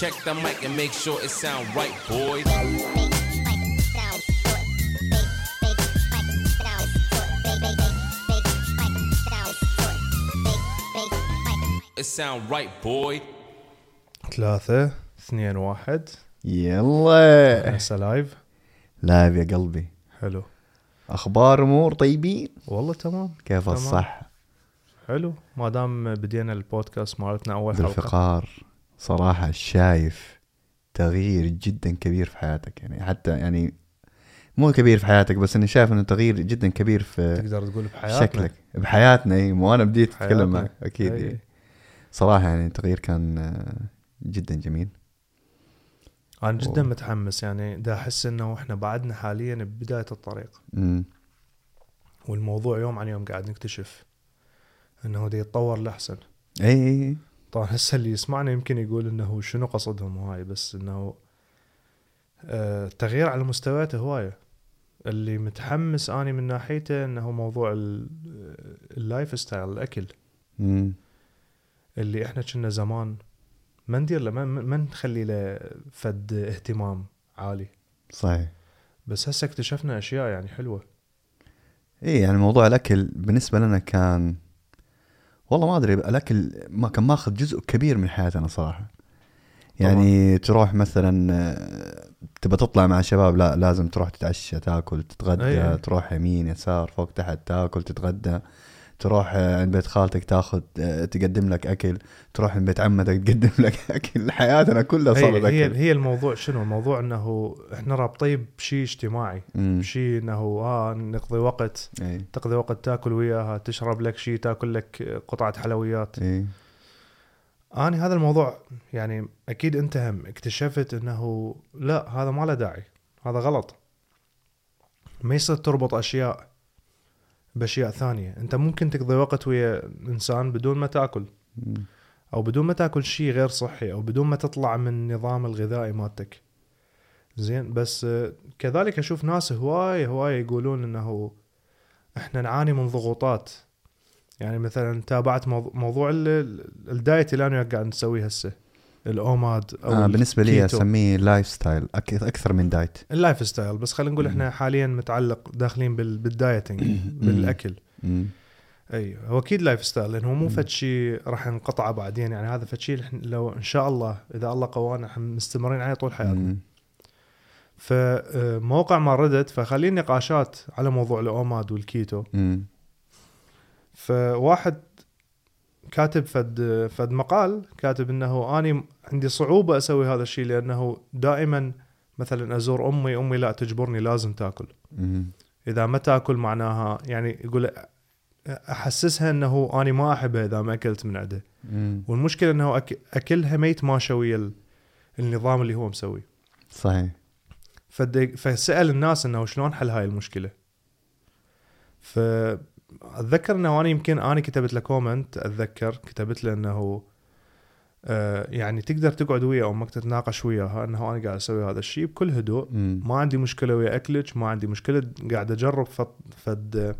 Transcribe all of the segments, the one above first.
Check the mic and make sure it sound right, boys. It sound right, boy. ثلاثة اثنين واحد. يلا. هسه live live يا قلبي. حلو. أخبار أمور طيبين؟ والله تمام. كيف تمام. الصح حلو. ما دام بدينا البودكاست مالتنا أول حلقة. ذوالفقار صراحة شايف تغيير جدا كبير في حياتك يعني حتى يعني مو كبير في حياتك بس إني شايف إنه تغيير جدا كبير في تقدر تقول بحياتنا شكلك بحياتنا إي مو أنا بديت أتكلم. معك أكيد أي. إي. صراحة يعني التغيير كان آه، جدا جميل أنا جدا أوه. متحمس يعني دا أحس إنه إحنا بعدنا حاليا ببداية الطريق امم والموضوع يوم عن يوم قاعد نكتشف إنه دا يتطور لأحسن إي طبعا هسه اللي يسمعنا يمكن يقول إنه شنو قصدهم هواي بس إنه آه تغيير على مستويات هوايه اللي متحمس أني من ناحيته إنه موضوع ال- ال lifestyle الأكل. امم اللي إحنا كنا زمان ما ندير له ما, ما نخلي له فد اهتمام عالي. صحيح. بس هسه اكتشفنا أشياء يعني حلوة. اي يعني موضوع الأكل بالنسبة لنا كان والله ما أدري الأكل ما كان ماخذ جزء كبير من حياتنا صراحة. يعني تروح مثلا تبى تطلع مع شباب لا لازم تروح تتعشى تاكل تتغدى أي. تروح يمين يسار فوق تحت تاكل تتغدى. تروح آه، عند بيت خالتك تاخذ آه، تقدم لك أكل تروح عند بيت عمتك تقدم لك أكل. حياتنا كلها صارت هي, هي أكل. هي الموضوع شنو؟ الموضوع إنه إحنا رابطين بشيء اجتماعي. بشيء إنه آه نقضي وقت إي. تقضي وقت تاكل وياها تشرب لك شيء تاكل لك قطعة حلويات. إي. أنا هذا الموضوع يعني أكيد أنت هم اكتشفت إنه لا هذا ما له داعي. هذا غلط. ما يصير تربط أشياء بأشياء ثانية. أنت ممكن تقضي وقت ويا إنسان بدون ما تأكل. أو بدون ما تأكل شيء غير صحي. أو بدون ما تطلع من النظام الغذائي مالتك. زين بس كذلك أشوف ناس هواي هواي يقولون إنه إحنا نعاني من ضغوطات. يعني مثلا تابعت موضوع, موضوع ال- ال- ال diet اللي أنا قاعد نسويه هسه. ال OMAD أو آه بالنسبة لي. أسميه lifestyle أكثر من diet ال lifestyle بس خلينا نقول إحنا حاليا متعلق داخلين بال- بال dieting بالأكل. أمم، أي هو أكيد lifestyle لأنه مو. فد شيء راح ينقطع بعدين يعني هذا فد شيء لو إن شاء الله إذا الله قوانا إحنا مستمرين عليه طول حياتنا. فموقع ما ردت فخلي نقاشات على موضوع ال OMAD وال keto. فواحد كاتب فد فد مقال كاتب إنه أني عندي صعوبة أسوي هذا الشيء لأنه دائما مثلا أزور أمي أمي لا تجبرني لازم تأكل إذا ما تأكل معناها يعني يقول أحسسها إنه أني ما أحبها إذا ما أكلت من عنده. والمشكلة إنه. أكلها ما يتماشى ويا ال- النظام اللي هو مسوي صحيح. فسأل الناس إنه شلون حل هاي المشكلة فاتذكر إنه أنا يمكن أنا كتبت له كومنت أتذكر كتبت له إنه آه يعني تقدر تقعد ويا أمك تتناقش وياها إنه أنا قاعد أسوي هذا الشيء بكل هدوء. ما عندي مشكلة ويا اكلك ما عندي مشكلة قاعد أجرب فد فد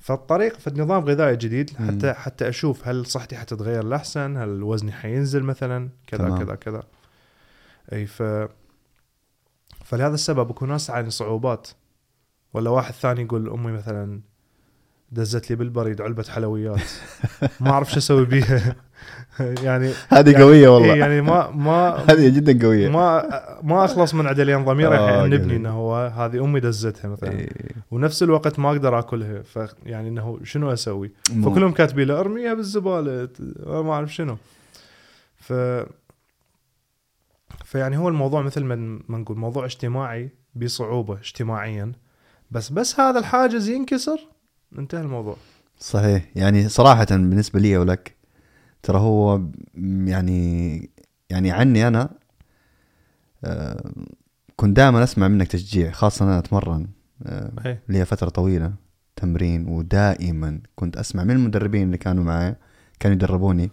فالطريق فد نظام غذائي جديد. مم. حتى حتى أشوف هل صحتي حتتغير لأحسن هل وزني حينزل مثلا كذا تمام. كذا كذا. أي ف فلهذا السبب اكو ناس تعاني صعوبات ولا واحد ثاني يقول أمي مثلا دزت لي بالبريد علبة حلويات. ما أعرف شو أسوي بيها. يعني هذه يعني- قوية إيه والله يعني ما ما هذه جدا قوية. ما ما أخلص من عدل لين ضميري آه، يحنبني قوي. إنه هو هذه أمي دزتها مثلا. إيه. ونفس الوقت ما أقدر آكلها. فيعني إنه شنو أسوي؟ فكلهم كاتبين له ارميها بالزبالة. ما أعرف شنو. ف فيعني هو الموضوع مثل ما ما نقول موضوع اجتماعي بصعوبة اجتماعيا. بس بس هذا الحاجز ينكسر. انتهى الموضوع. صحيح. يعني صراحة بالنسبة لي ولك ترى هو يعني يعني عني أنا آه، كنت دائما أسمع منك تشجيع خاصة أنا أتمرن آه، اي لي فترة طويلة تمرين ودائما كنت أسمع من المدربين اللي كانوا معي كانوا يدربوني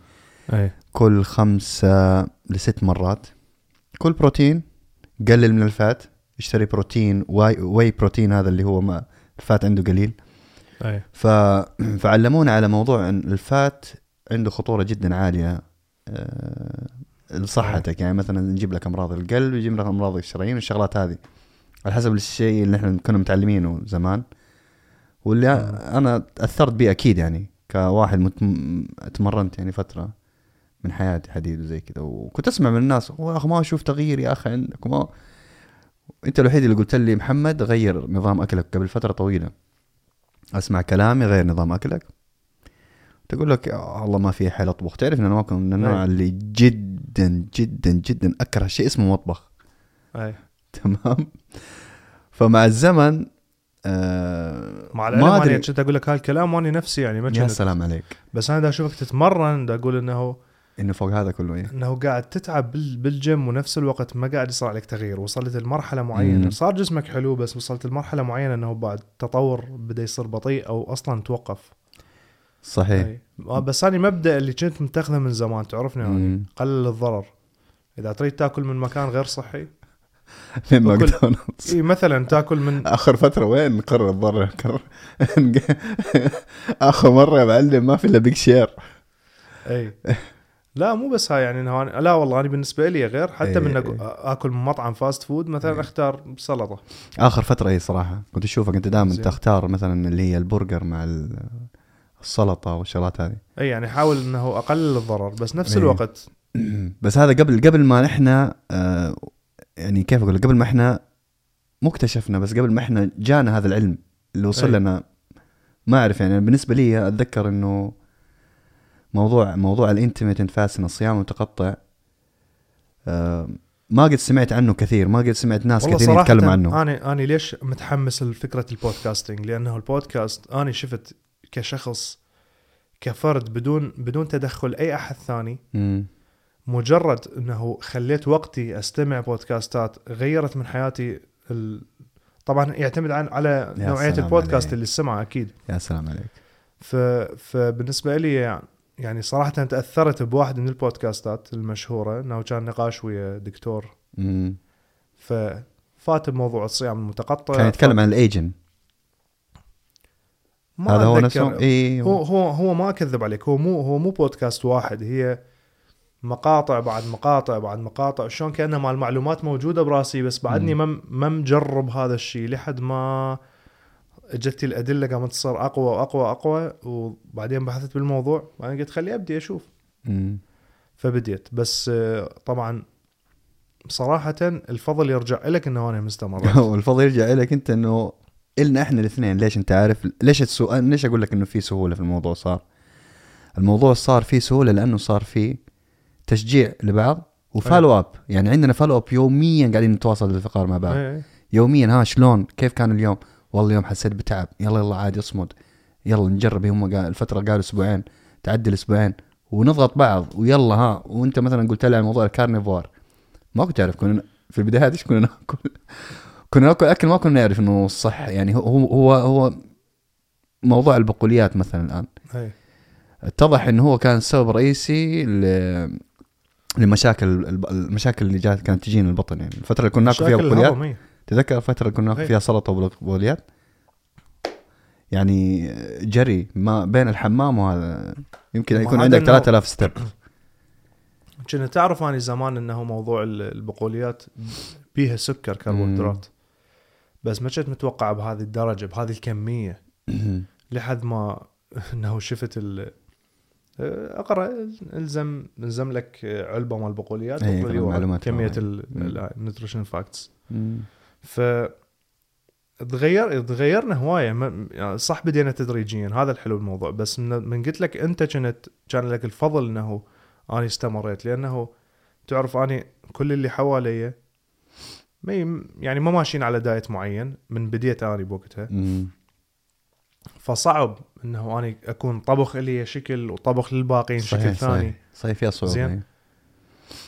اي كل خمسة لست مرات. كل بروتين قلل من ال fat اشتري بروتين واي, واي بروتين هذا اللي هو ما ال fat عنده قليل. ف... فعلمونا على موضوع إن الفات عنده خطورة جدا عالية آه، لصحتك. يعني مثلا نجيب لك أمراض القلب يجيب لك أمراض الشرايين والشغلات هذه. على حسب الشيء اللي إحنا كنا متعلمينه زمان. واللي أنا تاثرت به أكيد يعني كواحد مت... تمرنت يعني فترة من حياتي حديد وزي كذا. وكنت أسمع من الناس يا أخي ما أشوف تغيير يا أخي عندك. وما أنت الوحيد اللي قلت لي محمد غير نظام أكلك قبل فترة طويلة. أسمع كلامي غير نظام أكلك. تقول لك يا الله ما في حيل أطبخ. تعرف إن أنا ما كنت من النوع أي. اللي جدا جدا جدا أكره شيء اسمه مطبخ. أي. تمام؟ فمع الزمن آه مع ما أدري. كنت أقول لك هالكلام وأني نفسي يعني ما يا سلام عليك. بس أنا دا أشوفك تتمرن دا أقول إنه إنه فوق هذا كله إيه. إنه قاعد تتعب بال- بالجيم ونفس الوقت ما قاعد يصير عليك تغيير. وصلت لمرحلة معينة. مم. صار جسمك حلو بس وصلت لمرحلة معينة إنه بعد تطور بدا يصير بطيء أو أصلا توقف. صحيح. أي. آه، بس أنا مبدأ اللي كنت متخذه من زمان تعرفني يعني مم. قلل الضرر. إذا تريد تاكل من مكان غير صحي من ماكدونالدز. إي مثلا تاكل من آخر فترة وين قلل الضرر قلل آخر مرة يا معلم ما في إلا big share إي. لا مو بس هاي يعني إنه لا والله أنا بالنسبة لي غير حتى إيه. من أكو- أكل من مطعم fast food مثلا إيه. أختار سلطة آخر فترة اي صراحة كنت أشوفك أنت دائما. تختار مثلا اللي هي البرجر مع ال- السلطة والشغلات هذه إي يعني حاول إنه أقلل الضرر بس نفس إيه. الوقت بس هذا قبل قبل ما نحن آه يعني كيف أقول؟ قبل ما إحنا مو اكتشفنا بس قبل ما إحنا جانا هذا العلم اللي وصل أي. لنا ما أعرف يعني بالنسبة لي أتذكر إنه موضوع موضوع ال intermittent fasting الصيام المتقطع آه ما قد سمعت عنه كثير ما قد سمعت ناس صراحة يتكلموا عنه. أنا أنا ليش متحمس لفكرة ال podcasting لأنه البودكاست أنا شفت كشخص كفرد بدون بدون تدخل أي أحد ثاني مم. مجرد إنه خليت وقتي أستمع بودكاستات غيرت من حياتي ال... طبعا يعتمد عن على نوعية البودكاست عليك. اللي سمعه أكيد. يا سلام عليك. ف... فبالنسبة لي يعني يعني صراحة تأثرت بواحد من البودكاستات المشهورة إنه كان نقاش ويا دكتور. مم. ففات بموضوع الصيام المتقطع كان يتكلم عن الايجن ما هذا هو. نفسه؟ اي هو. هو هو ما أكذب عليك هو مو هو مو بودكاست واحد هي مقاطع بعد مقاطع بعد مقاطع شلون كأنه مال معلومات موجودة براسي بس بعدني ما ما مجرب هذا الشيء لحد ما اجتي الأدلة قامت تصير أقوى وأقوى وأقوى وبعدين بحثت بالموضوع. بعدين قلت خلي أبدي أشوف. مم. فبديت. بس آه، طبعا صراحة الفضل يرجع لك إنه أنا مستمر. والفضل يرجع لك أنت إنه إلنا إحنا الاثنين ليش أنت عارف؟ ليش السؤال ليش أقول لك إنه في سهولة في الموضوع صار؟ الموضوع صار فيه سهولة لأنه صار فيه تشجيع لبعض وفالو أب. يعني عندنا فالو أب يوميا قاعدين نتواصل بالفقار مع بعض. إيه. يوميا ها شلون؟ كيف كان اليوم؟ والله اليوم حسيت بتعب. يلا يلا عادي اصمد. يلا نجرب. هم قال الفترة قالوا أسبوعين. تعدل أسبوعين ونضغط بعض. ويلا ها. وأنت مثلا قلت لي عن موضوع الكارنيفور ما كنت اعرف كنا في البدايات إيش كنا ناكل؟ كنا ناكل أكل ما كنا نعرف إنه صح. يعني هو هو هو موضوع البقوليات مثلا الآن. إيه. اتضح إنه هو كان السبب الرئيسي ل لمشاكل المشاكل اللي جات كانت تجينا البطن. يعني الفترة اللي كنا ناكل فيها بقوليات. تذكر الفترة اللي كنا ناكل إيه. فيها سلطة وبقوليات يعني جري ما بين الحمام وهذا. يمكن يكون عندك إنه- 3000 ستيب. كنا تعرف أني زمان إنه موضوع ال- البقوليات بيها سكر كربوهيدرات. بس ما كنت متوقع بهذه الدرجة بهذه الكمية. لحد ما إنه شفت ال أقرأ الزم الزم لك علبة مال بقوليات إيه، كمية. النيوتريشن فاكتس. ف تغير تغيرنا هواية. يعني صح بدينا تدريجيا. هذا الحلو الموضوع بس من, قلت لك أنت كنت كان لك الفضل إنه أني استمريت. لأنه تعرف أني كل اللي حواليا ما يعني ما ماشيين على دايت معين من بديت أني بوقتها. فصعب إنه أني أكون طبخ لي شكل وطبخ للباقيين شكل ثاني صحيح. صحيح فيها صعوبه زين.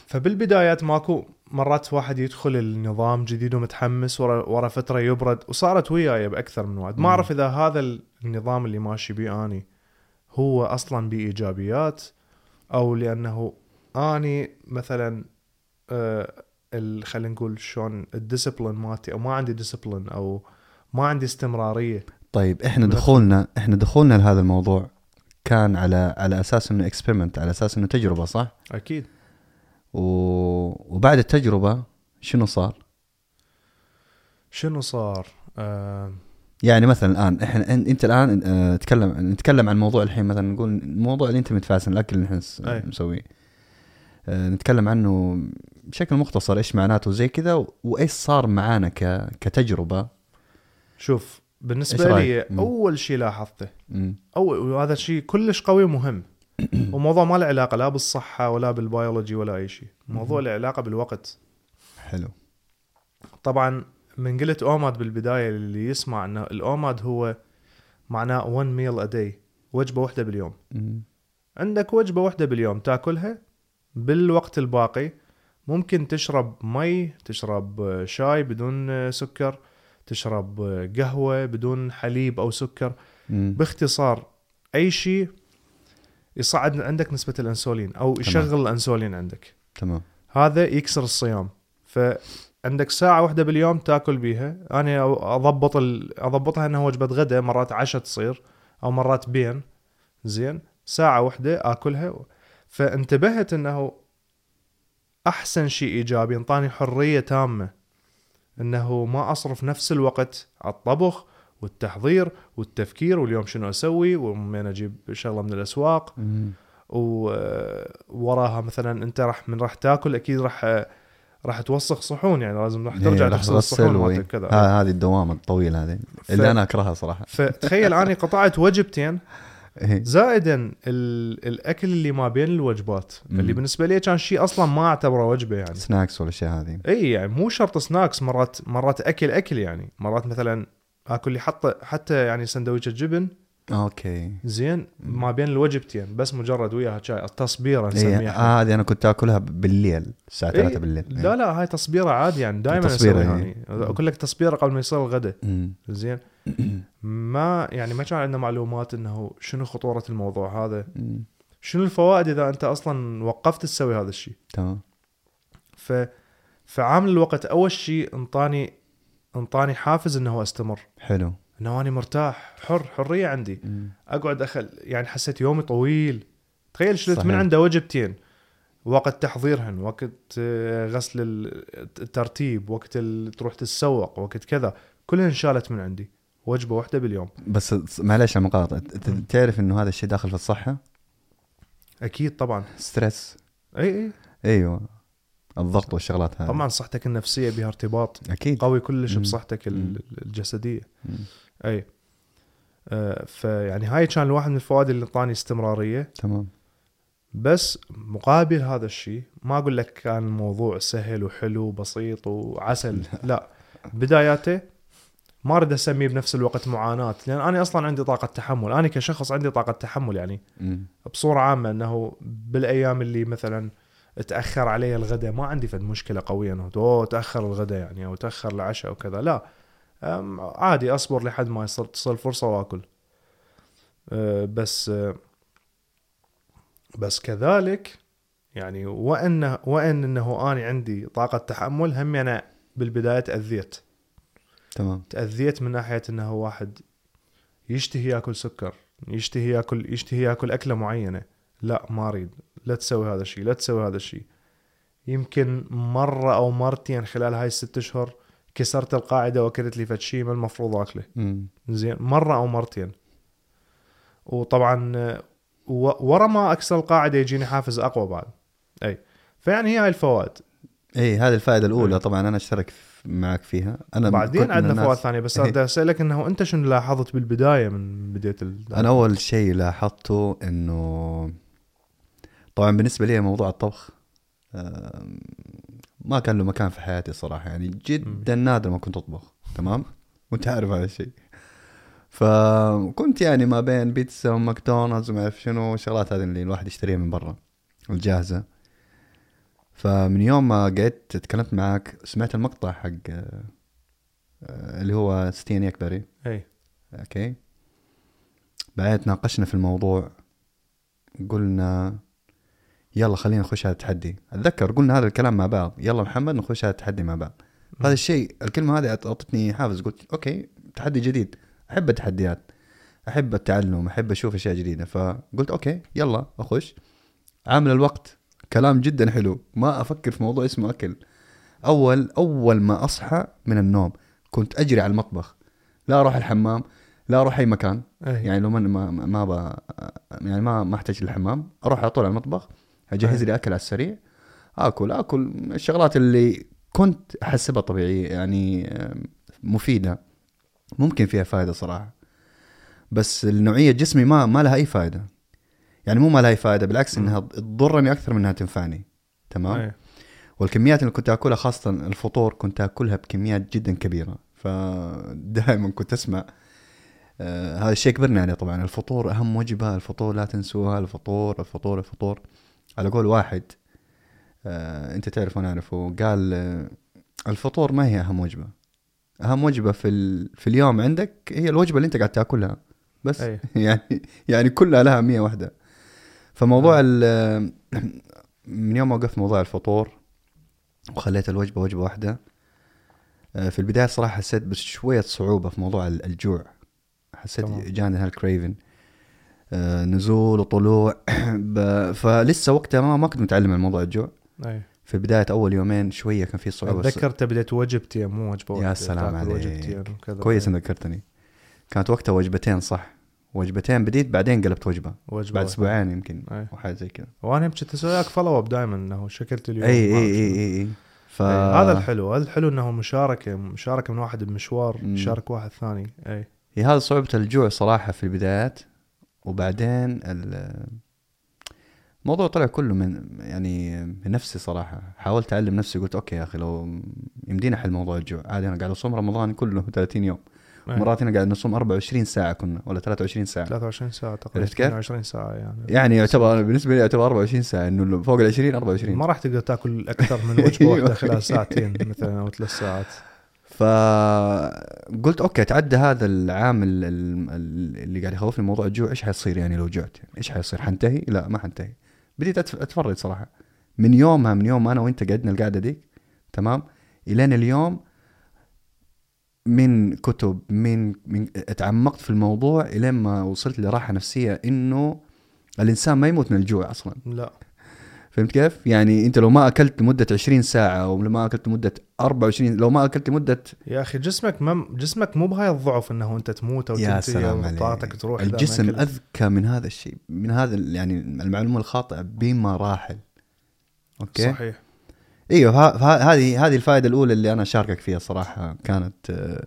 فبالبدايات ماكو مرات واحد يدخل النظام جديد ومتحمس ورا ورا فترة يبرد وصارت وياي بأكثر من وقت ما. أعرف إذا هذا النظام اللي ماشي بيه أني هو أصلا بايجابيات أو لأنه أني مثلا آه خلينا نقول شلون ال discipline مالتي أو ما عندي discipline أو ما عندي استمرارية طيب إحنا دخولنا إحنا دخولنا لهذا الموضوع كان على على أساس إنه اكسبيرمنت على أساس إنه تجربة صح؟ أكيد. وبعد التجربة شنو صار؟ شنو صار؟ آه يعني مثلا الآن إحنا أنت الآن آه، نتكلم نتكلم عن موضوع الحين مثلا نقول الموضوع اللي أنت متفاسن الأكل اللي إحنا. مسويه آه، نتكلم عنه بشكل مختصر إيش معناته زي كذا وإيش صار معانا ك... كتجربة شوف بالنسبة لي. أول شيء لاحظته. اول وهذا شيء كلش قوي ومهم وموضوع ما له علاقة لا بالصحة ولا بالبيولوجي ولا أي شيء. موضوع له علاقة بالوقت. حلو. طبعا من قلت OMAD بالبداية اللي يسمع إنه ال OMAD هو معناه 1 meal a day وجبة واحدة باليوم. عندك وجبة واحدة باليوم تاكلها بالوقت الباقي. ممكن تشرب مي تشرب شاي بدون سكر تشرب قهوة بدون حليب أو سكر. باختصار أي شيء يصعد عندك نسبة الأنسولين أو يشغل الأنسولين عندك. تمام. هذا يكسر الصيام. فعندك ساعة واحدة باليوم تاكل بيها. أنا أضبط ال... أضبطها انها وجبة غدا مرات عشاء تصير أو مرات بين. زين. ساعة واحدة آكلها. فانتبهت إنه أحسن شيء إيجابي أنطاني حرية تامة إنه ما أصرف نفس الوقت على الطبخ والتحضير والتفكير واليوم شنو أسوي ومن أجيب شغله من الأسواق. ووراها مثلا أنت راح من راح تاكل أكيد راح راح توسخ صحون يعني لازم راح ترجع إيه، راح تغسل الصحون مالتك كذا هذه الدوامه الطويلة هذه اللي أنا أكرهها صراحة فتخيل أني قطعت وجبتين إيه. زائدا ال... الأكل اللي ما بين الوجبات مم. اللي بالنسبة لي كان شيء أصلا ما أعتبره وجبة يعني snacks والاشياء هذه اي يعني مو شرط snacks مرات مرات أكل أكل يعني مرات مثلا اكل لي حتى حتى يعني سندويشه جبن okay زين ما بين الوجبتين بس مجرد وياها شاي تصبيره إيه نسميها إحنا. آه، هذه أنا كنت آكلها بالليل الساعة إيه، 3 بالليل إيه. لا لا هاي تصبيرة عادي يعني دائما تصبيرة، أسويها إيه. يعني أقول لك تصبيرة قبل ما يصير الغداء. زين ما يعني ما كان عندنا معلومات إنه شنو خطورة الموضوع هذا مم. شنو الفوائد إذا أنت أصلا وقفت تسوي هذا الشيء تمام ف فعامل الوقت أول شيء انطاني أنطاني حافز إنه أستمر. حلو. إنه أنا مرتاح حر حرية عندي. مم. أقعد أخل يعني حسيت يومي طويل. تخيل شلت من. عنده وجبتين. وقت تحضيرهن وقت آه، غسل ال- الترتيب وقت تروح تتسوق وقت كذا كلهن شالت من عندي. وجبة واحدة باليوم. بس معليش على انت تعرف إنه هذا الشيء داخل في الصحة؟ أكيد طبعا. stress. إي إي. أيوه. الضغط والشغلات هذه. طبعا صحتك النفسية بها ارتباط أكيد. قوي كلش. بصحتك. الجسدية. مم. أي. آه، فيعني هاي كان الواحد من الفوائد اللي أعطاني استمرارية. تمام. بس مقابل هذا الشيء ما أقول لك كان الموضوع سهل وحلو وبسيط وعسل. لا. بداياته ما أريد أسميه بنفس الوقت معاناة لأن أنا أصلا عندي طاقة تحمل. أنا كشخص عندي طاقة تحمل يعني. بصورة عامة إنه بالأيام اللي مثلا تأخر علي الغداء. ما عندي فد مشكلة قوية إنه اوه تأخر الغداء يعني أو تأخر العشاء وكذا لا عادي أصبر لحد ما يصير تصير الفرصه وآكل. أه، بس بس كذلك يعني وإن وإن إنه اني عندي طاقة تحمل هم أنا بالبداية تأذيت. تمام. تأذيت من ناحية إنه واحد يشتهي يأكل سكر يشتهي يأكل يشتهي يأكل أكلة معينة. لا ما أريد. لا تسوي هذا الشيء لا تسوي هذا الشيء. يمكن مرة أو مرتين خلال هاي الست أشهر كسرت القاعدة وأكلت لي فد شيء ما المفروض أكله. مم. زين مرة أو مرتين. وطبعا ورا ما أكسر القاعدة يجيني حافز أقوى بعد. أي. فيعني هي هاي الفوائد. إي هذه الفائدة الأولى إيه. طبعا أنا أشترك معك فيها. أنا بعدين عندنا الناس- فوائد ثانية بس. بدي أسألك إنه أنت شنو لاحظت بالبداية من بداية ال... أنا أول شيء لاحظته إنه طبعا بالنسبة لي موضوع الطبخ ما كان له مكان في حياتي صراحة يعني جدا نادر ما كنت أطبخ تمام؟ وانت عارف هذا الشيء. فكنت يعني ما بين بيتزا وماكدونالدز وما أعرف شنو الشغلات هذه اللي الواحد يشتريها من برا الجاهزة. فمن يوم ما قعدت تكلمت معك سمعت المقطع حق آه، آه، اللي هو Sten Ekberg. اي أوكي. بعدين تناقشنا في الموضوع قلنا يلا خلينا نخش هذا التحدي. أتذكر قلنا هذا الكلام مع بعض. يلا محمد نخش هذا التحدي مع بعض. هذا الشيء الكلمة هذه أعطتني حافز. قلت أوكي تحدي جديد. أحب التحديات. أحب التعلم. أحب أشوف أشياء جديدة. فقلت أوكي يلا أخش. عامل الوقت. كلام جدا حلو. ما أفكر في موضوع اسمه أكل. أول أول ما أصحى من النوم كنت أجري على المطبخ. لا أروح الحمام لا أروح أي مكان. أي. يعني لو ما ما ما. يعني ما ما أحتاج للحمام أروح على طول على المطبخ. أجهز. لي أكل على السريع آكل آكل. الشغلات اللي كنت أحسبها طبيعية يعني مفيدة. ممكن فيها فائده صراحة. بس النوعية جسمي ما ما لها أي فائده يعني مو ما لها أي فائده بالعكس إنها تضرني أكثر من إنها تنفعني. تمام؟ أي. والكميات اللي كنت آكلها خاصة الفطور كنت آكلها بكميات جدا كبيرة. فدائما كنت أسمع آه هذا الشيء كبرنا عليه طبعا. الفطور أهم وجبة الفطور لا تنسوها. الفطور الفطور الفطور. على قول واحد آه أنت تعرف وأنا اعرفه قال آه الفطور ما هي أهم وجبة. أهم وجبة في ال... في اليوم عندك هي الوجبة اللي أنت قاعد تأكلها. بس. أي. يعني يعني كلها لها مية واحدة. فموضوع ال من يوم ما وقفت موضوع الفطور وخليت الوجبة وجبة واحدة آه، في البداية صراحة حسيت بشوية صعوبة في موضوع ال- الجوع. حسيت. جاني هالكريفن آه، نزول وطلوع فلسه وقتها ما, ما كنت متعلم عن موضوع الجوع أي. في بداية أول يومين شوية كان في صعوبة اتذكر تبديت وجبتين مو وجبة يا سلام عليك. كويس. إنك ذكرتني كانت وقتها وجبتين صح وجبتين بديت بعدين قلبت وجبة وجبة بعد. أسبوعين يمكن أي. أو حاجة زي كذا وأنا كنت أسوي لك follow up دائما إنه شأكلت اليوم أي أي أي. أي أي ف هذا الحلو هذا الحلو إنه مشاركة مشاركة من واحد بمشوار. يشارك واحد ثاني أي هي هذا صعوبة الجوع صراحة في البدايات وبعدين ال- الموضوع طلع كله من يعني من نفسي صراحة. حاولت أعلم نفسي قلت أوكي يا أخي لو يمدينا أحل موضوع الجوع. عادي أنا قاعد أصوم رمضان كله 30 يوم. أي. مرات هنا قاعد نصوم 24 ساعة كنا ولا 23 ساعة. 23 ساعة تقريبا عرفت كيف؟ 22 ساعة يعني. يعني يعتبر بالنسبة لي يعتبر 24 ساعة إنه فوق ال 20 24 ما راح تقدر تأكل أكثر من وجبة واحدة خلال ساعتين مثلا أو ثلاث ساعات. فقلت أوكي تعدى هذا العامل ال- ال- اللي قاعد يخوفني موضوع الجوع إيش حيصير يعني لو جعت يعني إيش حيصير؟ حنتهي؟ لا ما حنتهي. بديت أتفرج صراحة. من يومها من يوم أنا وأنت قعدنا القعدة ديك تمام؟ إلين اليوم من كتب من من اتعمقت في الموضوع إلين ما وصلت لراحة نفسية إنه الإنسان ما يموت من الجوع أصلا. لا. فهمت كيف؟ يعني أنت لو ما أكلت لمدة 20 ساعة أو لو ما أكلت لمدة 24 لو ما أكلت لمده يا أخي جسمك ما جسمك مو بهاي الضعف إنه أنت تموت أو يا تنتهي سلام طاقتك تروح الجسم. أذكى من هذا الشيء من هذا يعني المعلومة الخاطئة بمراحل. أوكي؟ صحيح. إيوه هذه هذه الفائدة الأولى اللي أنا أشاركك فيها صراحة كانت آه،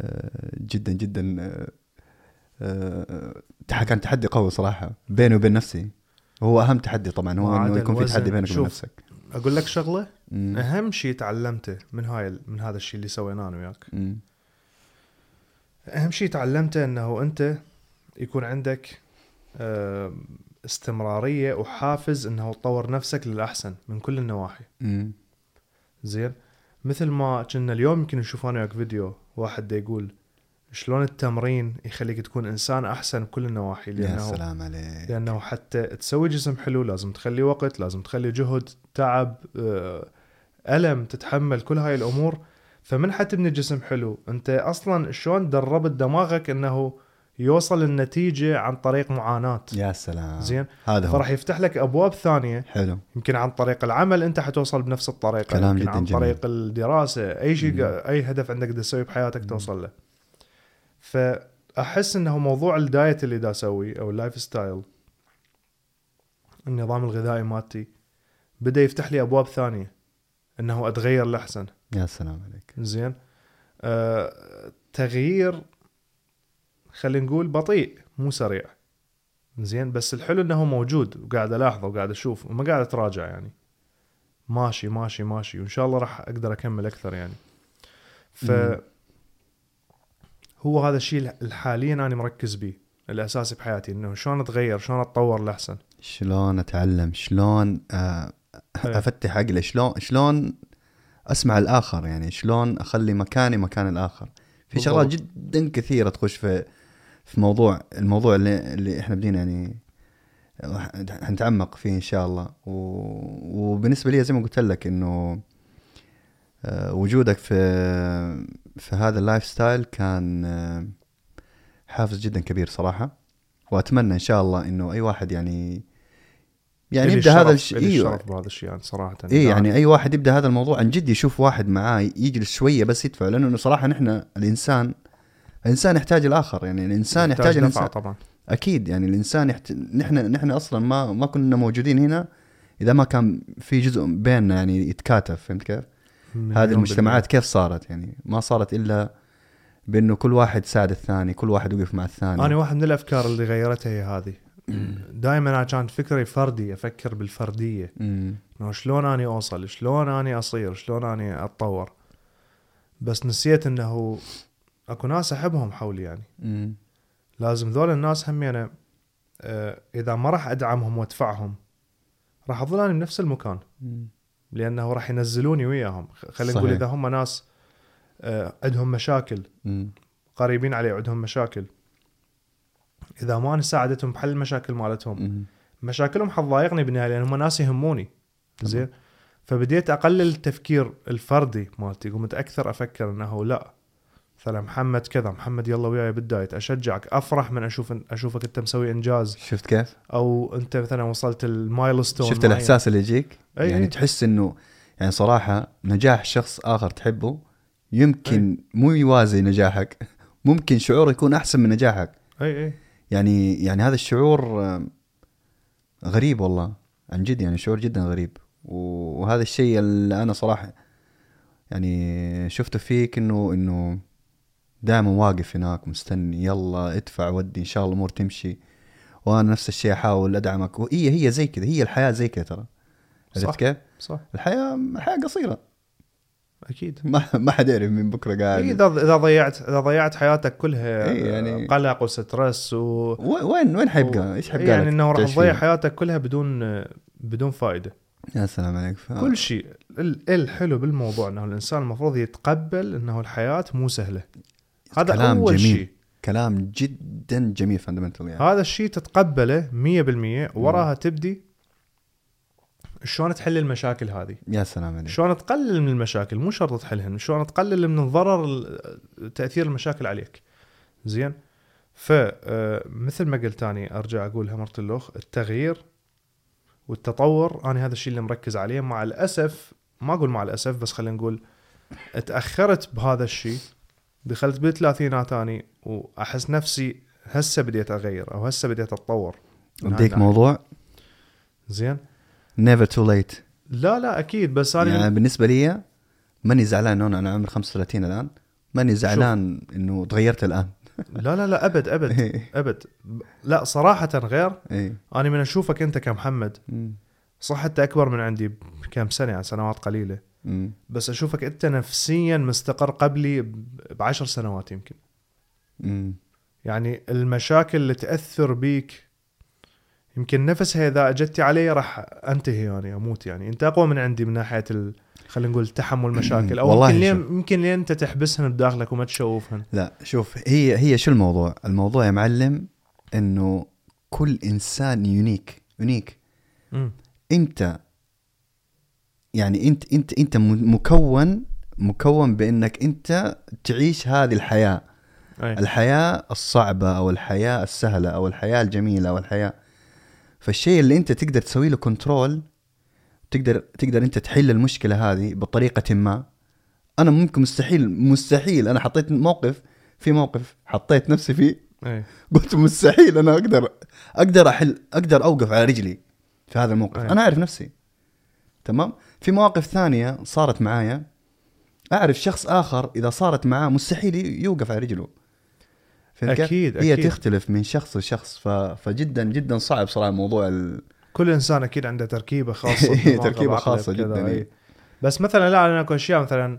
آه، جدا جدا آه، كان تحدي قوي صراحة بيني وبين نفسي. هو أهم تحدي طبعا هو إنه يكون في. تحدي بينك وبين. نفسك. أقول لك شغلة؟ مم. أهم شيء تعلمته من هاي من هذا الشيء اللي سويناه أنا وياك مم. أهم شيء تعلمته إنه أنت يكون عندك استمرارية وحافز إنه تطور نفسك للأحسن من كل النواحي مم. زين مثل ما كنا اليوم يمكن نشوف أنا وياك فيديو واحد دا يقول شلون التمرين يخليك تكون إنسان أحسن بكل النواحي يا لأنه سلام عليك لأنه حتى تسوي جسم حلو لازم تخلي وقت لازم تخلي جهد تعب آه، ألم تتحمل كل هاي الأمور؟ فمن حتبني جسم حلو. أنت أصلا شلون دربت دماغك إنه يوصل النتيجة عن طريق معاناة؟ يا سلام. زين؟ هذا هو. فراح يفتح لك أبواب ثانية. حلو. يمكن عن طريق العمل أنت حتوصل بنفس الطريقة. كلام يمكن جداً عن جميل. طريق الدراسة. أي شيء مم. أي هدف عندك تسويه بحياتك توصل له. فأحس إنه موضوع ال diet اللي دا اسويه أو ال lifestyle النظام الغذائي مالتي بدأ يفتح لي أبواب ثانية. أنه أتغير لاحسن يا سلام عليك. زين. آه تغيير خلينا نقول بطيء مو سريع. زين. بس الحلو إنه موجود وقاعد ألاحظه وقاعد أشوف وما قاعد أتراجع يعني. ماشي ماشي ماشي. وإن شاء الله راح أقدر أكمل أكثر يعني. ف. هو هذا الشيء الحاليا أنا مركز به. الاساسي بحياتي إنه شلون أتغير شلون أتطور لاحسن شلون أتعلم شلون آه،. أفتح عقلي شلون شلون أسمع الآخر؟ يعني شلون أخلي مكاني مكان الآخر؟ في. شغلات جدا كثيرة تخش في في موضوع الموضوع اللي اللي إحنا بدينا يعني حنتعمق فيه إن شاء الله. و... وبالنسبة لي زي ما قلت لك إنه آه، وجودك في في هذا ال lifestyle كان آه، حافز جدا كبير صراحة. وأتمنى إن شاء الله إنه أي واحد يعني يعني يبدأ هذا الشيء إيوه. الشرف بهذا الشيء يعني صراحة. اي يعني أي واحد يبدأ هذا الموضوع عن جد يشوف واحد معاه يجلس شوية بس يدفع لأنه صراحة نحن الانسان الإنسان يحتاج الآخر يعني الإنسان يحتاج دفعه الانسان طبعا. أكيد يعني الإنسان يحت... نحن نحن أصلا ما ما كنا موجودين هنا إذا ما كان في جزء بيننا يعني يتكاتف فهمت كيف؟ هذه. المجتمعات كيف صارت؟ يعني ما صارت إلا بأنه كل واحد ساعد الثاني كل واحد وقف مع الثاني. أنا واحد من الأفكار اللي غيرتها هي هذه. دائما أنا كان فكري فردي أفكر بالفردية. إنه شلون أني أوصل شلون أني أصير شلون أني أتطور بس نسيت إنه أكو ناس أحبهم حولي يعني. لازم ذول الناس هم يعني آه، إذا ما راح أدعمهم وأدفعهم راح أظل أنا بنفس المكان. لأنه راح ينزلوني وياهم خلينا نقول. إذا هم ناس آه، عندهم مشاكل. قريبين علي عندهم مشاكل إذا ما أنا ساعدتهم بحل المشاكل مالتهم. مشاكلهم حتضايقني بالنهاية لأن هم ناس يهموني. زين؟ فبديت أقلل التفكير الفردي مالتي. قمت أكثر أفكر إنه لا. مثلا محمد كذا محمد يلا وياي بال diet أشجعك أفرح من أشوف أشوفك أنت مسوي إنجاز. شفت كيف؟ أو أنت مثلا وصلت ال milestone شفت الإحساس اللي يجيك؟ أي يعني أي. تحس إنه يعني صراحة نجاح شخص آخر تحبه يمكن مو يوازي نجاحك ممكن شعور يكون أحسن من نجاحك. إي إي. يعني يعني هذا الشعور آم، غريب والله عن جد يعني شعور جدا غريب. وهذا الشيء اللي أنا صراحة يعني شفته فيك إنه إنه دائما واقف هناك مستني يلا ادفع ودي إن شاء الله الأمور تمشي. وأنا نفس الشيء أحاول أدعمك. وهي هي زي كذا هي الحياة زي كذا ترى. عرفت كيف؟ صح. الحياة الحياة قصيرة. أكيد. ما ما حد يعرف من بكرة قاعد. إيه، إذا إذا ضيعت إذا ضيعت حياتك كلها إيه، يعني- قلق وسترس و و- وين وين حيبقى؟ إيش حيبقى يعني إنه راح تضيع؟ حياتك كلها بدون بدون فائده يا سلام عليك. ف... كل شيء. ال- الحلو بالموضوع إنه الإنسان المفروض يتقبل إنه الحياة مو سهلة. هذا كلام أول. شيء. كلام جدا جميل فاندمنتال يعني. هذا الشيء تتقبله 100% وراها تبدي شلون تحل المشاكل هذه؟ يا سلام عليك. شلون تقلل من المشاكل؟ مو شرط تحلهن شلون تقلل من ضرر ال- تأثير المشاكل عليك. زين؟ فمثل ما قلت اني أرجع اقولها مره الاخ التغيير والتطور أنا هذا الشيء اللي مركز عليه. مع الأسف ما أقول مع الأسف بس خلينا نقول تأخرت بهذا الشيء دخلت بالثلاثينات اني وأحس نفسي هسه بديت أغير أو هسه بديت أتطور. هاي اديك الناحية. موضوع؟ زين؟ never too late لا لا أكيد بس أنا يعني بالنسبة لي ماني زعلان انه أنا عمري 35 الآن. ماني زعلان إنه تغيرت الآن. لا لا لا أبد أبد إيه. أبد. لا صراحة غير. اي أنا من أشوفك أنت كمحمد. صح انت أكبر من عندي بكم سنة يعني سنوات قليلة. بس أشوفك أنت نفسيا مستقر قبلي بعشر سنوات يمكن. يعني المشاكل اللي تأثر بيك يمكن نفسها اذا اجتي علي راح أنتهي يعني أموت يعني أنت أقوى من عندي من ناحية ال... خلينا نقول تحمل مشاكل أو والله يمكن لين. يمكن لين أنت تحبسهن بداخلك وما تشوفهن لا شوف هي هي شو الموضوع الموضوع يا معلم إنه كل إنسان unique unique مم. أنت يعني أنت أنت أنت م- مكون مكون بإنك أنت تعيش هذه الحياة أي. الحياة الصعبة أو الحياة السهلة أو الحياة الجميلة أو الحياة فالشيء اللي انت تقدر تسوي له control تقدر تقدر انت تحل المشكلة هذه بطريقة ما. أنا ممكن مستحيل مستحيل. أنا حطيت موقف في موقف حطيت نفسي فيه. أي. قلت مستحيل أنا أقدر أقدر احل أقدر أوقف على رجلي في هذا الموقف. أي. أنا أعرف نفسي. تمام؟ في مواقف ثانية صارت معايا. أعرف شخص آخر إذا صارت معاه مستحيل يوقف على رجله. فهمت؟ أكيد، هي أكيد. تختلف من شخص لشخص ف... فجدا جدا صعب صراحة موضوع ال... كل إنسان أكيد عنده تركيبة خاصة إيه، خاصة بكذا، جداً، إيه. إيه. بس مثلا لا أنا اكو أشياء مثلا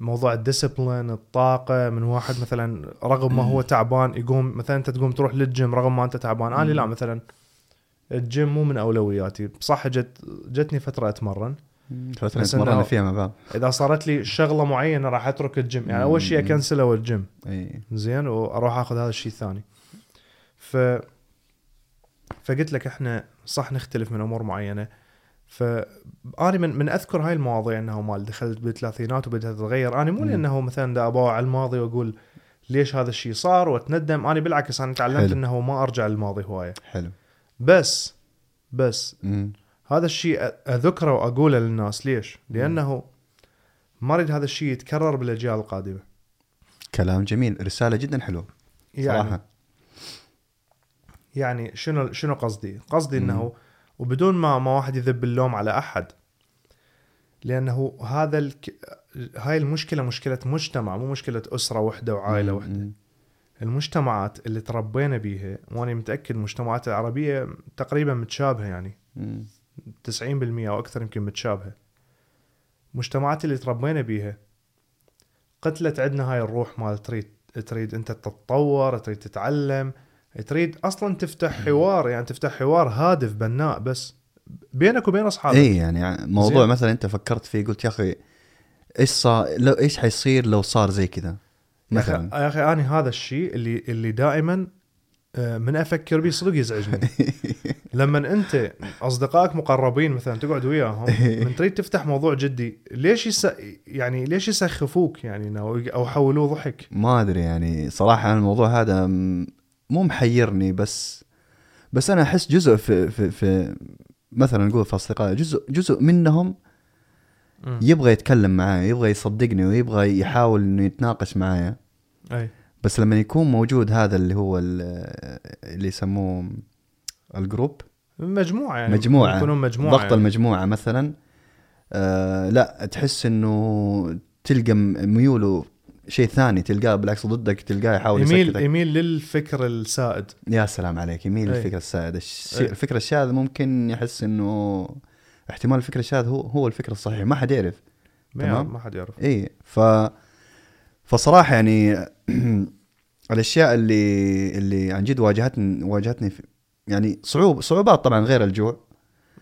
موضوع ال discipline الطاقة من واحد مثلا رغم ما هو تعبان يقوم مثلا أنت تقوم تروح للجيم رغم ما أنت تعبان أنا لا مثلا الجيم مو من أولوياتي صح جت جتني فترة أتمرن تمرنا إنه- فيها مع بعض. إذا صارت لي شغلة معينة راح أترك الجيم. يعني أول شيء. ا cancel هو الجيم إي. زين وأروح آخذ هذا الشيء الثاني. ف فقلت لك إحنا صح نختلف من أمور معينة. فاني من من أذكر هاي المواضيع إنه مال دخلت بالثلاثينات وبدأت أتغير. أنا مو. لأنه مثلا دا ابوع على الماضي وأقول ليش هذا الشيء صار وأتندم. أنا بالعكس أنا تعلمت حلو. إنه ما أرجع للماضي هواية. حلو. بس بس مم. هذا الشيء أذكره وأقوله للناس ليش؟ لأنه ما أريد هذا الشيء يتكرر بالأجيال القادمة كلام جميل رسالة جدا حلوة يعني صراحة يعني شنو شنو قصدي؟ قصدي إنه وبدون ما ما واحد يذب اللوم على أحد لأنه هذا الك... هاي المشكلة مشكلة مجتمع مو مشكلة أسرة وحدة وعائلة مم. مم. المجتمعات اللي تربينا بيها وأنا متأكد المجتمعات العربية تقريبا متشابهة يعني مم. 90% أو أكثر يمكن متشابهة. المجتمعات اللي تربينا بيها قتلت عندنا هاي الروح مال تريد تريد أنت تتطور تريد تتعلم تريد أصلا تفتح حوار يعني تفتح حوار هادف بناء بس بينك وبين أصحابك. اي يعني موضوع زين. مثلا أنت فكرت فيه قلت يا أخي إيش صار لو إيش حيصير لو صار زي كذا؟ مثلا. يا أخي أنا هذا الشيء اللي اللي دائما من أفكر به صدق يزعجني. لما أنت أصدقائك مقربين مثلا تقعد وياهم من تريد تفتح موضوع جدي ليش يس... يعني ليش يسخفوك يعني أو يحولوه ضحك؟ ما أدري يعني صراحة الموضوع هذا مو محيرني بس بس أنا أحس جزء في في, في مثلا نقول في أصدقائي جزء جزء منهم. يبغى يتكلم معايا يبغى يصدقني ويبغى يحاول إنه يتناقش معايا. أي. بس لما يكون موجود هذا اللي هو ال- اللي يسموه الجروب مجموعة يعني مجموعة. يكونون مجموعة ضغط يعني. المجموعة مثلا آه لا تحس إنه تلقى ميوله شيء ثاني تلقاه بالعكس ضدك تلقاه يحاول يميل يسكتك يميل للفكر السائد يا سلام عليك يميل أي. الفكرة السائدة الش- أي. الفكرة الشاذة ممكن يحس إنه احتمال الفكرة الشاذ هو هو الفكرة الصحيحة ما حد يعرف ما تمام. ما حد يعرف اي ف فصراحة يعني الاشياء اللي اللي عن جد واجهتني واجهتني في يعني صعوب صعوبات طبعا غير الجوع.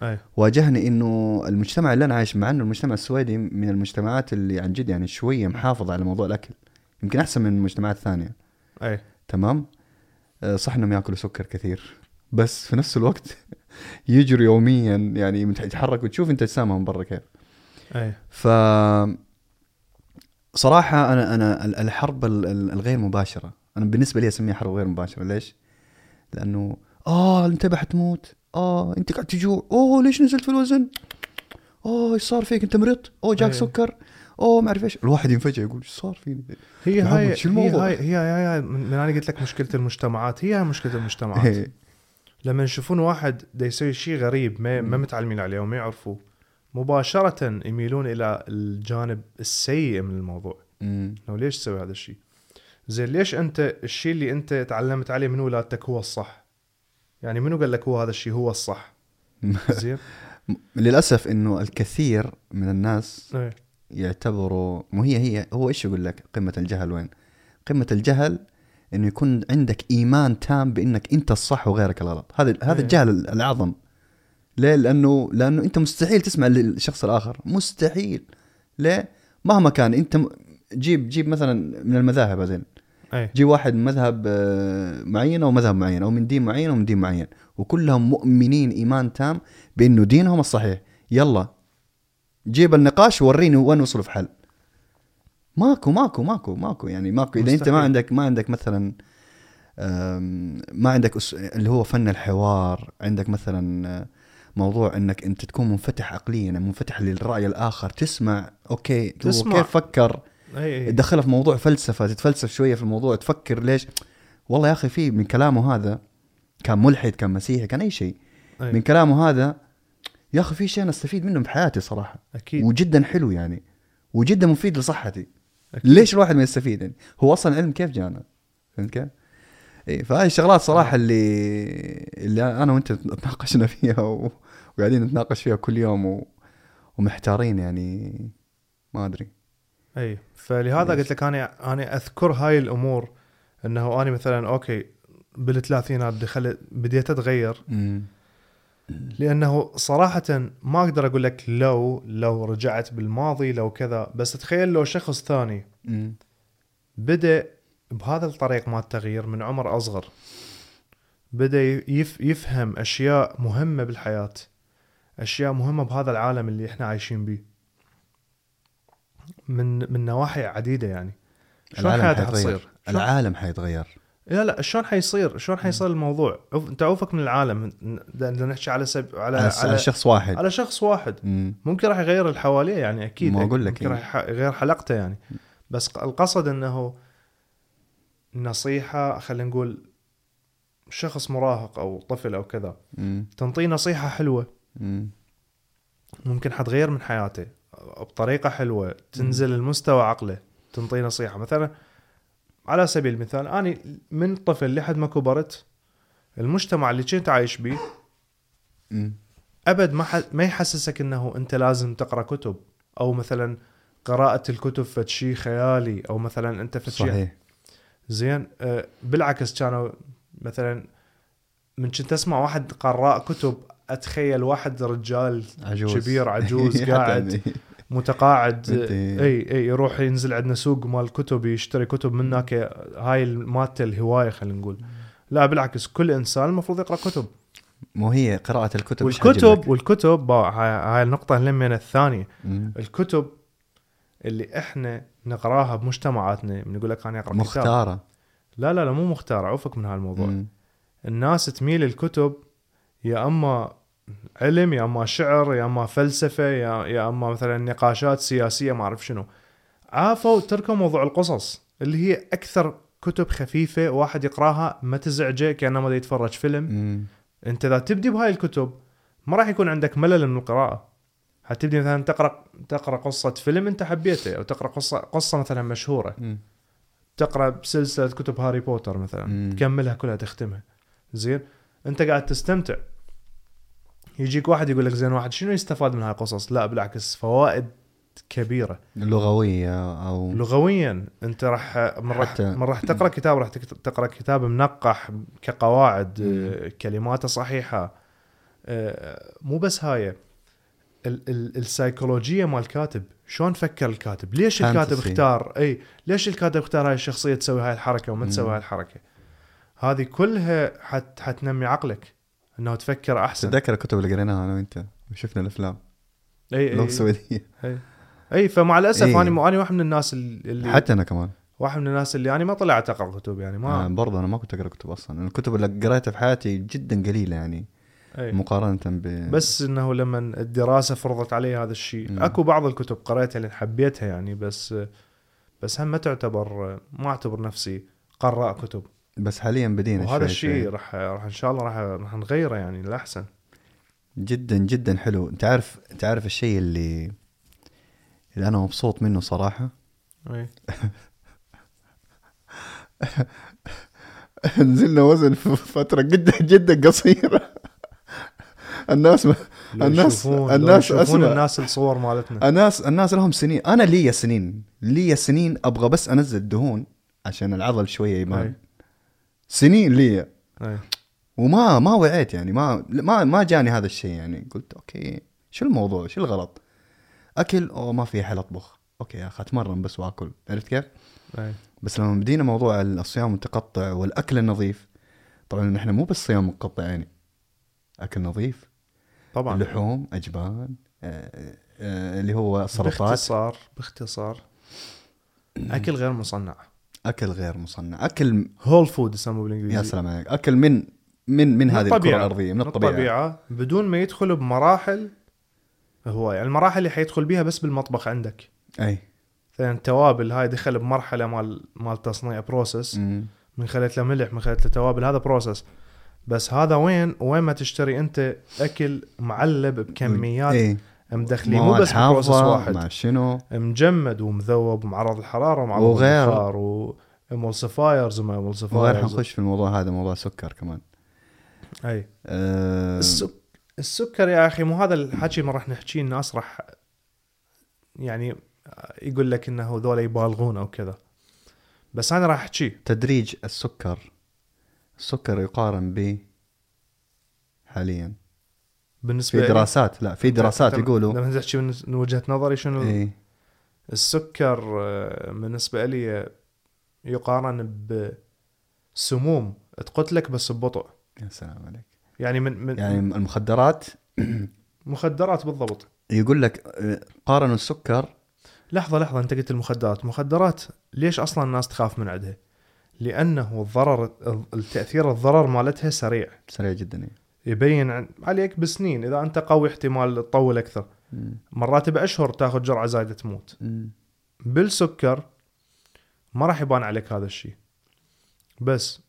أي. واجهني إنه المجتمع اللي أنا عايش معاه إنه المجتمع السويدي من المجتمعات اللي عن جد يعني شوية محافظة على موضوع الأكل يمكن أحسن من المجتمعات الثانية. أي. تمام؟ آه، صح إنهم يأكلوا سكر كثير بس في نفس الوقت يجروا يوميا يعني يتحركوا. تشوف أنت اجسامهم برا كيف. أي. ف صراحة أنا أنا ال- الحرب ال- ال- الغير مباشرة أنا بالنسبة لي أسميها حرب غير مباشرة ليش؟ لأنه آه انتبه حتموت آه أنت قاعد تجوع أوه ليش نزلت في الوزن؟ أوه إيش صار فيك أنت مرضت؟ أوه جاك إيه. سكر؟ أوه ما أعرف إيش الواحد ينفجع يقول إيش صار فيني؟ هي هاي شو هي الموضوع؟ هاي هي هاي, هاي من من أنا قلت لك مشكلة المجتمعات هي هاي مشكلة المجتمعات إيه. لما يشوفون واحد دا يسوي شيء غريب ما, ما متعلمين عليه وما يعرفوه مباشرة يميلون إلى الجانب السيء من الموضوع. إنه ليش تسوي هذا الشيء زين ليش أنت الشيء اللي أنت تعلمت عليه من ولادتك هو الصح يعني منو قال لك هو هذا الشيء هو الصح زين للأسف إنه الكثير من الناس إيه. يعتبروا مو هي هي هو إيش يقول لك قمة الجهل وين؟ قمة الجهل إنه يكون عندك إيمان تام بإنك أنت الصح وغيرك الغلط، هذا هذا إيه. الجهل الاعظم. ليه؟ لأنه لأنه أنت مستحيل تسمع للشخص الآخر، مستحيل. ليه؟ مهما كان أنت جيب جيب مثلا من المذاهب هذين، أي. جيب واحد من مذهب آه، معين أو مذهب معين أو من دين معين أو من دين معين، وكلهم مؤمنين إيمان تام بأنه دينهم الصحيح، يلا. جيب النقاش ووريني وين وصلوا في حل. ماكو ماكو ماكو ماكو. يعني ماكو. إذا أنت. ما عندك ما عندك مثلا ما عندك أس... اللي هو فن الحوار. عندك مثلا آه، موضوع إنك أنت تكون منفتح عقليا يعني منفتح للرأي الآخر تسمع أوكي هو تسمع. كيف فكر؟ تدخلها في موضوع فلسفة تتفلسف شوية في الموضوع تفكر ليش؟ والله يا أخي في من كلامه هذا كان ملحد كان مسيحي كان أي شيء. أي. من كلامه هذا يا أخي في شيء أنا أستفيد منه بحياتي صراحة. أكيد. وجدا حلو يعني. وجدا مفيد لصحتي. أكيد. ليش الواحد ما يستفيد؟ يعني هو أصلا علم كيف جانا؟ فهمت كيف؟ اي فهاي الشغلات صراحة اللي اللي أنا وأنت تناقشنا فيها و... وقاعدين نتناقش فيها كل يوم و... ومحتارين يعني. ما أدري. أي فلهذا ليش؟ قلت لك أنا أنا أذكر هاي الأمور إنه أنا مثلا أوكي بالثلاثينات دخلت بديت أتغير. لأنه صراحة ما أقدر أقول لك لو لو رجعت بالماضي لو كذا. بس تخيل لو شخص ثاني أمم. بدأ بهذا الطريق مال التغيير من عمر أصغر بدأ يف يفهم أشياء مهمة بالحياة. أشياء مهمة بهذا العالم اللي إحنا عايشين به من من نواحي عديدة يعني. شلون حيتغير. حتصير؟ العالم حيتغير. لا لا شلون حيصير؟ شلون حيصير الموضوع؟ أنت عوفك من العالم. بدنا نحكي على سب... على على, شخص واحد. على شخص واحد. مم. ممكن راح يغير اللي حواليه يعني أكيد. ما أقول لك ممكن إيه. راح يغير حلقته يعني. بس القصد إنه نصيحة خلينا نقول شخص مراهق أو طفل أو كذا. تنطيه نصيحة حلوة. مم. ممكن حتغير من حياته بطريقة حلوة تنزل المستوى عقله تنطيه نصيحة مثلا على سبيل المثال اني من طفل لحد ما كبرت المجتمع اللي كنت عايش بيه مم. أبد ما ح... ما يحسسك إنه أنت لازم تقرأ كتب أو مثلا قراءة الكتب فد شيء خيالي أو مثلا أنت فد شيء صحيح زين آه، بالعكس كانوا مثلا من كنت أسمع واحد قراء كتب أتخيل واحد رجال عجوز. كبير عجوز قاعد. متقاعد. أي أي يروح ينزل عندنا سوق مال كتب يشتري كتب من هناك. هاي مالته الهواية خلينا نقول. لا بالعكس كل إنسان المفروض يقرأ كتب. مو هي قراءة الكتب والكتب لك؟ والكتب هاي النقطة من الثانية. مم. الكتب اللي إحنا نقراها بمجتمعاتنا من يقول لك أنا أقرأ كتاب. مختارة. لا لا لا مو مختار عوفك من هالموضوع. الناس تميل الكتب يا أما علم يا أما شعر يا أما فلسفة يا يا أما مثلا نقاشات سياسية ما أعرف شنو. عافوا تركوا موضوع القصص اللي هي أكثر كتب خفيفة واحد يقراها ما تزعجه كأنه ما يتفرج فيلم. مم. أنت إذا تبدي بهاي الكتب ما راح يكون عندك ملل من القراءة. حتبدي مثلا تقرا تقرأ قصة فيلم أنت حبيته أو تقرأ قصه قصة مثلا مشهورة. مم. تقرأ سلسله كتب هاري بوتر مثلا مم. تكملها كلها تختمها. زين؟ أنت قاعد تستمتع. يجيك واحد يقول لك زين واحد شنو يستفاد من هاي القصص؟ لا بالعكس فوائد كبيرة. لغوية أو لغويا أنت راح من راح حتى- من راح تقرأ كتاب راح تقرأ كتاب منقح كقواعد كلماته صحيحة. آه، مو بس هاي ال- ال- السيكولوجية مال الكاتب. شلون فكر الكاتب؟ ليش الكاتب. اختار؟ إي ليش الكاتب اختار هاي الشخصية تسوي هاي الحركة وما تسوي. هاي الحركة؟ هذه كلها حت حتنمي عقلك. إنه تفكر أحسن. تتذكر الكتب اللي قريناها أنا وأنت؟ وشفنا الأفلام. أي أي. أي, أي فمع الأسف إي. أنا أنا واحد من الناس اللي حتى أنا كمان. واحد من الناس اللي أنا ما طلعت أقرأ كتب يعني ما آه برضه أنا ما كنت أقرأ كتب أصلا. الكتب اللي قريتها في حياتي جدا قليلة يعني أي. مقارنة ب بس إنه لما الدراسة فرضت علي هذا الشيء. أكو بعض الكتب قريتها اللي حبيتها يعني بس بس هم ما تعتبر ما أعتبر نفسي قراء كتب. بس حاليا بدينا وهذا الشيء. راح راح إن شاء الله راح راح نغيره يعني للأحسن. جدا جدا حلو. انت عارف انت عارف الشيء اللي اللي أنا مبسوط منه صراحة؟ اي نزلنا وزن في فترة جدا جدا قصيرة. الناس ما لو الناس- لو الناس أسمع. الناس الصور مالتنا. الناس الناس لهم سنين. أنا لي سنين. لي سنين أبغى بس أنزل دهون عشان العضل شوية يبان. أي. سنين لي. اي وما ما وعيت يعني ما ما ما جاني هذا الشيء يعني. قلت أوكي شو الموضوع؟ شو الغلط؟ أكل؟ أو ما في حل اطبخ أوكي يا أخي أتمرن بس وآكل. عرفت كيف؟ اي بس لما بدينا موضوع الصيام المتقطع والأكل النظيف طبعا نحن مو بس صيام متقطع يعني. أكل نظيف. طبعا. اللحوم أجبان آه، آه، اللي هو سلطات باختصار باختصار أكل غير مصنع. أكل غير مصنع. أكل whole food يسموه بالإنجليزي. يا سلام عليك. أكل من من من هذه الكرة. الأرضية من من الطبيعة. الطبيعة. بدون ما يدخل بمراحل هو يعني المراحل اللي حيدخل بيها بس بالمطبخ عندك. أي. مثلا التوابل هاي دخل بمرحلة مال مال تصنيع process. من خلت له ملح من خلت له توابل هذا process بس هذا وين؟ وين ما تشتري أنت أكل معلب بكميات اي مدخلين مو بس process واحد. مع شنو؟ مجمد ومذوب ومعرض الحرارة ومعرض وغيره. و emulsifiers وما وغير emulsifiers حنخش في الموضوع هذا موضوع سكر كمان. أي. أه السك... السكر يا أخي مو هذا الحكي ما راح نحكيه الناس راح يعني يقول لك إنه ذولا يبالغون أو كذا. بس أنا راح احكيه تدريج السكر السكر يقارن ب حاليا. بالنسبة في دراسات لا في دراسات يقولوا. لما تحكي من وجهة نظري شنو؟ إي. السكر آه، بالنسبة لي يقارن بسموم. تقتلك بس ببطء. يا سلام عليك. يعني من, من يعني المخدرات مخدرات بالضبط. يقول لك آه، قارنوا السكر. لحظة لحظة أنت قلت المخدرات. مخدرات ليش أصلا الناس تخاف من عندها لأنه الضرر التأثير الضرر مالتها سريع. سريع جدا إيه. يبين عليك بسنين. إذا أنت قوي احتمال تطول أكثر. مم. مرات بأشهر تاخذ جرعة زايدة تموت. مم. بالسكر ما راح يبان عليك هذا الشيء. بس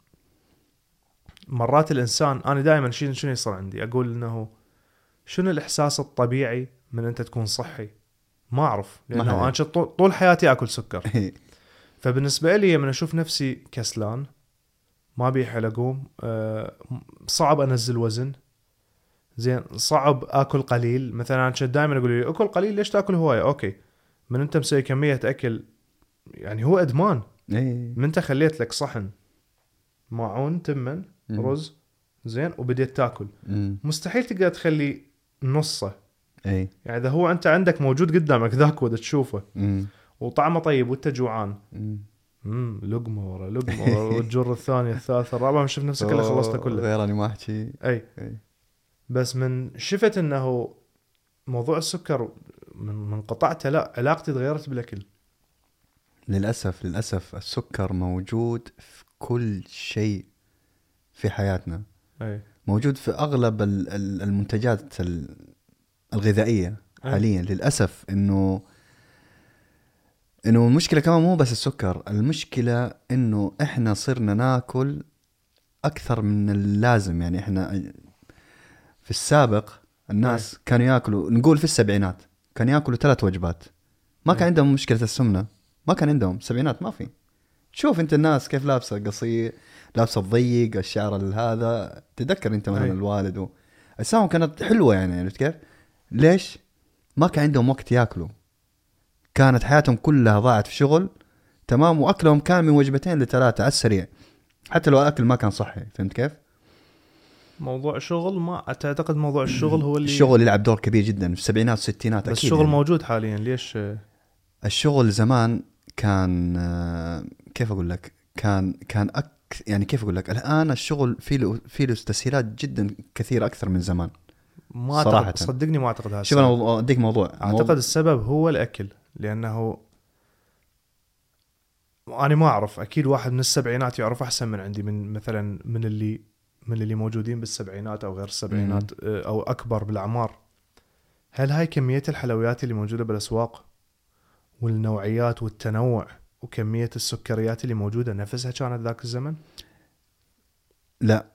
مرات الإنسان أنا دائما شنو شنو يصير عندي؟ أقول إنه شنو الإحساس الطبيعي من أنت تكون صحي؟ ما أعرف لأنه أنا طول حياتي آكل سكر. فبالنسبة لي لما أشوف نفسي كسلان ما بي حيل اقوم أه صعب أنزل وزن. زين صعب آكل قليل. مثلا أنا كنت دائما أقول لي أكل قليل ليش تأكل هواية؟ أوكي. من أنت مسوي كمية أكل يعني هو أدمان. إيه. من أنت خليت لك صحن معون تمن. رز زين وبديت تأكل. مستحيل تقدر تخلي نصه. اي يعني إذا هو أنت عندك موجود قدامك ذاك ودا تشوفه. وطعمه طيب وانت جوعان. امم لقمة ورا لقمة ورا والجر الثانية الثالثه الرابعه شفت نفسك اللي خلصته كله. غير أني ما أحكي. أي. بس من شفت إنه موضوع السكر من من قطعته لا علاقتي تغيرت بالأكل. للأسف للأسف السكر موجود في كل شيء في حياتنا. أي. موجود في أغلب ال- ال- المنتجات ال- الغذائية أي. حاليا. للأسف إنه إنه المشكلة كمان مو بس السكر المشكلة إنه إحنا صرنا ناكل أكثر من اللازم يعني إحنا في السابق الناس كانوا ياكلوا نقول في السبعينات كانوا ياكلوا ثلاث وجبات ما كان. عندهم مشكلة السمنة ما كان عندهم سبعينات ما في شوف أنت الناس كيف لابسة قصير لابسة ضيق الشعر هذا تذكر أنت مثلا. الوالد و... اجسامهم كانت حلوة يعني عرفت كيف؟ ليش؟ ما كان عندهم وقت ياكلوا كانت حياتهم كلها ضاعت في شغل تمام وأكلهم كان من وجبتين لثلاثة على السريع حتى لو الأكل ما كان صحي فهمت كيف؟ موضوع شغل ما تعتقد موضوع الشغل هو اللي الشغل يلعب دور كبير جدا في السبعينات والستينات بس أكيد الشغل يعني. موجود حاليا ليش الشغل زمان كان آه، كيف أقول لك كان كان أك يعني كيف أقول لك الآن الشغل في له في له تسهيلات جدا كثيره أكثر من زمان ما صراحة. اعتقد صدقني ما أعتقد هذا شوف أنا. موضوع- أديك موضوع أعتقد السبب هو الأكل لأنه أنا ما أعرف أكيد واحد من السبعينات يعرف أحسن من عندي من مثلا من اللي من اللي موجودين بالسبعينات أو غير السبعينات آه، أو أكبر بالأعمار. هل هاي كمية الحلويات اللي موجودة بالأسواق والنوعيات والتنوع وكمية السكريات اللي موجودة نفسها كانت ذاك الزمن؟ لا.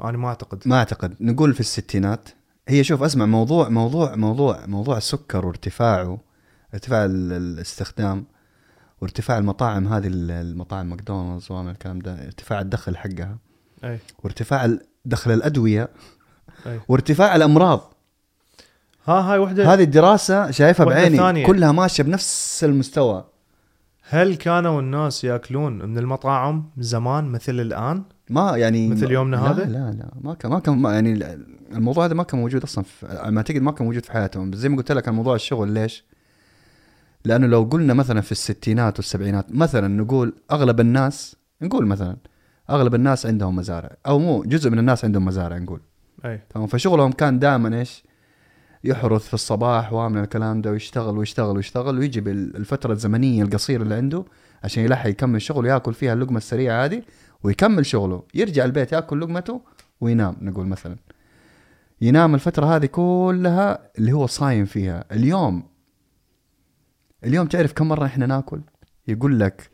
أنا ما أعتقد. ما أعتقد. نقول في الستينات. هي شوف أسمع موضوع موضوع موضوع موضوع السكر وارتفاعه ارتفاع ال- الاستخدام وارتفاع المطاعم هذه ال- المطاعم ماكدونالدز وما الكلام ده ارتفاع الدخل حقها. أي. وارتفاع دخل الأدوية. أي. وارتفاع الأمراض. ها هاي وحده هذه الدراسة شايفها بعيني. ثانية. كلها ماشية بنفس المستوى. هل كانوا الناس يأكلون من المطاعم زمان مثل الآن؟ ما يعني مثل يومنا لا هذا؟ لا لا. ما كان ما كان يعني الموضوع هذا ما كان موجود أصلا في ما أعتقد ما كان موجود في حياتهم. بس زي ما قلت لك عن موضوع الشغل ليش؟ لأنه لو قلنا مثلا في الستينات والسبعينات مثلا نقول أغلب الناس نقول مثلا أغلب الناس عندهم مزارع أو مو جزء من الناس عندهم مزارع نقول. أي. تمام فشغلهم كان دائما إيش؟ يحرث في الصباح وامن الكلام ده ويشتغل ويشتغل ويشتغل ويجي بالفترة الزمنية القصيرة اللي عنده عشان يلحق يكمل شغله يأكل فيها اللقمة السريعة هذه ويكمل شغله. يرجع البيت يأكل لقمته وينام نقول مثلا. ينام الفترة هذه كلها اللي هو صايم فيها. اليوم اليوم تعرف كم مرة إحنا ناكل؟ يقول لك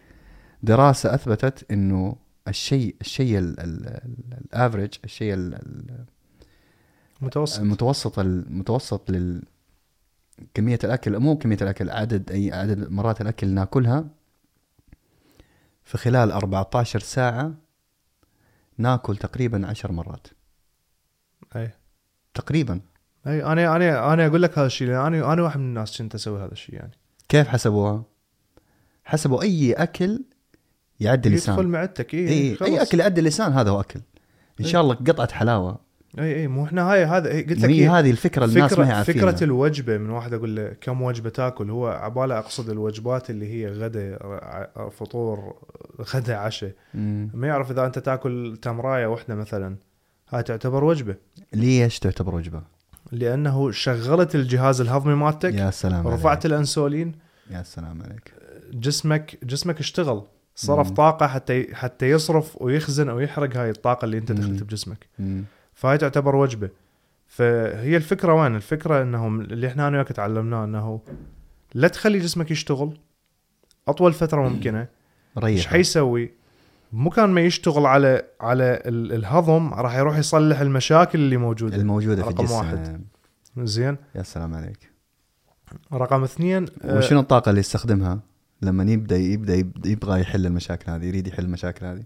دراسة أثبتت إنه الشيء الشيء الافريج الشيء ال- ال- متوسط. المتوسط المتوسط لل كمية الأكل مو كمية الأكل عدد أي عدد مرات الأكل اللي ناكلها. في خلال 14 ساعة ناكل تقريبا 10 مرات. أي. تقريبا. أي أنا أنا أنا أقول لك هذا الشيء لأن أنا أنا واحد من الناس كنت أسوي هذا الشيء يعني. كيف حسبوها؟ حسبوا أي أكل يعدي يدخل اللسان معدتك. اي إيه. أي أكل يعدي اللسان هذا هو أكل. إن شاء الله قطعة حلاوة. اي اي مو إحنا هاي هذا إيه، قلت لك هي إيه، هذه الفكرة اللي الناس ما هي فكرة الوجبة. من واحد أقول له كم وجبة تأكل؟ هو عبالة أقصد الوجبات اللي هي غدا فطور غدا عشاء. ما يعرف إذا أنت تأكل تمراية واحدة مثلا. هاي تعتبر وجبة. ليش تعتبر وجبة؟ لأنه شغلت الجهاز الهضمي مالتك يا سلام رفعت عليك. الأنسولين يا سلام عليك جسمك جسمك اشتغل صرف مم. طاقة حتى حتى يصرف ويخزن أو يحرق هاي الطاقة اللي أنت. دخلت بجسمك مم. فهاي تعتبر وجبة فهي الفكرة وين الفكرة انه اللي إحنا أنا وياك تعلمناه إنه لا تخلي جسمك يشتغل أطول فترة ممكنة إيش ريح حيسوي مكان ما يشتغل على على ال- الهضم راح يروح يصلح المشاكل اللي موجودة. الموجودة في رقم الجسم. واحد. زين. يا سلام عليك. رقم اثنين آه، وشنو الطاقة اللي يستخدمها لما يبدأ يبدأ يبغى يحل المشاكل هذه يريد يحل المشاكل هذه؟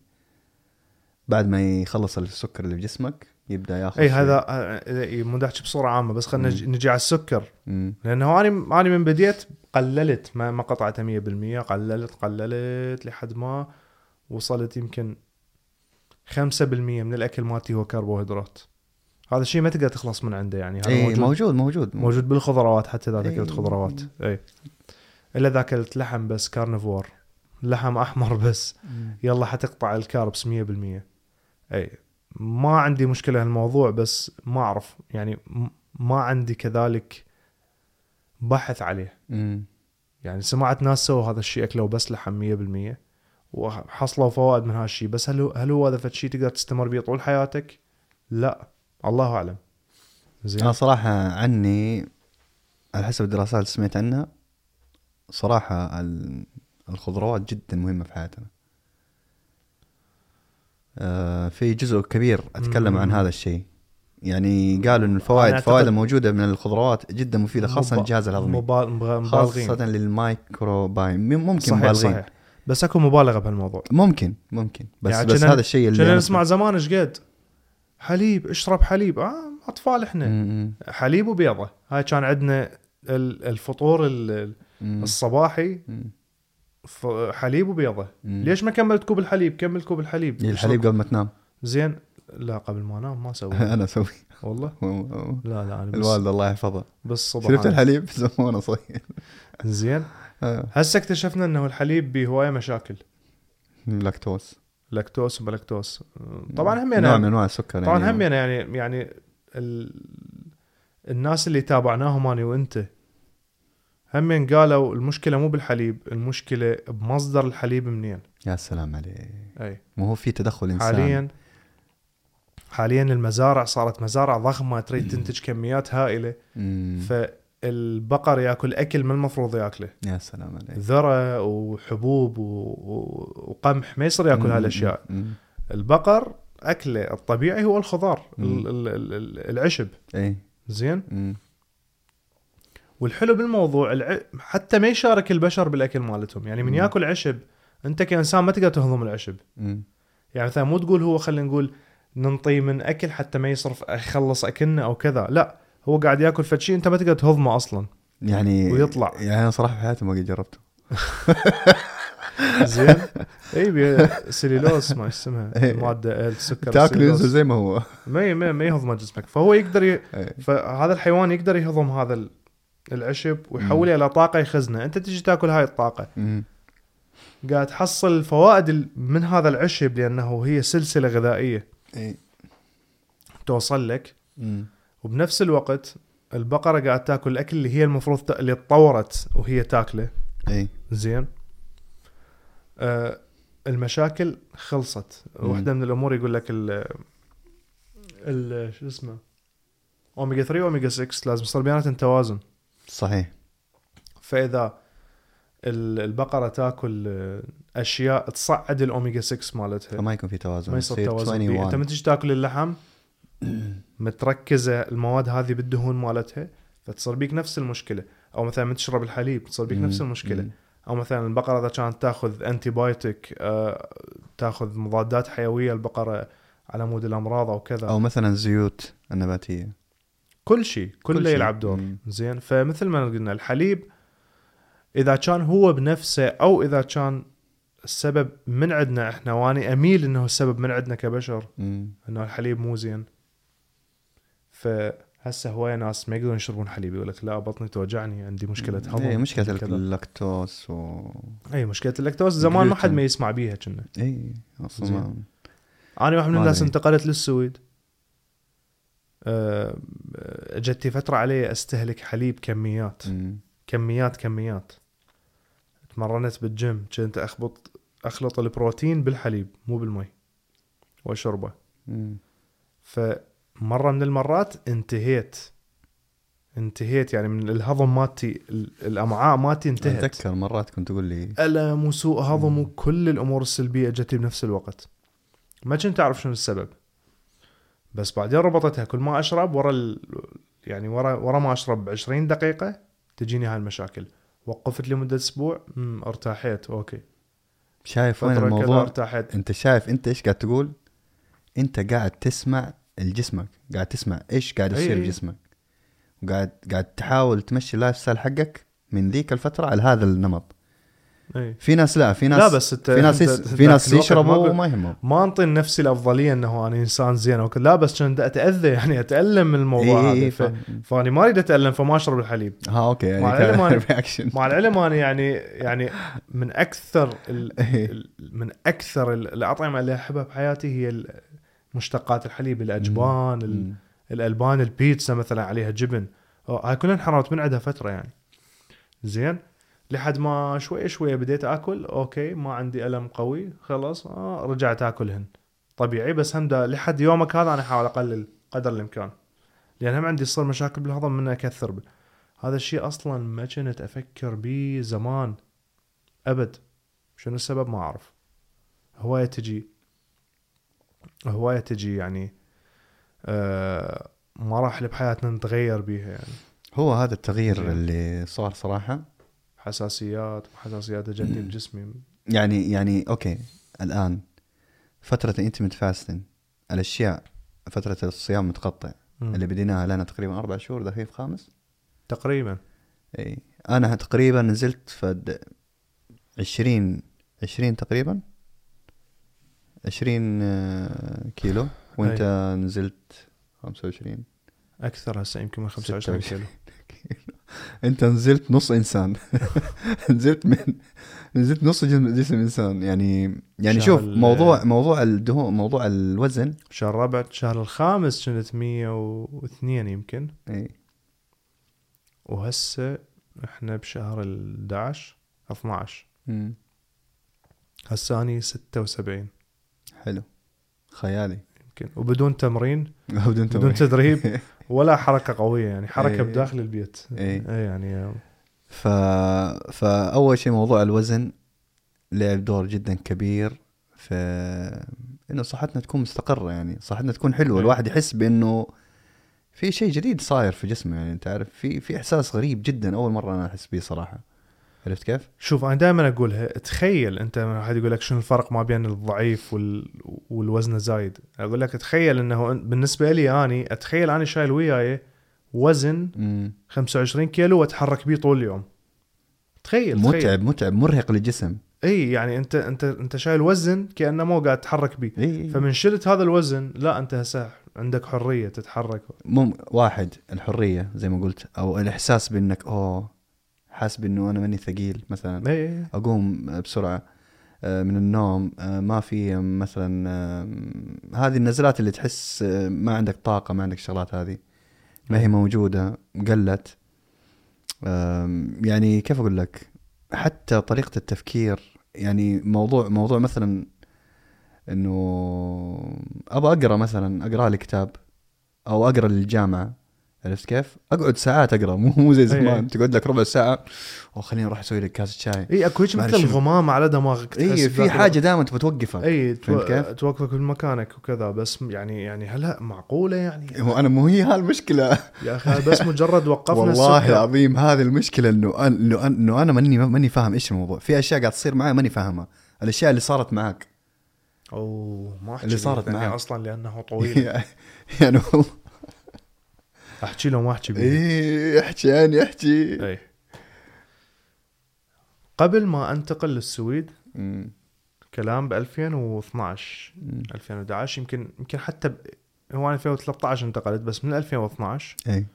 بعد ما يخلص السكر اللي في جسمك يبدأ ياخذ إي. هذا آه، مو بصورة عامة بس خلينا نجي- على السكر. مم. لأنه أنا أنا من بديت قللت ما ما قطعتها 100% قللت قللت لحد ما وصلت يمكن 5% من الأكل مالتي هو كربوهيدرات. هذا الشيء ما تقدر تخلص من عنده يعني هذا اي موجود. موجود موجود. موجود بالخضروات حتى إذا إي. أكلت خضروات. اي إلا اذا اكلت لحم بس carnivore لحم أحمر بس. يلا حتقطع الكاربس 100% اي ما عندي مشكلة هالموضوع بس ما أعرف. يعني ما عندي كذلك بحث عليه. مم. يعني سمعت ناس سووا هذا الشيء أكلوا بس لحم 100% وحصلوا فوائد من هالشيء بس هل هو هل هو هذا فد شيء تقدر تستمر به طول حياتك؟ لا. الله أعلم. زين. أنا صراحة عني على حسب الدراسات اللي سمعت عنها صراحة ال- الخضروات جدا مهمة في حياتنا. آه، في جزء كبير أتكلم عن. هذا الشيء. يعني قالوا إن الفوائد أعتقد- الموجوده من الخضروات جدا مفيدة خاصة للجهاز الهضمي. مبال- مبا- مبالغين. خاصة للمايكروبايم ممكن صحيح مبالغين. صحيح. بس اكو مبالغة بهالموضوع. ممكن ممكن. بس يعني بس هذا الشيء اللي كنا نسمع زمان إيش قد؟ حليب اشرب حليب. آه أطفال إحنا. مم، حليب وبيضة. هاي كان عندنا ال- الفطور الصباحي. حليب وبيضة. ليش ما كملت كوب الحليب؟ كمل كوب الحليب. الحليب قبل ما تنام. زين. لا قبل ما أنام ما أسوي. أنا أسوي. والله؟ لا لا أنا بس الوالده الله يحفظها بالصبح أنا. الحليب؟ زمان صغير. زين. هسه اكتشفنا إنه الحليب به هوايه مشاكل. لاكتوز. لاكتوز وبلاكتوز طبعا هم نوع من يعني أنواع السكر طبعا يعني. هم يعني يعني ال... الناس اللي تابعناهم أنا وأنت هم قالوا المشكلة مو بالحليب المشكلة بمصدر الحليب منين؟ يا سلام عليك. أي. مو هو في تدخل إنسان. حاليا حاليا المزارع صارت مزارع ضخمة تريد تنتج كميات هائلة. مم. فالبقر ياكل أكل ما المفروض ياكله يا سلام عليك ذرة وحبوب. وقمح ما يصير ياكل. هالأشياء. البقر أكله الطبيعي هو الخضار مم. ال... ال... ال- العشب اي زين مم. والحلو بالموضوع الع... حتى ما يشارك البشر بالأكل مالتهم يعني من مم. ياكل عشب أنت كإنسان ما تقدر تهضم العشب مم. يعني مثلا مو تقول هو خلينا نقول ننطي من أكل حتى ما يصرف يخلص أكلنا أو كذا لا هو قاعد ياكل فد شيء انت ما تقدر تهضمه أصلا يعني ويطلع. يعني أنا صراحة في حياتي ما قد جربته زين اي بي- سليلوز ما اسمها إيه. الماده السكر تاكله السليلوز. ينزل زي ما هو ما ما يهضمه جسمك فهو يقدر ي... إيه. فهذا الحيوان يقدر يهضم هذا ال- العشب ويحوله إلى طاقة يخزنه أنت تجي تاكل هاي الطاقة. قاعد تحصل الفوائد ال- من هذا العشب لأنه هي سلسلة غذائية اي توصل لك مم. وبنفس الوقت البقرة قاعد تاكل الأكل اللي هي المفروض ت... اللي تطورت وهي تاكله. أي. زين. آه المشاكل خلصت. واحدة من الأمور يقول لك ال ال شو اسمه؟ اوميجا 3 واوميجا 6 لازم يصير بيناتهم توازن. صحيح. فإذا ال- البقرة تاكل آه، أشياء تصعد الاوميجا 6 مالتها. فما يكون في توازن. ما يصير توازن. أنت 21. من تجي تاكل اللحم؟ متركزة المواد هذه بالدهون مالتها فتصير بيك نفس المشكلة أو مثلا من تشرب الحليب تصير بيك. نفس المشكلة. أو مثلا البقرة إذا كانت تأخذ antibiotic آه، تأخذ مضادات حيوية البقرة على مود الأمراض أو كذا أو مثلا الزيوت النباتية كل شيء كله كل شيء. يلعب دور مم. زين فمثل ما قلنا الحليب إذا كان هو بنفسه أو إذا كان السبب من عندنا إحنا واني أميل إنه السبب من عندنا كبشر مم. إنه الحليب مو زين فهسه هواي ناس ما يقدرون يشربون حليب يقول لك لا بطني توجعني عندي مشكلة هضم اي مشكله. اللاكتوز و إي مشكلة اللاكتوز زمان ما حد. ما يسمع بيها كنا إي أصلا. ما- أنا واحد من الناس. انتقلت للسويد أه، اجتي فترة علي أستهلك حليب كميات مم. كميات كميات تمرنت بالجيم كنت أخبط أخلط البروتين بالحليب مو بالمي وأشربه مم. فمره من المرات انتهيت. انتهيت يعني من الهضم مالتي ال- الأمعاء مالتي انتهت. أتذكر مرات كنت تقول لي ألم وسوء هضم وكل الأمور السلبية جتني بنفس الوقت. ما كنت أعرف شنو السبب. بس بعدين ربطتها كل ما أشرب ورا ال... يعني ورا ورا ما أشرب 20 دقيقة تجيني هاي المشاكل. وقفت لمدة أسبوع ارتاحيت أوكي. شايف وين الموضوع؟ ارتاحت أنت شايف أنت إيش قاعد تقول؟ أنت قاعد تسمع الجسمك قاعد تسمع إيش قاعد يصير أي. بجسمك وقاعد قاعد تحاول تمشي ال lifestyle حقك من ذيك الفترة على هذا النمط. اي في ناس لا في ناس لا بس انت في ناس في ناس يشربوا وما يهمهم. ما أنطي لنفسي الأفضلية إنه أنا إنسان زين أو لا بس كنت أتأذى يعني أتألم من الموضوع إي إي هذا. إي ف... فأني ما أريد أتألم فما أشرب الحليب. ها أوكي يعني مع العلم reaction مع العلم أنا يعني يعني من أكثر ال... إيه. من أكثر ال- الأطعمة اللي أحبها بحياتي هي مشتقات الحليب الأجبان ال... مم. الألبان البيتزا مثلا عليها جبن. أو- هاي كلها انحرمت من عندها فترة يعني. زين؟ لحد ما شوي شوي بديت آكل أوكي ما عندي ألم قوي خلاص آه رجعت آكلهن. طبيعي بس هم لحد يومك هذا أنا أحاول أقلل قدر الإمكان. لأن هم عندي يصير مشاكل بالهضم من أكثر ب- هذا الشيء أصلا ما كنت أفكر به زمان. أبد. شنو السبب؟ ما أعرف. هواية تجي. هواية تجي يعني آه مراحل بحياتنا نتغير بيها يعني. هو هذا التغيير زين. اللي صار صراحة. حساسيات حساسيات جتني بجسمي. يعني يعني أوكي الآن فترة انتمت فاستن الأشياء فترة الصيام متقطع. مم. اللي بديناها لنا تقريبا أربع شهور في خامس. تقريبا. إي أنا تقريبا نزلت فد 20 20 تقريبا. 20 آه، كيلو وانت نزلت 25 أكثر هسه يمكن من 25 26. كيلو. انت نزلت نص إنسان. نزلت من نزلت نص جسم, إنسان. يعني يعني شوف موضوع موضوع الدهون موضوع الوزن. شهر رابع شهر الخامس كنت 102 يمكن. إي. وهسه إحنا بشهر ال 11 12 مم. هسه اني 76 حلو. خيالي. يمكن. وبدون تمرين بدون بدون تدريب ولا حركة قوية يعني حركة إيه. بداخل البيت. إيه. اي يعني ف... فأول شيء موضوع الوزن لعب دور جدا كبير في إنه صحتنا تكون مستقرة يعني صحتنا تكون حلوة. إيه. الواحد يحس بإنه في شيء جديد صاير في جسمه يعني أنت عارف في في إحساس غريب جدا أول مرة أنا أحس به صراحة. عرفت كيف؟ شوف أنا دائما أقولها تخيل أنت واحد يقول لك شنو الفرق ما بين الضعيف وال... والوزن الزايد أقول لك تخيل إنه بالنسبة لي أني أتخيل أني شايل وياي وزن مم. 25 كيلو وأتحرك بيه طول اليوم تخيل تخيل. متعب متعب مرهق للجسم إي يعني أنت أنت أنت شايل وزن كأنه مو قاعد تتحرك بيه إي فمن شلت هذا الوزن لا أنت هسه عندك حرية تتحرك مم واحد الحرية زي ما قلت أو الإحساس بأنك أوه حاسس بانه أنا ماني ثقيل مثلا. اي اي أقوم بسرعة آه، من النوم آه، ما في مثلا آه، هذه النزلات اللي تحس ما عندك طاقة ما عندك الشغلات هذه. ما هي موجودة قلت يعني كيف أقول لك؟ حتى طريقة التفكير يعني موضوع موضوع مثلا إنه ابى أقرأ مثلا أقرأ لي كتاب أو أقرأ للجامعة. عرفت كيف؟ أقعد ساعات أقرأ مو مو زي أي. زمان تقعد لك ربع ساعة وخليني أروح أسوي لك كاسه شاي اي أكو هيك مثل. الغمام على دماغك اي في حاجة دائما تبغى توقفها اي تو... كيف؟ توقفك في مكانك وكذا بس يعني يعني هلا معقولة يعني هو أنا مو هي هالمشكلة يا أخي بس مجرد وقفنا والله. العظيم هذه المشكلة إنه إنه إنه أنا ماني ماني فاهم إيش الموضوع في أشياء قاعد تصير معي ماني فاهمها الأشياء اللي صارت معك أوه ما اللي صارت لأني معك. أصلا لأنه طويل يعني والله أحكي له ما احكي بيه إيه احكي يعني احكي اي قبل ما أنتقل للسويد أمم، كلام ب 2012 أمم. 2011 يمكن يمكن حتى ب... هو أنا 2013 انتقلت بس من 2012 اي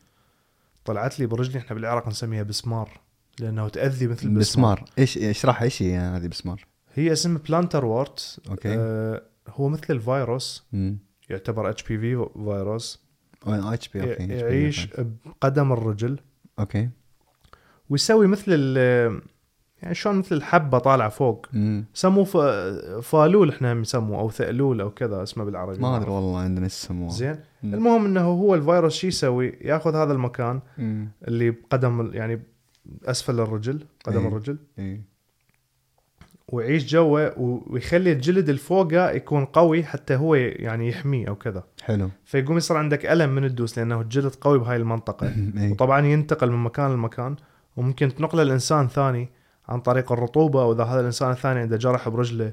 طلعت لي برجلي إحنا بالعراق نسميها بسمار لأنه تاذي مثل بسمار. إيش اشرح إيش هي هذه بسمار؟ هي اسم plantar wart أوكي. آه هو مثل الفيروس امم يعتبر HPV فيروس HP أوكي يعيش بقدم الرجل أوكي ويسوي مثل ال يعني شلون مثل الحبة طالعة فوق. سموه ف... فالول إحنا نسموه أو ثألول أو كذا اسمه بالعربي ما أدري والله عندنا إيش يسموه زين مم. المهم إنه هو الفيروس شو يسوي ياخذ هذا المكان مم. اللي بقدم يعني أسفل الرجل قدم إيه. الرجل إيه. ويعيش جوه و- ويخلي الجلد الفوقه يكون قوي حتى هو يعني يحميه أو كذا حلو فيقوم يصير عندك ألم من الدوس لأنه الجلد قوي بهاي المنطقة إيه. وطبعا ينتقل من مكان لمكان وممكن تنقله لإنسان ثاني عن طريق الرطوبة وإذا هذا الإنسان الثاني عنده جرح برجله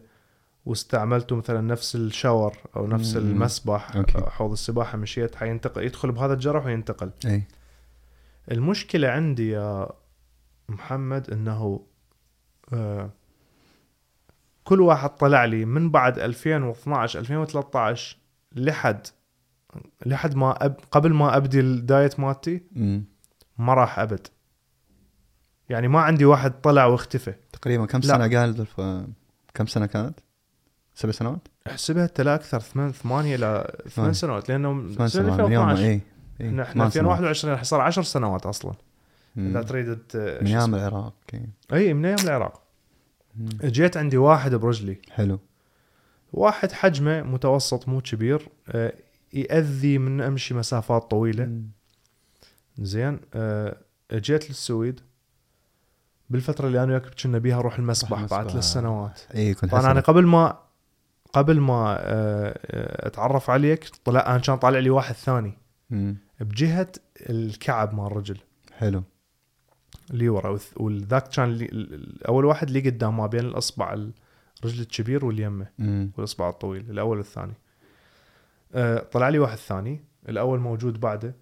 واستعملته مثلا نفس الشاور أو نفس. المسبح أوكي. أو حوض السباحة مشيت حينتقل يدخل بهذا الجرح وينتقل اي المشكلة عندي يا محمد إنه آه كل واحد طلع لي من بعد 2012 2013 لحد لحد ما أب قبل ما أبدي الدايت مالتي. ما راح أبد يعني ما عندي واحد طلع واختفى تقريبا كم لا. سنة قال الف... كم سنة كانت؟ سبع سنوات؟ أحسبها تلا أكثر ثمان ثمانية إلى ثمان ثمان. سنوات لأنه ثمان سنة سنوات من يوم 2012 اي إحنا ثمان سنوات. 2021 راح صار 10 سنوات أصلا. إذا تريد ت- من أيام. العراق. اي من أيام العراق مم. جيت عندي واحد برجلي. حلو. واحد حجمه متوسط مو كبير آه، يأذي من أمشي مسافات طويلة. مم. زين آه، جيت للسويد. بالفترة اللي أنا وياك كنا بيها أروح المسبح بعد. ثلاث سنوات اي كنت طبعا أنا قبل ما قبل ما آه، آه، أتعرف عليك طلع أنا كان طالع لي واحد ثاني. مم. بجهة الكعب مال الرجل حلو. اللي ورا والذاك كان أول واحد اللي قدام ما بين الأصبع الرجل الكبير واليمة. والأصبع الطويل الأول والثاني. آه، طلع لي واحد ثاني. الأول موجود بعده.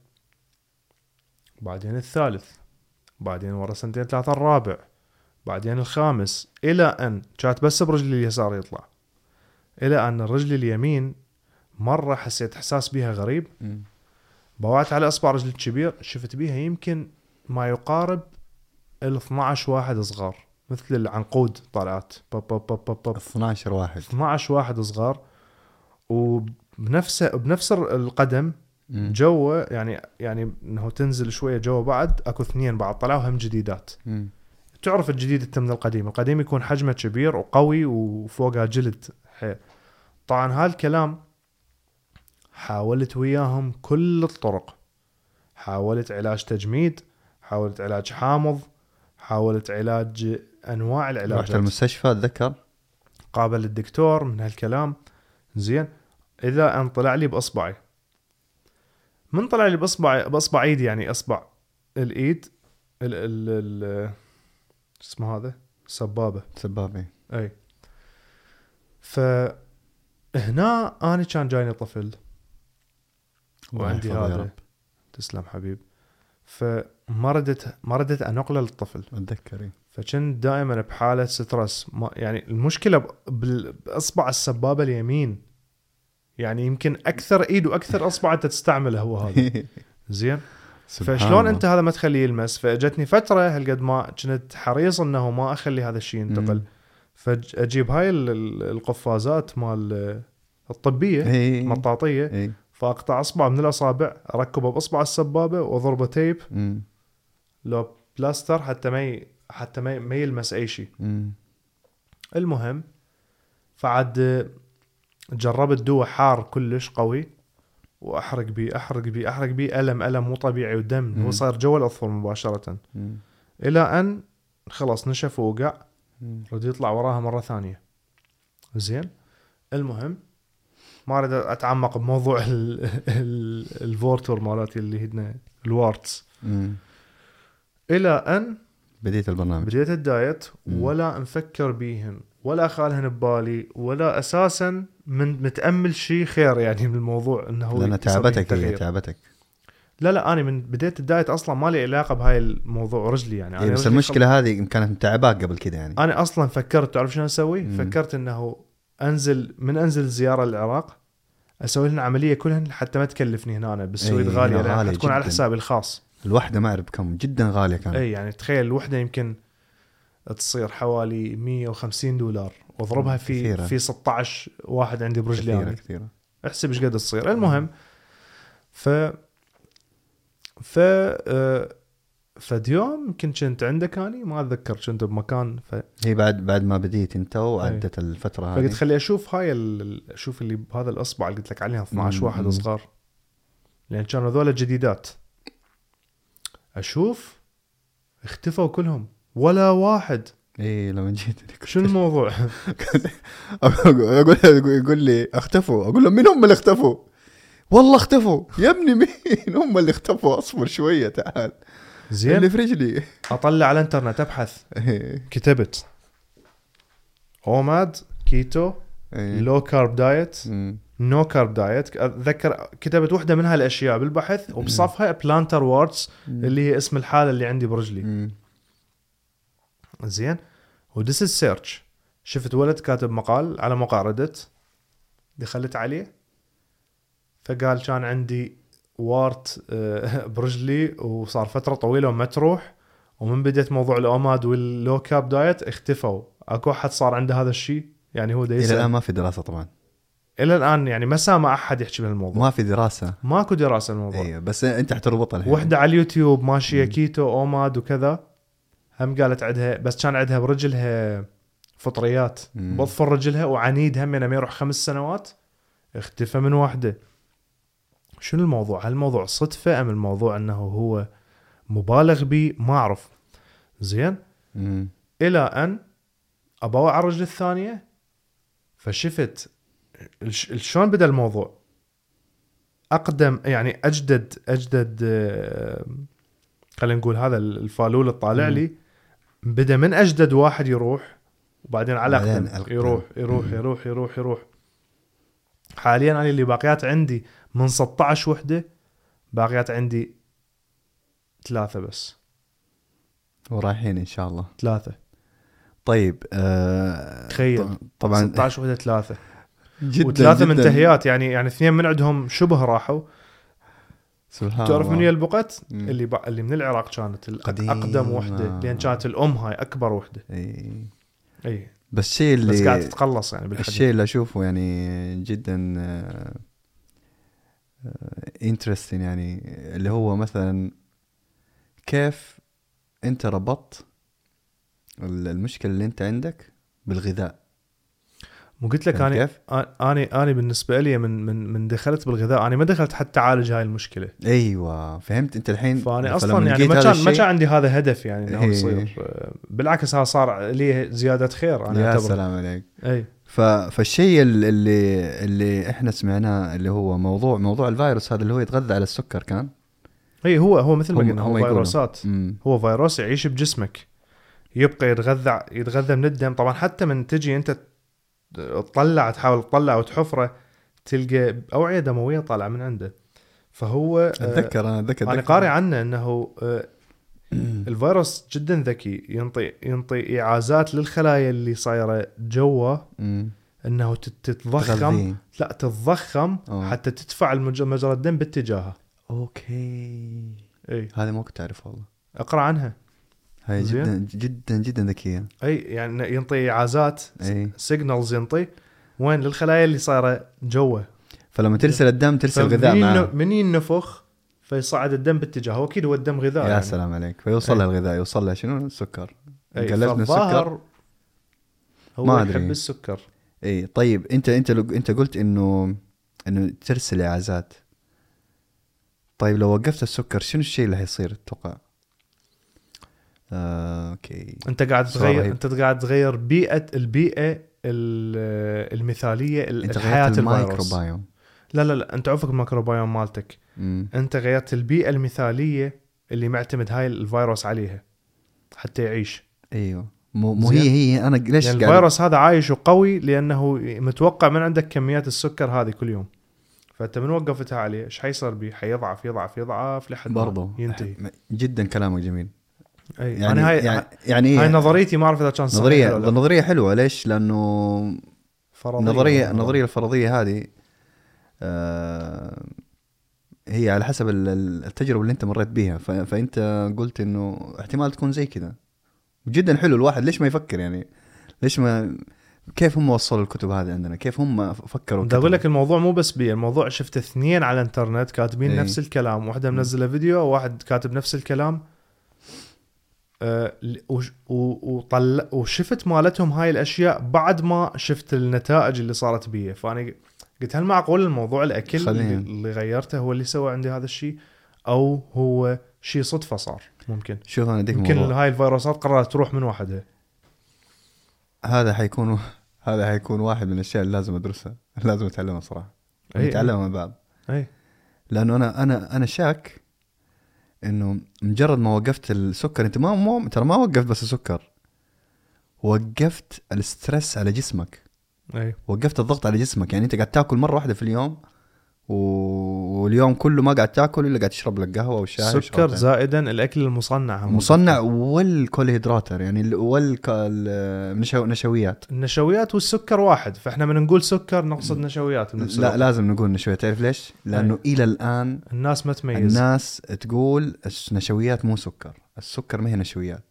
بعدين الثالث. بعدين ورا سنتين ثلاثة الرابع. بعدين الخامس. إلى أن كانت بس برجلي اليسار يطلع. إلى أن الرجل اليمين مرة حسيت إحساس بيها غريب. بوعت على إصبع رجلي الكبير شفت بيها يمكن ما يقارب ال 12 واحد صغار مثل العنقود طالعات بب بب بب بب بب 12 واحد. 12 واحد صغار. وبنفس بنفس القدم مم. جوا يعني يعني إنه تنزل شوية جوا بعد أكو اثنين بعد طلعوا هم جديدات. مم. تعرف الجديد انت من القديم؟ القديم يكون حجمه كبير وقوي وفوقها جلد حيل. طبعا هالكلام حاولت وياهم كل الطرق. حاولت علاج تجميد حاولت علاج حامض حاولت علاج أنواع رحت العلاجات المستشفى أتذكر. قابل الدكتور من هالكلام. زين. إذا أن طلع لي بإصبعي. من طلع لي باصبع باصبع إيدي يعني إصبع. الإيد ال ال ال شو اسمه هذا؟ سبابة. سبابي إي. فهنا أنا كان جايني طفل. وعندي هذا. تسلم حبيب. فما ردت ما ردت أنقلة للطفل. اتذكر. فكنت دائما بحالة سترس. ما يعني المشكلة باصبع السبابة اليمين. يعني يمكن أكثر إيد وأكثر اصبع انت تستعمله هو هذا. زين؟ فشلون. أنت هذا ما تخليه يلمس؟ فأجتني فترة هالقد ما كنت حريص إنه ما أخلي هذا الشيء ينتقل. فاجيب هاي ال- ال- القفازات مال الطبية مطاطية. فأقطع أصبع من الأصابع أركبه بأصبع السبابة وأضربه تيب. لو بلاستر حتى ما. حتى ما. ما يلمس أي شيء. المهم فعد جربت دواء حار كلش قوي وأحرق بيه أحرق بيه أحرق بيه ألم ألم مو طبيعي ودم. هو صار جوا الاظفر مباشرة مم. إلى أن خلاص نشف ووقع. رد يطلع وراها مرة ثانية زين المهم ما أريد أتعمق بموضوع ال- ال- الفورتور مالتي اللي هن ال warts مم. إلى أن بديت البرنامج بديت ال diet. ولا مفكر بيهن ولا خالهن ببالي ولا أساسا من متأمل شيء خير يعني من الموضوع إنه هو لأن تعبتك هي. تعبتك لا لا أنا من بديت الدايت أصلا ما لي علاقة بهاي الموضوع رجلي يعني إيه أنا بس رجلي المشكلة هذه كانت متعباك قبل كذا يعني أنا أصلا فكرت تعرف شنو أسوي؟ مم. فكرت إنه أنزل من أنزل زيارة للعراق أسوي لنا عملية كلهن حتى ما تكلفني هنا أنا بالسويد إيه، غالية غالية حتكون على. حسابي الخاص الوحدة ما أعرف بكم جدا غالية كانت. إي يعني تخيل الوحدة يمكن تصير حوالي 150 دولار واضربها في كثيرة. في 16 واحد عندي برجلي كثيرة يعني كثيرة. احسب إيش قد تصير. المهم ف ف آه، فد يوم يمكن كنت عندك اني ما أتذكر كنت بمكان ف... هي بعد بعد ما بديت أنت وعدت الفترة هذه. فقلت خلي أشوف هاي ال... أشوف اللي بهذا الأصبع اللي قلت لك عليها 12 مم. واحد. صغار لأن كانوا هذول جديدات. أشوف اختفوا كلهم ولا واحد اي لما جيت شنو الموضوع؟ أقول يقول لي اختفوا أقول له مين هم اللي اختفوا؟ والله اختفوا يا ابني مين هم اللي اختفوا أصبر شوية تعال زين اللي في رجلي أطلع على الإنترنت أبحث إيه. كتبت OMAD keto. low carb diet. no carb diet أتذكر كتبت واحدة من هالأشياء بالبحث وبصفها plantar warts اللي هي اسم الحالة اللي عندي برجلي. زين؟ ودس ال search شفت ولد كاتب مقال على موقع Reddit دخلت عليه. فقال كان عندي wart آه، برجلي وصار فترة طويلة وما تروح. ومن بديت موضوع ال OMAD وال low carb diet اختفوا. أكو أحد صار عنده هذا الشيء؟ يعني هو دا إلى الآن ما في دراسة طبعا. إلى الآن يعني ما سامع أحد يحكي بهالموضوع ما في دراسة ماكو دراسة الموضوع أيوه بس أنت حتربطها الحين وحدة على اليوتيوب ماشية. كيتو أوماد وكذا هم قالت عندها بس كان عندها برجلها فطريات. بظفر رجلها وعنيد هم يعني ما يروح خمس سنوات اختفى من واحدة شنو الموضوع؟ هل الموضوع صدفة أم الموضوع أنه هو مبالغ به؟ ما أعرف زين مم. إلى أن ابوع على الرجل الثانية فشفت شلون بدأ الموضوع أقدم يعني أجدد أجدد خلينا نقول هذا الفالول الطالع. لي بدأ من أجدد واحد يروح وبعدين على أقدم. يروح يروح مم. يروح يروح يروح حاليا أنا اللي باقيات عندي من 16 وحدة باقيات عندي ثلاثة بس ورايحين إن شاء الله ثلاثة طيب آه تخيل. طبعا 16 وحدة ثلاثة جدا وثلاثة جداً منتهيات يعني يعني اثنين من عندهم شبه راحوا سبحان تعرف من. هي البقت مم. اللي. اللي من العراق كانت قديمة. أقدم وحدة لأن كانت الأم هاي أكبر وحدة إي. إي بس الشيء اللي بس قاعد تتقلص يعني بالحديث الشيء اللي أشوفه يعني جدا انترستين يعني اللي هو مثلا كيف أنت ربطت ال- المشكلة اللي أنت عندك بالغذاء وقلت لك أنا؟ أنا أنا بالنسبة لي من من من دخلت بالغذاء أنا ما دخلت حتى أعالج هاي المشكلة. أيوه فهمت. أنت الحين فأنا أصلا يعني ما كان ما كان عندي هذا هدف يعني إنه إيه. يصير آه، بالعكس هذا صار لي زيادة خير أنا يا أعتبر. سلام عليك. اي. فالشيء ال- اللي اللي إحنا سمعناه اللي هو موضوع موضوع الفيروس هذا اللي هو يتغذى على السكر كان؟ اي هو هو مثل ما قلنا هو. فيروسات. هو فيروس يعيش بجسمك. يبقى يتغذى يتغذى من الدم. طبعا حتى من تجي أنت تطلع تحاول تطلع وتحفره تلقى أوعية دموية طالعة من عنده فهو آه، أتذكر أنا أتذكر أنا. قارئ عنه إنه آه، الفيروس جدا ذكي ينطي ينطي إعازات للخلايا اللي صايرة جوا. إنه تت- تتضخم. لا تتضخم أوه. حتى تدفع مجرى الدم باتجاهها أوكي إي هذه ما كنت اعرف والله اقرأ عنها هاي. جدا جدا جدا ذكية. أي يعني ينطي إيعازات أي. signals ينطي. وين؟ للخلايا اللي صايرة جوا فلما ترسل الدم ترسل غذاء معاه من ينفخ فيصعد الدم باتجاهه. أكيد هو الدم غذاء يا يعني. سلام عليك. فيوصل. لها الغذاء يوصل لها شنو؟ السكر من السكر؟ هو ما أدري. يحب السكر. أي طيب أنت أنت أنت قلت إنه إنه ترسل إيعازات. طيب لو وقفت السكر شنو الشيء اللي حيصير تتوقع؟ آه، أوكي. أنت قاعد تغير. أنت قاعد تغير بيئه البيئة ال- المثالية الفيروس. المايكروبايوم لا لا لا أنت عفك الميكروبيوم مالتك. أمم. أنت غيرت البيئة المثالية اللي معتمد هاي الفيروس عليها حتى يعيش. أيوه. مو مو. هي هي أنا ليش يعني الفيروس هذا عايش وقوي لأنه متوقع من عندك كميات السكر هذه كل يوم. فأنت من وقفتها عليه إيش حيصير بيه؟ حيضعف يضعف يضعف لحد ما برضو. ينتهي. جدا كلامك جميل. يعني يعني هاي يعني, يعني هاي نظريتي ما أعرف إذا كان نظريه. نظرية حلوة ليش؟ لأنه فرضية النظريه والله. النظريه الفرضية هذه آه هي على حسب ال- ال- التجربة اللي أنت مريت بيها فأنت قلت إنه احتمال تكون زي كذا جدا حلو الواحد ليش ما يفكر يعني ليش ما كيف هم وصلوا الكتب هذه عندنا كيف هم فكروا بدي أقول؟ لك الموضوع مو بس بي الموضوع شفت اثنين على الإنترنت كاتبين إي. نفس الكلام واحدة منزلة فيديو وواحد كاتب نفس الكلام وطل وشفت مالتهم هاي الأشياء بعد ما شفت النتائج اللي صارت بي. فأنا قلت هل معقول الموضوع الأكل اللي, خلينا. اللي غيرته هو اللي سوى عندي هذا الشيء؟ أو هو شيء صدفة صار ممكن. شوف أنا يمكن موضوع. هاي الفيروسات قررت تروح من وحدها هذا حيكون هذا حيكون واحد من الأشياء اللي لازم أدرسها. لازم أتعلمها صراحة. نتعلمها مع بعض. اي لأنه أنا أنا أنا شاك إنه مجرد ما وقفت السكر أنت ما مو ترى ما وقفت بس السكر وقفت الستريس على جسمك أي وقفت الضغط على جسمك يعني أنت قاعد تاكل مرة واحدة في اليوم. واليوم كله ما قاعد تاكل إلا قاعد تشرب لك قهوة وشاي سكر. زائدا الأكل المصنع هم. مصنع والكوليهيدراتر يعني ال- والك... النشو... نشويات. النشويات والسكر واحد فإحنا من نقول سكر نقصد نشويات بنفس لا. لازم نقول نشويات. تعرف ليش؟ لأنه إلى الآن الناس ما تميز. الناس تقول النشويات مو سكر السكر ما هي نشويات.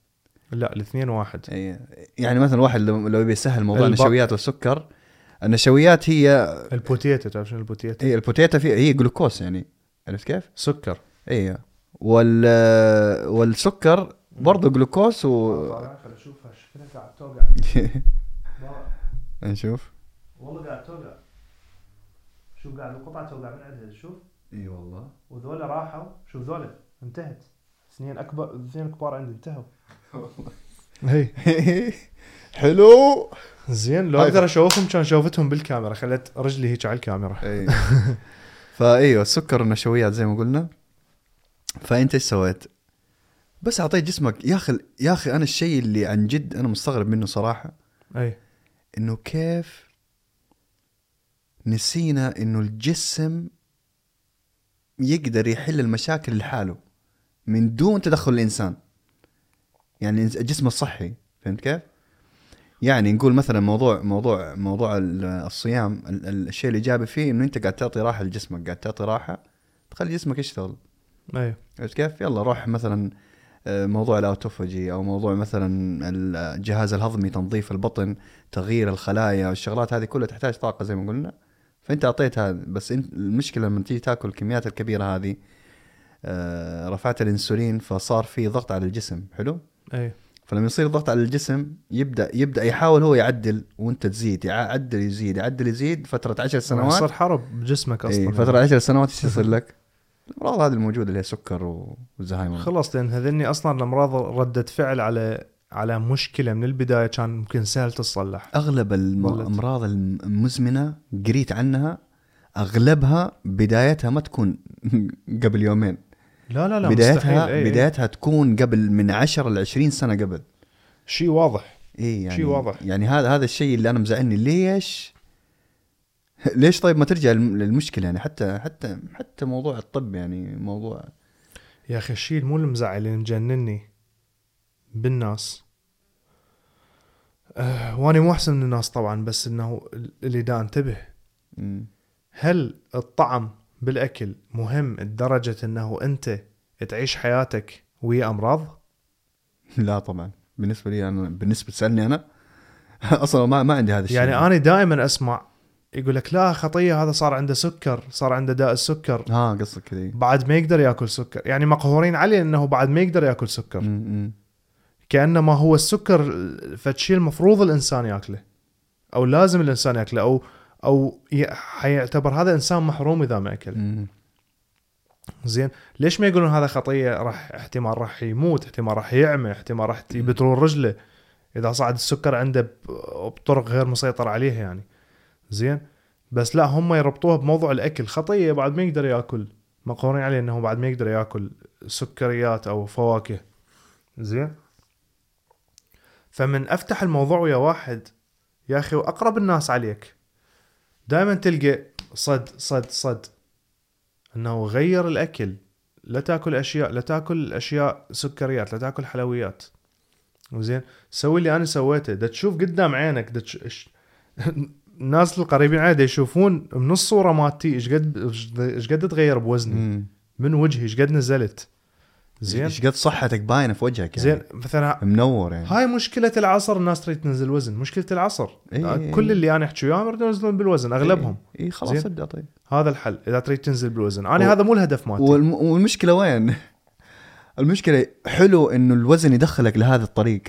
لا الاثنين واحد. أي- يعني مثلا واحد لو لو يبي يسهل موضوع الب- النشويات والسكر النشويات هي ال potato تعرف شنو ال potato؟ هي ال potato فيها هي جلوكوز يعني عرفت كيف؟ سكر. اي وال والسكر برضه جلوكوز و اشوفها شكلها قاعد توقع نشوف والله قاعد توقع شوف قاعد القطعه توقع من عندها شوف اي والله وذولا راحوا شوف ذولا انتهت اثنين أكبر اثنين كبار عندي انتهوا. هي حلو. زين لو هاي أقدر أشوفهم كان شوفتهم بالكاميرا خليت رجلي هيك على الكاميرا. اي فايوه السكر والنشويات زي ما قلنا. فانت إيش سويت؟ بس أعطيت جسمك. يا أخي يا أخي أنا الشيء اللي عن جد أنا مستغرب منه صراحة. أي. إنه كيف نسينا إنه الجسم يقدر يحل المشاكل لحاله من دون تدخل الإنسان. يعني الجسم الصحي فهمت كيف؟ يعني نقول مثلا موضوع موضوع موضوع ال- الصيام ال- ال- الشيء الايجابي فيه إنه أنت قاعد تعطي راحة لجسمك قاعد تعطي راحة تخلي جسمك يشتغل. اي عرفت كيف؟ يلا روح مثلا آه، موضوع الأوتوفاجي أو موضوع مثلا الجهاز الهضمي تنظيف البطن تغيير الخلايا والشغلات هذه كلها تحتاج طاقة زي ما قلنا. فأنت أعطيت هذا بس انت المشكلة لما تيجي تأكل الكميات الكبيرة هذه آه، رفعت الإنسولين فصار في ضغط على الجسم. حلو؟ اي فلما يصير ضغط على الجسم يبدا يبدأ يحاول هو يعدل وانت تزيد يعدل يزيد يعدل يزيد فترة عشر سنوات. صار حرب بجسمك أصلا. إيه فترة عشر سنوات إيش يصير لك؟ الأمراض هذه الموجودة اللي هي سكر والزهايمر خلص لأن هذني أصلا الأمراض ردة فعل على على مشكلة من البداية كان ممكن سهل تصلح أغلب. الأمراض المزمنة قريت عنها أغلبها بدايتها ما تكون قبل يومين. لا لا لا بدايتها مستحيل. إيه، إيه. بدايتها تكون قبل من 10 ل 20 سنة قبل شيء واضح اي يعني شيء واضح. يعني هذا هذا الشيء اللي أنا مزعلني ليش ليش طيب ما ترجع للم- للمشكلة يعني حتى حتى حتى موضوع الطب يعني موضوع يا أخي الشيء مو المزعل اللي مجنني بالناس أه واني مو أحسن من الناس طبعا بس إنه اللي دا انتبه. هل الطعم بالأكل مهم لدرجة أنه أنت تعيش حياتك ويا أمراض؟ لا طبعا. بالنسبة لي أنا بالنسبة تسألني أنا. أصلا ما ما عندي هذا الشيء. يعني أنا دائما أسمع يقول لك لا خطية هذا صار عنده سكر صار عنده داء السكر. ها قصدك كذا بعد ما يقدر يأكل سكر. يعني مقهورين عليه أنه بعد ما يقدر يأكل سكر. مم. كانما هو السكر فشي المفروض الإنسان يأكله أو لازم الإنسان يأكله أو أو حيعتبر هذا إنسان محروم إذا ما أكل. زين ليش ما يقولون هذا خطية راح احتمال راح يموت احتمال راح يعمى احتمال راح يبترون رجله؟ إذا صعد السكر عنده بطرق غير مسيطر عليها يعني. زين بس لا هم يربطوها بموضوع الأكل. خطية بعد ما يقدر يأكل. مقهورين عليه إنه بعد ما يقدر يأكل سكريات أو فواكه. زين؟ فمن أفتح الموضوع ويا واحد يا أخي وأقرب الناس عليك. دائما تلقى صد صد صد. إنه غير الأكل. لا تأكل أشياء لا تأكل أشياء سكريات لا تأكل حلويات. زين؟ سوي اللي أنا سويته. دا تشوف قدام عينك دا تش... الناس القريبين علي يشوفون من الصورة مالتي إيش قد إيش قد تغير بوزني. من وجهي إيش قد نزلت؟ زين. إيش قد صحتك باينة في وجهك يعني؟ زين مثلا منور يعني. هاي مشكلة العصر الناس تريد تنزل وزن. مشكلة العصر. إيه، إيه، كل إيه. اللي أنا أحكي وياهم يريدون ينزلون بالوزن أغلبهم. إي خلاص زين. ابدأ طيب. هذا الحل إذا تريد تنزل بالوزن. أنا و- هذا مو الهدف مالتي. والم... والمشكلة وين؟ المشكلة حلو إنه الوزن يدخلك لهذا الطريق.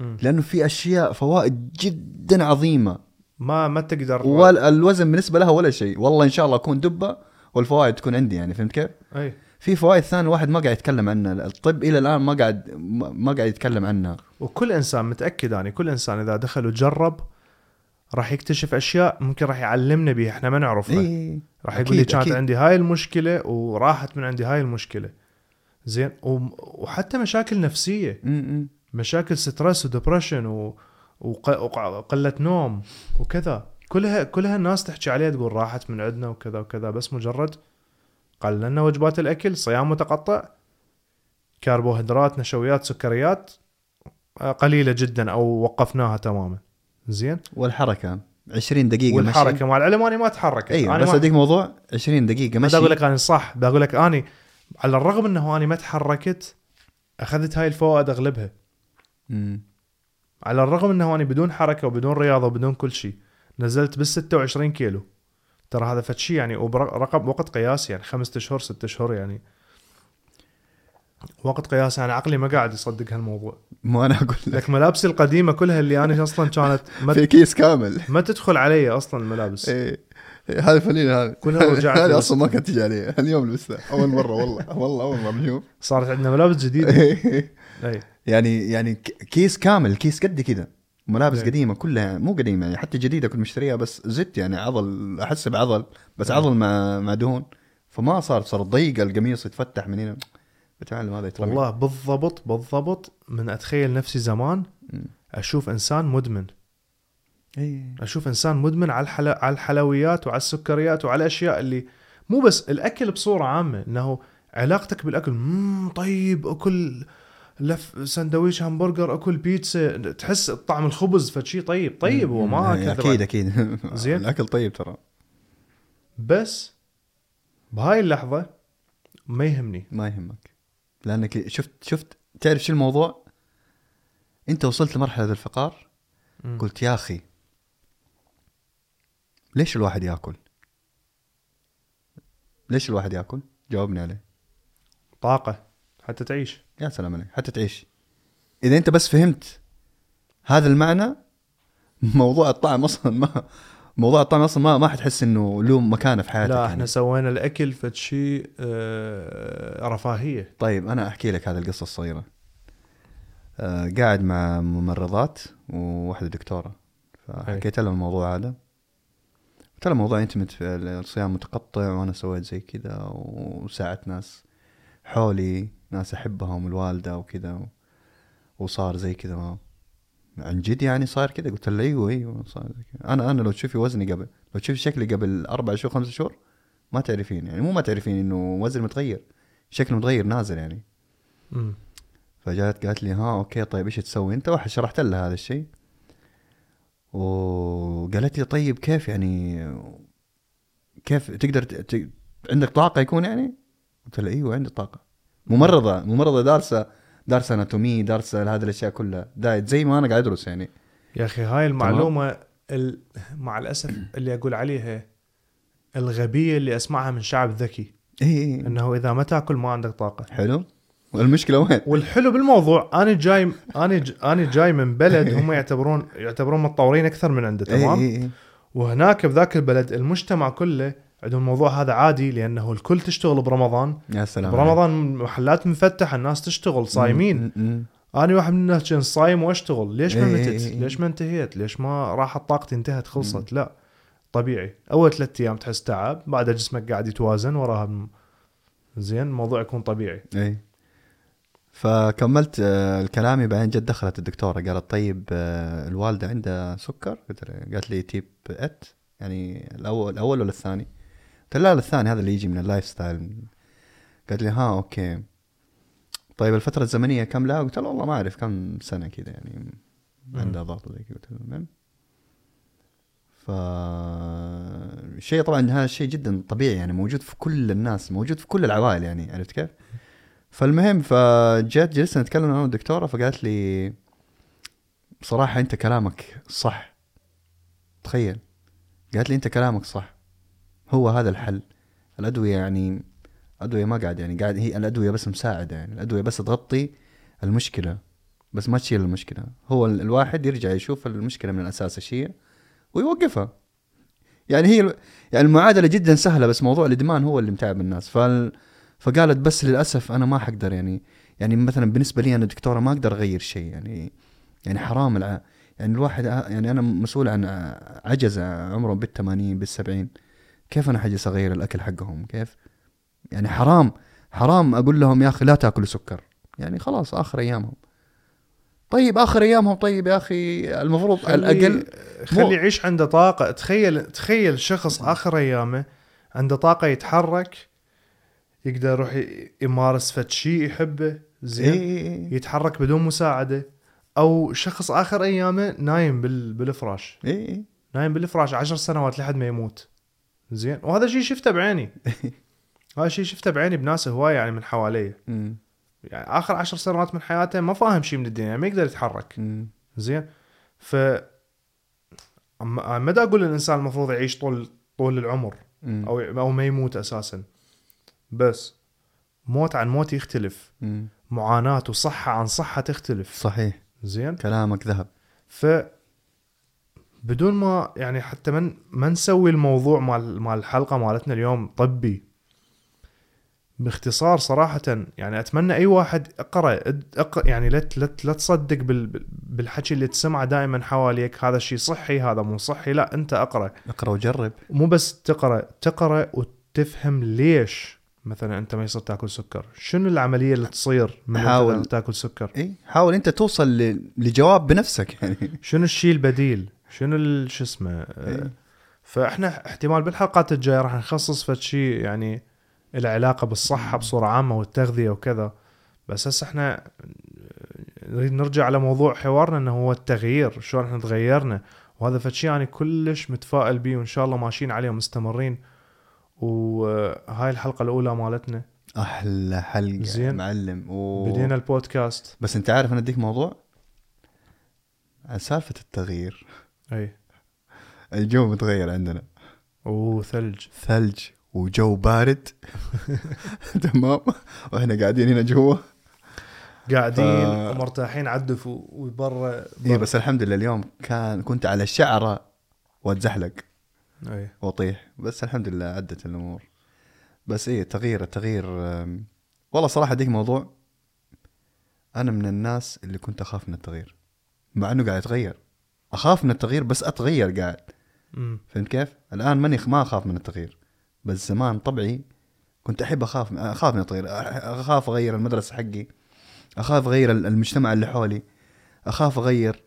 مم. لأنه في أشياء فوائد جدا عظيمة. ما ما تقدر والوزن بالنسبة لها ولا شيء. والله إن شاء الله أكون دبة والفوائد تكون عندي يعني فهمت كيف؟ إي. في فوائد ثانية الواحد ما قاعد يتكلم عنها. الطب إلى الآن ما قاعد ما قاعد يتكلم عنها. وكل إنسان متأكد يعني كل إنسان إذا دخل وجرب راح يكتشف أشياء ممكن راح يعلمنا بها إحنا ما نعرفها. اي راح يقول لي كانت. عندي هاي المشكلة وراحت من عندي هاي المشكلة. زين وحتى مشاكل نفسية. م- مشاكل stress و depression و... وق... وقلة نوم وكذا. كلها كلها الناس تحكي عليها تقول راحت من عندنا وكذا وكذا بس مجرد قللنا وجبات الأكل صيام متقطع كربوهيدرات نشويات سكريات آه، قليلة جدا أو وقفناها تماما. زين؟ والحركة. 20 دقيقة والحركة مع العلم أني ما أتحرك. أيوه أنا بس أديك موضوع. 20 دقيقة ما مشي. أقول لك أنا صح. بقول لك أني على الرغم إنه أني ما تحركت أخذت هاي الفوائد أغلبها. م. على الرغم إنه أني بدون حركة وبدون رياضة وبدون كل شيء نزلت بال 26 كيلو. ترى هذا فد شيء يعني رقم وقت قياسي يعني خمسة اشهر ست اشهر يعني. وقت قياسي أنا عقلي ما قاعد يصدق هالموضوع. مو أنا أقول لك. لك ملابسي القديمة كلها اللي أنا أصلا كانت ما, في كيس كامل. ما تدخل علي أصلا الملابس. إيه. إيه، هذا فلين هذا كلها رجعت هذه. أصلا ما كانت تجي علي. اليوم لبستها. أول مرة والله. والله أول مرة نشوف صارت عندنا ملابس جديدة. اي يعني يعني ك- كيس كامل كيس قد كذا ملابس إيه. قديمة كلها مو قديمة يعني حتى جديدة كنت مشتريها بس زدت يعني عضل احس بعضل بس إيه. عضل مع مع دهون فما صار صار ضيقه القميص يتفتح من هنا بتعلم هذا يترمي والله بالضبط بالضبط من أتخيل نفسي زمان مم. أشوف إنسان مدمن إي أشوف إنسان مدمن على الحل... على الحلويات وعلى السكريات وعلى الأشياء اللي مو بس الأكل بصورة عامة إنه علاقتك بالأكل مم طيب أكل لف سندويش همبرجر أكل بيتزا تحس طعم الخبز فشي طيب. طيب هو ما إيه، كذب أكيد أكيد. زين. الأكل طيب ترى. بس بهاي اللحظة ما يهمني. ما يهمك. لأنك شفت شفت تعرف شو الموضوع؟ أنت وصلت لمرحلة الفقار مم. قلت يا أخي ليش الواحد يأكل؟ ليش الواحد يأكل؟ جاوبني عليه. طاقة حتى تعيش. يا سلام عليك. حتى تعيش. إذا أنت بس فهمت هذا المعنى موضوع الطعم أصلا ما موضوع الطعم أصلا ما ما حتحس إنه له مكانة في حياتك لا يعني. إحنا سوينا الأكل فد شيء آه رفاهية. طيب أنا أحكي لك هذه القصة الصغيرة. آه قاعد مع ممرضات وواحدة دكتورة. فحكيت لها الموضوع هذا. قلت لها موضوع في الصيام متقطع وأنا سويت زي كذا وساعدت ناس حولي. ناس أحبهم الوالدة وكذا و- وصار زي كذا. عن جد يعني صار كذا؟ قلت لها أيوه أيوه صار زي كذا. أنا أنا لو تشوفي وزني قبل لو تشوفي شكلي قبل أربع شهور خمسة شهور ما تعرفين. يعني مو ما تعرفين إنه وزني متغير. شكله متغير نازل يعني. مم. فجات قالت لي ها أوكي طيب إيش تسوي أنت؟ واحد شرحت لها هذا الشيء. وقالت لي طيب كيف يعني كيف تقدر ت... ت... عندك طاقة يكون يعني؟ قلت لها أيوه عندي طاقة. ممرضة ممرضة دارسة دارسة anatomy دارسة هذه الأشياء كلها. diet زي ما أنا قاعد أدرس يعني. يا أخي هاي المعلومة ال... مع الأسف اللي أقول عليها الغبية اللي أسمعها من شعب ذكي. اي اي إنه إذا ما تأكل ما عندك طاقة. حلو. والمشكلة وين؟ والحلو بالموضوع أنا جاي أنا ج... أنا جاي من بلد هم يعتبرون يعتبرون متطورين أكثر من عنده اي تمام؟ وهناك بذاك البلد المجتمع كله عندهم الموضوع هذا عادي لأنه الكل تشتغل برمضان. يا سلام برمضان محلات مفتحة الناس تشتغل صايمين. أنا واحد من الناس كان صايم وأشتغل. ليش ما إيه إيه متت؟ إيه. ليش ما انتهيت؟ ليش ما راحت طاقتي انتهت خلصت؟ لا. طبيعي. أول ثلاثة أيام تحس تعب بعدها جسمك قاعد يتوازن وراها زين الموضوع يكون طبيعي. اي فكملت آه، كلامي بعدين جت دخلت الدكتورة. قالت طيب آه، الوالدة عندها سكر؟ قلت لها قالت لي type إيه. يعني الأول الأول ولا الثاني؟ لا الثاني هذا اللي يجي من ال lifestyle. قالت لي ها أوكي. طيب الفترة الزمنية كم لها؟ قلت لها والله ما أعرف كم سنة كذا يعني عندها ضغط زي كذا. قلت المهم ف شيء طبعا هذا الشيء جدا طبيعي يعني موجود في كل الناس موجود في كل العوائل يعني عرفت كيف؟ فالمهم فجت جلسنا نتكلم أنا والدكتوره فقالت لي بصراحه أنت كلامك صح. تخيل. قالت لي أنت كلامك صح. هو هذا الحل. الأدوية يعني ادويه ما قاعد يعني قاعد هي الأدوية بس مساعدة يعني الأدوية بس تغطي المشكلة بس ما تشيل المشكلة. هو ال- الواحد يرجع يشوف المشكلة من الأساس إيش هي ويوقفها. يعني هي يعني المعادلة جدا سهلة بس موضوع الإدمان هو اللي متعب الناس. فال فقالت بس للأسف أنا ما حقدر يعني يعني مثلا بالنسبة لي أنا دكتورة ما أقدر أغير شيء يعني يعني حرام الع... يعني الواحد يعني أنا مسؤول عن ع- عجز عمره بال 80 بال 70 كيف أنا حجلس اغير الأكل حقهم؟ كيف؟ يعني حرام حرام أقول لهم يا أخي لا تأكلوا سكر. يعني خلاص آخر أيامهم. طيب آخر أيامهم طيب يا أخي المفروض على الأقل خلي يعيش عنده طاقة. تخيل تخيل شخص آخر أيامه عنده طاقة يتحرك يقدر يروح يمارس فد شيء يحبه إيه زين إيه إيه. يتحرك بدون مساعدة. أو شخص آخر أيامه نايم بال... بالفراش. إيه إيه. نايم بالفراش عشر سنوات لحد ما يموت. زين. وهذا شيء شفته بعيني. هذا شيء شفته بعيني بناس هوايه يعني من حواليه. يعني آخر عشر سنوات من حياته ما فاهم شيء من الدنيا يعني ما يقدر يتحرك. زين. ف ما دا أقول الإنسان المفروض يعيش طول طول العمر. أو أو ما يموت أساسا. بس موت عن موت يختلف. مم. معاناة وصحة عن صحة تختلف. صحيح. زين. كلامك ذهب. ف بدون ما يعني حتى من ما نسوي الموضوع مال مال الحلقة مالتنا اليوم طبي. باختصار صراحة يعني أتمنى أي واحد اقرأ يعني لا لا تصدق بال بال- بالحكي اللي تسمعه دائما حواليك هذا الشيء صحي هذا مو صحي لا أنت اقرأ. اقرأ وجرب. مو بس تقرأ تقرأ وتفهم ليش مثلا أنت ما يصير تاكل سكر. شنو العملية اللي تصير من حاول. تاكل سكر؟ إي حاول أنت توصل. لجواب بنفسك. يعني شنو الشيء البديل؟ شنو ال- شو اسمه آه، إيه. فإحنا احتمال بالحلقات الجاية راح نخصص فد شيء يعني العلاقة بالصحة بصورة عامة والتغذية وكذا. بس هسه إحنا آه، نريد نرجع على موضوع حوارنا إنه هو التغيير شلون إحنا تغيرنا. وهذا فد شيء يعني كلش متفائل بيه وإن شاء الله ماشيين عليه ومستمرين. وهاي الحلقة الأولى مالتنا. أحلى حلقة زين. معلم. و... بدينا البودكاست. بس أنت عارف أنا أديك موضوع؟ عن سالفة التغيير. أي. الجو متغير عندنا. وثلج ثلج. وجو بارد. تمام. وإحنا قاعدين هنا جوا. قاعدين ف- ومرتاحين عدف وبرا اي بس الحمد لله اليوم كان كنت على الشعرة واتزحلق. أي. واطيح بس الحمد لله عدت الأمور. بس إيه تغيير التغيير والله صراحة ديك موضوع أنا من الناس اللي كنت أخاف من التغيير. مع إنه قاعد يتغير. أخاف من التغيير بس أتغير قاعد. فهمت كيف؟ الآن ماني ما أخاف من التغيير بس زمان طبعي كنت أحب أخاف أخاف من التغيير أخاف أغير المدرسة حقي أخاف أغير المجتمع اللي حولي أخاف أغير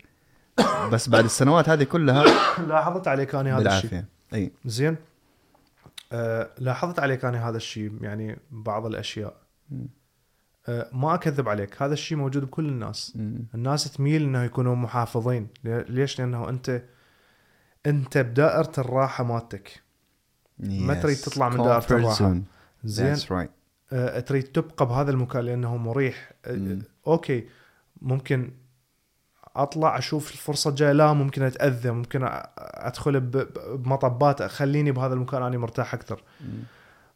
بس بعد السنوات هذه كلها لاحظت عليك أنا هذا الشيء؟ أي. زين. آه لاحظت عليك أنا هذا الشيء يعني بعض الأشياء. ما أكذب عليك هذا الشيء موجود بكل الناس مم. الناس تميل إنه يكونوا محافظين لي- ليش لأنه انت أنت بدائرة الراحة مالتك ما تريد تطلع من الراحة. zone. زين right. آه، تريد تبقى بهذا المكان لأنه مريح آه،. أوكي ممكن أطلع أشوف الفرصة الجاية لا ممكن أتأذى ممكن أدخل بمطبات خليني بهذا المكان أنا مرتاح أكثر مم.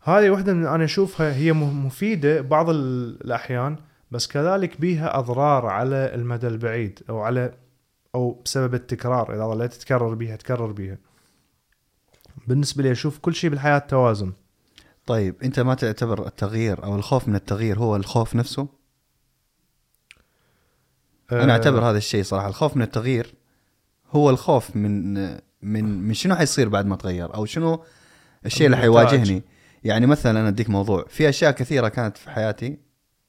هذه واحدة من أنا أشوفها هي مفيدة بعض ال- الأحيان بس كذلك بيها أضرار على المدى البعيد أو على أو بسبب التكرار. إذا ظليت تكرر بيها تكرر بيها. بالنسبة لي أشوف كل شيء بالحياة توازن. طيب أنت ما تعتبر التغيير أو الخوف من التغيير هو الخوف نفسه؟ أنا آه، اعتبر هذا الشيء صراحة. الخوف من التغيير هو الخوف من من من شنو حيصير بعد ما اتغير أو شنو الشيء اللي. حيواجهني؟ يعني مثلا أنا أديك موضوع في أشياء كثيرة كانت في حياتي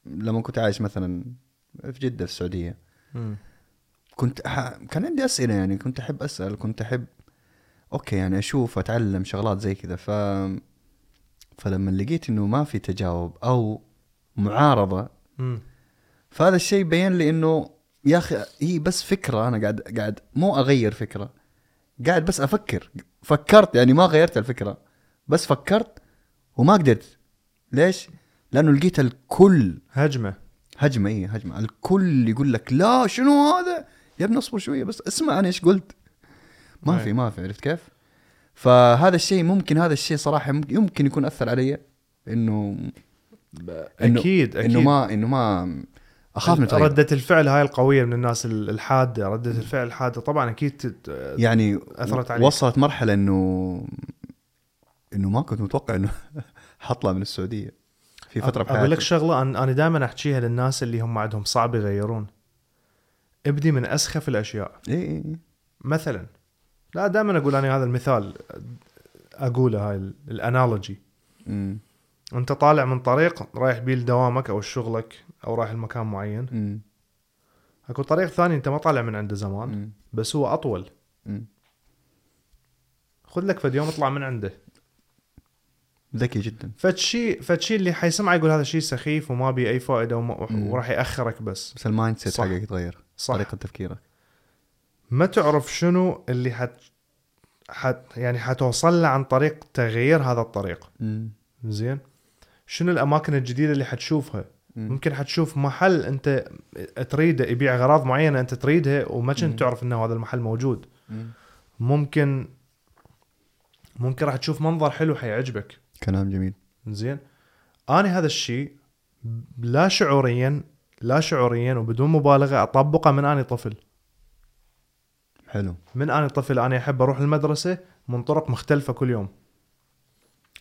لما كنت عايش مثلا في جدة في السعودية مم. كنت أح... كان عندي أسئلة يعني كنت أحب أسأل كنت أحب أوكي يعني أشوف أتعلم شغلات زي كذا ف فلما لقيت إنه ما في تجاوب أو معارضة مم. فهذا الشيء بين لي إنه يا أخي هي بس فكرة أنا قاعد قاعد مو أغير فكرة قاعد بس أفكر فكرت يعني ما غيرت الفكرة بس فكرت وما قدرت ليش؟ لأنه لقيت الكل هجمة هجمة اي هجمة الكل يقول لك لا شنو هذا؟ يا ابني اصبر شوية بس اسمع أنا إيش قلت ما أي. في ما في عرفت كيف؟ فهذا الشيء ممكن هذا الشيء صراحة يمكن يكون أثر علي إنه أكيد أكيد إنه ما إنه ما أخاف من ردة الفعل هاي القوية من الناس ال- الحادة ردة الفعل الحادة طبعا أكيد يعني أثرت عليك. وصلت مرحلة إنه إنه ما كنت متوقع إنه حطلع من السعودية في فترة أقول لك بحياتي. شغلة أنا دائما أحكيها للناس اللي هم عندهم صعب يغيرون. ابدي من أسخف الأشياء. اي اي مثلا. لا دائما أقول أنا هذا المثال أقوله هاي ال- ال analogy. أمم، أنت طالع من طريق رايح بيه لدوامك أو شغلك أو رايح لمكان معين. أمم، أكو طريق ثاني أنت ما طالع من عنده زمان أمم، بس هو أطول. خذ لك فد يوم اطلع من عنده. ذكي جدا فد شيء اللي حيسمعه يقول هذا شيء سخيف وما بي أي فائدة وما مم. وراح يأخرك بس بس ال mindset. حقك يتغير صح طريقة تفكيرك ما تعرف شنو اللي حت حت يعني حتوصل له عن طريق تغيير هذا الطريق أمم، زين شنو الأماكن الجديدة اللي حتشوفها أمم. ممكن حتشوف محل أنت تريده يبيع أغراض معينة أنت تريدها وما مم. كنت تعرف إنه هذا المحل موجود أمم. ممكن ممكن راح تشوف منظر حلو حيعجبك كلام جميل. زين. أنا هذا الشيء لا شعوريا لا شعوريا وبدون مبالغة أطبقه من أني طفل. حلو. من أني طفل أنا أحب أروح المدرسة من طرق مختلفة كل يوم.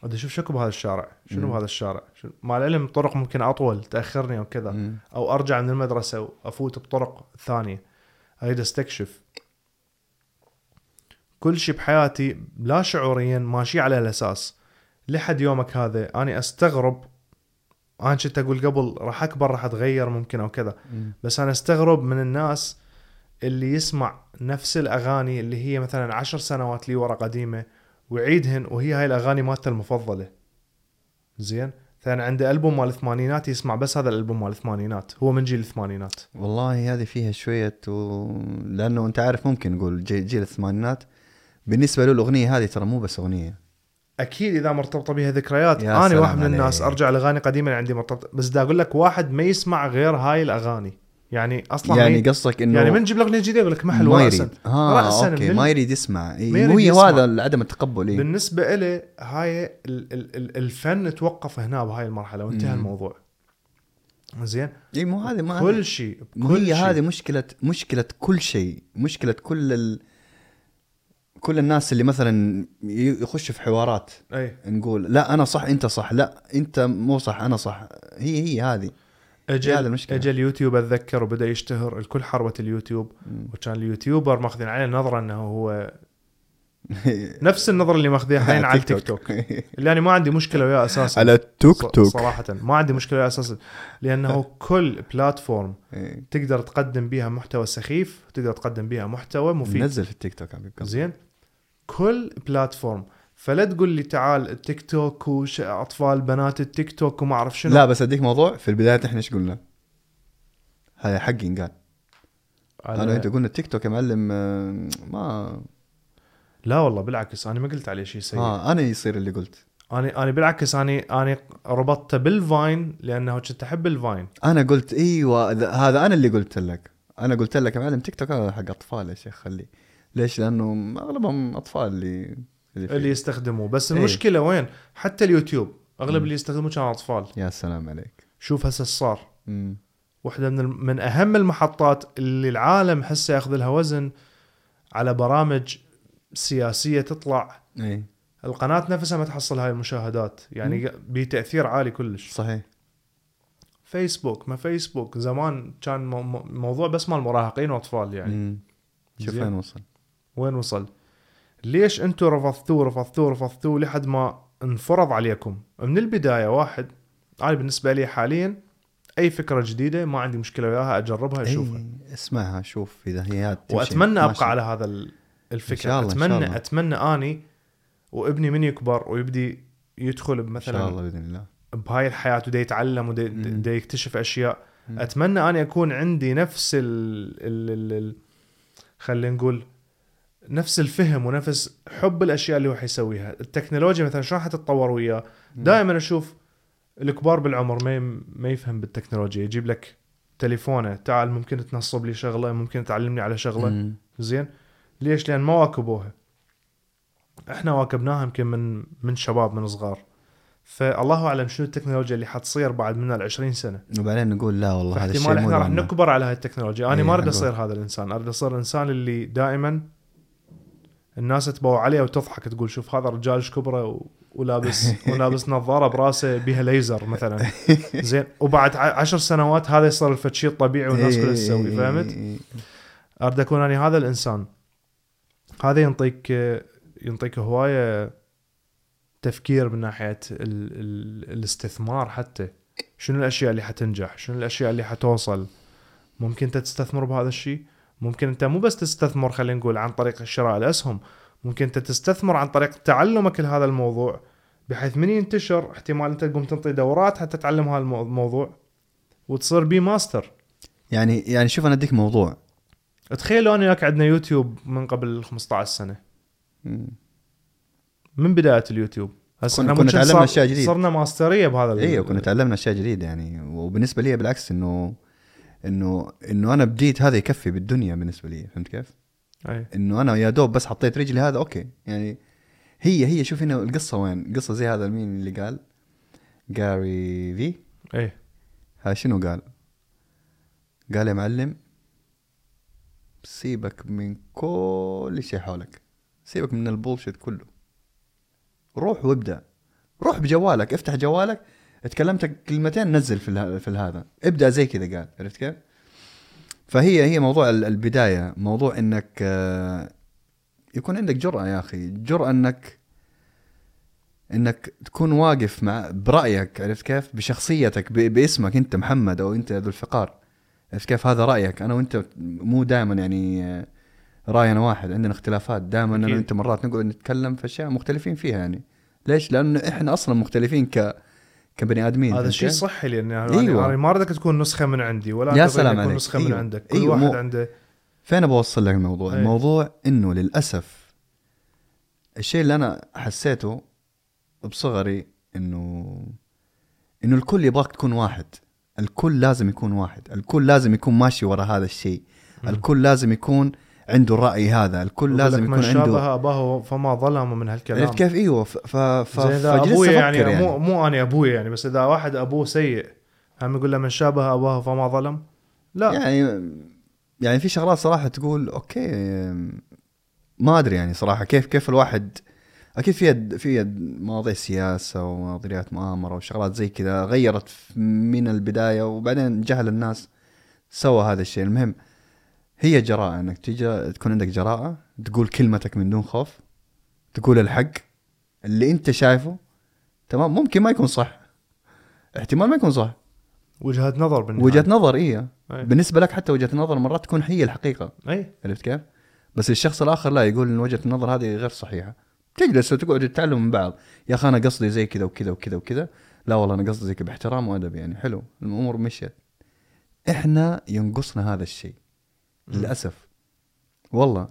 بدي أشوف شكو بهذا الشارع؟ شنو مم. بهذا الشارع؟ شنو- مع العلم طرق ممكن أطول تأخرني أو كذا. أو أرجع من المدرسة وأفوت بطرق ثانية. أريد أستكشف. كل شيء بحياتي لا شعوريا ماشي على الأساس. لحد يومك هذا أنا أستغرب أنا كنت أقول قبل راح أكبر راح أتغير ممكن أو كذا. بس أنا أستغرب من الناس اللي يسمع نفس الأغاني اللي هي مثلا عشر سنوات لي ورا قديمة ويعيدهن وهي هاي الأغاني مالته المفضلة. زين؟ ثاني عنده ألبوم مال الثمانينات يسمع بس هذا الألبوم مال الثمانينات هو من جيل الثمانينات. والله هذه فيها شوية و... لأنه أنت عارف ممكن نقول جي- جيل الثمانينات. بالنسبة له الاغنيه هذه ترى مو بس أغنية. أكيد إذا مرتبطه بها ذكريات يا أنا واحد من الناس. أرجع لأغاني قديمه اللي عندي مرتبطه بس دا أقول لك واحد ما يسمع غير هاي الأغاني يعني أصلا يعني قصدك إنه يعني من نجيب الاغنيه الجديده يقول لك ما حلوة راسا آه رأساً أوكي ما يريد يسمع إيه، مو هي يسمع. هذا عدم التقبل إيه. بالنسبة إلي هاي ال- ال- ال- الفن توقف هنا بهاي المرحلة وانتهى مم. الموضوع زين إي مو هذه ما كل شيء كل هي شيء. هذه مشكلة مشكلة كل شيء مشكلة كل ال... كل الناس اللي مثلا ي- يخشوا في حوارات أي. نقول لا أنا صح أنت صح لا أنت مو صح أنا صح. هي هي هذه. اجى هذا المشكلة. اجى اليوتيوب أتذكر وبدأ يشتهر الكل حربه اليوتيوب. وكان ال YouTuber ماخذين عليه نظرة إنه هو نفس النظرة اللي ماخذينها حاليا على التيك توك. اللي أنا ما عندي مشكلة وياه أساسا. على التيك توك صراحة. ما عندي مشكلة وياه أساسا. لأنه كل platform إيه. تقدر تقدم بيها محتوى سخيف تقدر تقدم بيها محتوى مفيد. نزل في التيك توك. زين. كل platform. فلا تقول لي تعال التيك توك وش أطفال بنات التيك توك وما أعرف شنو. لا بس أديك موضوع في البداية إحنا إيش قلنا؟ هذا حقي قال على- أنا انت قلنا التيك توك يا معلم آه، ما لا والله بالعكس أنا ما قلت عليه شيء سيء. آه أنا يصير اللي قلت. أنا أنا بالعكس أنا أنا ربطته بال Vine لأنه كنت أحب ال Vine. أنا قلت إيوه ذا- هذا أنا اللي قلت لك. أنا قلت لك يا معلم تيك توك هذا حق أطفال يا شيخ خليه ليش؟ لأنه أغلبهم أطفال اللي اللي, فيه. اللي يستخدموه بس إيه. المشكلة وين حتى اليوتيوب أغلب مم. اللي يستخدموه كانوا اطفال يا سلام عليك شوف هسه صار مم. واحدة من من أهم المحطات اللي العالم حسه ياخذ لها وزن على برامج سياسية تطلع اي القناة نفسها ما تحصل هاي المشاهدات يعني بتأثير عالي كلش صحيح فيسبوك ما فيسبوك زمان كان مو- مو- موضوع بس مال مراهقين وأطفال يعني. شوف. وين وصل وين وصل ليش أنتم رفضتوه رفضتوه رفضتوه لحد ما انفرض عليكم من البداية واحد أنا بالنسبة لي حاليا أي فكرة جديدة ما عندي مشكلة وياها أجربها أشوفها اسمعها شوف إذا هي. وأتمنى ماشي. ابقى على هذا ال- الفكرة إن شاء الله، إن شاء اتمنى الله. أتمنى أني وابني من يكبر ويبدي يدخل إن شاء الله بإذن الله بهاي الحياة ودا يتعلم ودا يكتشف أشياء مم. أتمنى أني أكون عندي نفس ال ال ال ال خلينا نقول نفس الفهم ونفس حب الأشياء اللي هو حيسويها. التكنولوجيا مثلا شلون حتتطور وياه؟ دائما أشوف الكبار بالعمر ما ما يفهم بالتكنولوجيا. يجيب لك تليفونه تعال ممكن تنصب لي شغلة ممكن تعلمني على شغلة. زين. ليش؟ لأن ما واكبوها. إحنا واكبناها يمكن من من شباب من صغار. فالله أعلم شنو التكنولوجيا اللي حتصير بعد منها ال 20 سنة. وبعدين نقول لا والله هذا الشيء إحنا راح. نكبر على هاي التكنولوجيا. أنا إيه، ما أريد. أصير هذا الإنسان. أريد أصير الإنسان اللي دائما الناس تبوع عليه وتضحك تقول شوف هذا الرجال إيش كبره ولابس ولابس نظارة براسه بها ليزر مثلا. زين. وبعد عشر سنوات هذا يصير الفد شيء طبيعي والناس إيه، كلها تسوي إيه، فهمت؟ إيه،. أريد أكون أنا هذا الإنسان. هذا ينطيك ينطيك هواية تفكير من ناحية ال ال الاستثمار حتى. شنو الأشياء اللي حتنجح؟ شنو الأشياء اللي حتوصل؟ ممكن أنت تستثمر بهذا الشيء؟ ممكن أنت مو بس تستثمر خلينا نقول عن طريق شراء الأسهم. ممكن أنت تستثمر عن طريق تعلمك لهذا الموضوع بحيث من ينتشر احتمال أنت تقوم تنطي دورات حتى تعلم هذا المو- الموضوع وتصير بي ماستر. يعني يعني شوف أنا أديك موضوع. تخيلوا أنا وياك عندنا يوتيوب من قبل 15 سنة. مم. من بداية اليوتيوب؟ هسه كنا- كنا تعلمنا أشياء جديدة. صرنا ماسترية بهذا أيوه كنا تعلمنا أشياء جديدة يعني. وبالنسبة لي بالعكس إنه إنه إنه أنا بديت هذا يكفي بالدنيا بالنسبة لي فهمت كيف؟ أي. إنه أنا يا دوب بس حطيت رجلي هذا okay يعني هي هي شوف هنا القصة وين؟ قصة زي هذا مين اللي قال؟ جاري في إيه ها شنو قال؟ قال يا معلم سيبك من كل شيء حولك سيبك من البولشيت كله روح وابدأ روح بجوالك افتح جوالك تكلمت كلمتين نزل في في هذا ابدأ زي كذا قال عرفت كيف؟ فهي هي موضوع ال- البداية موضوع إنك آه، يكون عندك جرأة يا أخي. جرأة إنك إنك تكون واقف مع برأيك عرفت كيف؟ بشخصيتك باسمك أنت محمد أو أنت ذو الفقار. عرفت كيف؟ هذا رأيك. أنا وأنت مو دائما يعني آه، رأينا واحد. عندنا اختلافات. دائما أنا أكيد. وأنت مرات نقعد نتكلم في أشياء مختلفين فيها يعني. ليش؟ لأنه إحنا أصلا مختلفين ك كبني آدمين هذا شيء؟ صحي لأن أيوة. أيوة. أنا ما اريدك تكون نسخة من عندي ولا يا سلام تكون عليك. نسخة من أيوة. عندك كل أيوة، واحد عنده فين بوصل لك الموضوع؟ أي. الموضوع إنه للأسف الشيء اللي أنا حسيته بصغري إنه إنه الكل يبغاك تكون واحد الكل لازم يكون واحد الكل لازم يكون ماشي ورا هذا الشيء. الكل لازم يكون عنده الراي هذا. الكل لازم يكون من عنده شابه أباه فما ظلم من هالكلام. عرفت كيف؟ إيوه. ف ف ف أبوي أفكر يعني, مو مو أنا أبوي يعني بس إذا واحد أبوه سيء هم يقول له من شابه أباه فما ظلم؟ لا. يعني يعني في شغلات صراحة تقول أوكي ما أدري يعني صراحة كيف كيف الواحد أكيد في في مواضيع سياسة ومواضيعات مؤامرة وشغلات زي كذا غيرت من البداية وبعدين جهل الناس سوى هذا الشيء. المهم هي جراءة إنك تيجي تكون عندك جراءة تقول كلمتك من دون خوف تقول الحق اللي أنت شايفه تمام؟ ممكن ما يكون صح. احتمال ما يكون صح. وجهة نظر بالنهاية. وجهة نظر إيه. أي. بالنسبة لك حتى وجهة نظر مرات تكون هي الحقيقة. أي. عرفت كيف؟ بس الشخص الآخر لا يقول إن وجهة النظر هذه غير صحيحة. تجلس وتقعد تتعلم من بعض. يا أخي أنا قصدي زي كذا وكذا وكذا وكذا. لا والله أنا قصدي زي كذا باحترام وأدب يعني. حلو. الأمور مشيت. إحنا ينقصنا هذا الشيء. للأسف. والله.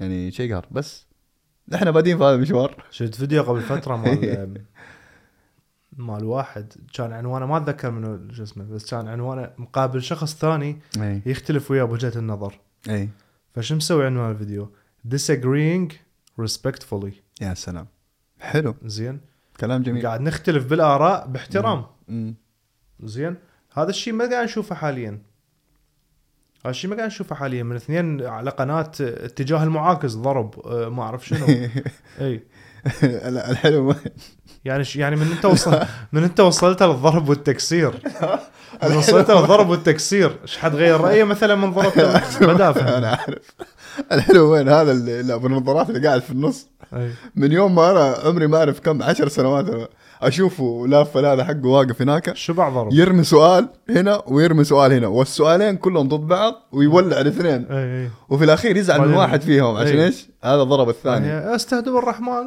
يعني شيء قهر. بس إحنا بادين في هذا المشوار. شفت فيديو قبل فترة مال مال واحد كان عنوانه ما أتذكر منو شو اسمه بس كان عنوانه مقابل شخص ثاني اي يختلف وياه بوجهة النظر. اي فشو مسوي عنوان الفيديو؟ Disagreeing respectfully. يا سلام. حلو. زين. كلام جميل. قاعد نختلف بالآراء باحترام. مم. زين. هذا الشيء ما قاعد نشوفه حاليا. هذا الشيء ما قاعد نشوفه حاليا من اثنين على قناة اتجاه المعاكس ضرب آه، ما أعرف شنو. إي. لا، الحلو يعني ش- يعني من انت وصل من انت وصلت للضرب والتكسير. من وصلت للضرب والتكسير إيش حتغير رأيه مثلا من ضرب؟ مدافع أنا عارف الحلو وين هذا اللي أبو النظارات اللي قاعد في النص؟ أي. من يوم ما أنا عمري ما أعرف كم عشر سنوات أشوفه لافه هذا حقه واقف هناك. شو بعض ضرب؟ يرمي سؤال هنا ويرمي سؤال هنا والسؤالين كلهم ضد بعض ويولع الاثنين. وفي الأخير يزعل من واحد فيهم عشان. إيش؟ هذا ضرب الثاني. يعني استهدوا بالرحمن.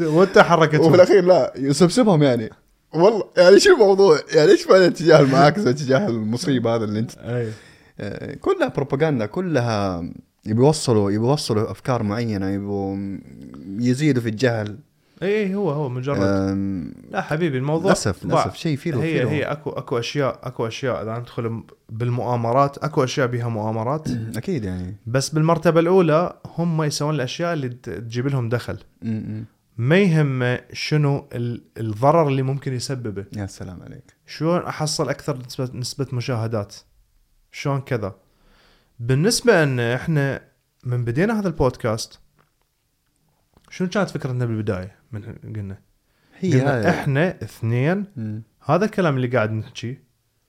وانت حركته. وفي الأخير لا يسبسبهم يعني. والله يعني شو الموضوع؟ يعني إيش فعلا اتجاه المعاكسة اتجاه المصيبة هذا اللي انت آه، كلها بروباغندا كلها يبي يوصلوا يبي يوصلوا أفكار معينة يبوا يزيدوا في الجهل. اي هو هو مجرد. لا حبيبي الموضوع للاسف. للأسف شيء فيه هي هي اكو أكو اشياء أكو أشياء إذا ندخل بالمؤامرات أكو أشياء بها مؤامرات. أكيد يعني. بس بالمرتبة الأولى هم يسوون الأشياء اللي تجيب لهم دخل. ما يهمه شنو ال- الضرر اللي ممكن يسببه. يا سلام عليك. شلون أحصل أكثر نسبه نسبة مشاهدات؟ شلون كذا؟ بالنسبة إن إحنا من بدينا هذا البودكاست شنو كانت فكرتنا بالبداية من قلنا هي قلنا إحنا اثنين مم. هذا الكلام اللي قاعد نحكيه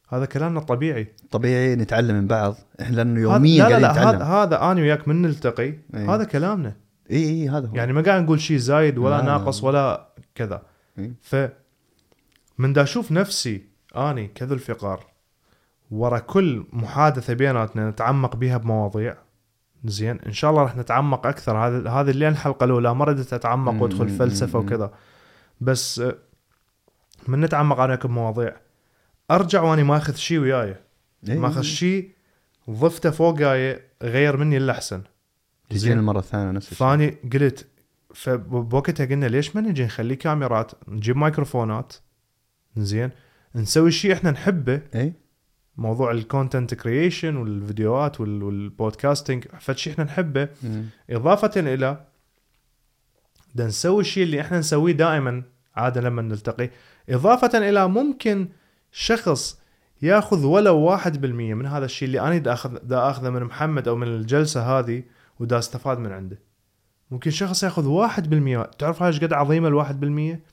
هذا كلامنا طبيعي طبيعي نتعلم من بعض إحنا لأنه يوميا قاعدين لا نتعلم هذا هذا أنا وياك من نلتقي إيه. هذا كلامنا اي اي هذا هو يعني ما قاعد نقول شيء زايد ولا لا، لا. ناقص ولا كذا إيه. ف من دا أشوف نفسي أني كذو الفقار ورا كل محادثة بيناتنا نتعمق بها بمواضيع. زين إن شاء الله راح نتعمق أكثر. هذا هذه اللي الحلقة الأولى ما ردت أتعمق وأدخل فلسفة. وكذا. بس آه، من نتعمق أنا بمواضيع. أرجع وأني ماخذ شيء وياي. إيه. ماخذ شيء ضفته فوقاي غير مني إلا أحسن. تجينا المرة الثانية نفس الشيء فأني قلت فبوقتها قلنا ليش ما نجي نخلي كاميرات نجيب مايكروفونات زين نسوي شيء إحنا نحبه اي موضوع ال content creation والفيديوهات وال- وال podcasting فد شيء إحنا نحبه. مم. إضافة إلى دا نسوي الشيء اللي إحنا نسويه دائما عادة لما نلتقي. إضافة إلى ممكن شخص ياخذ ولو واحد بالمية من هذا الشيء اللي أنا دا اخذ دا أخذه من محمد أو من الجلسة هذه ودا أستفاد من عنده. ممكن شخص ياخذ واحد بالمية. تعرف هاي قد عظيمة الواحد بالمية؟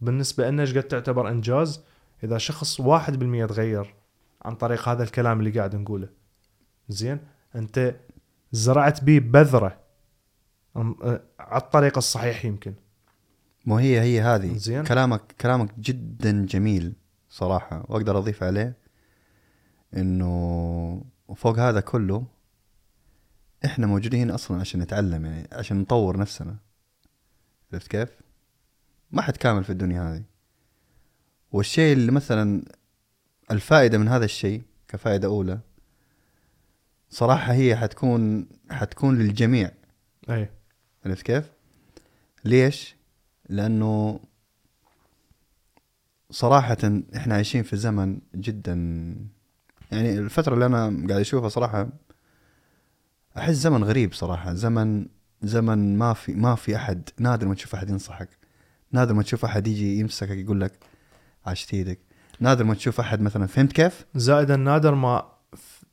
بالنسبة لنا إيش قد تعتبر إنجاز؟ إذا شخص واحد بالمية تغير عن طريق هذا الكلام اللي قاعد نقوله. زين؟ أنت زرعت بيه بذرة أه، على الطريق الصحيح يمكن. مو هي هي هذه. زين. كلامك كلامك جدا جميل صراحة وأقدر أضيف عليه إنه وفوق هذا كله إحنا موجودين أصلا عشان نتعلم يعني عشان نطور نفسنا. عرفت كيف؟ ما حد كامل في الدنيا هذه. والشيء اللي مثلا الفائدة من هذا الشيء كفائدة أولى صراحة هي حتكون حتكون للجميع. أي. عرفت كيف؟ ليش؟ لأنه صراحة إحنا عايشين في زمن جدا يعني الفترة اللي أنا قاعد أشوفها صراحة أحس زمن غريب صراحة. زمن زمن ما في ما في أحد. نادر ما تشوف أحد ينصحك. نادر ما تشوف أحد يجي يمسكك يقول لك عاشت إيدك. نادر ما تشوف أحد مثلا. فهمت كيف؟ زائدا نادر ما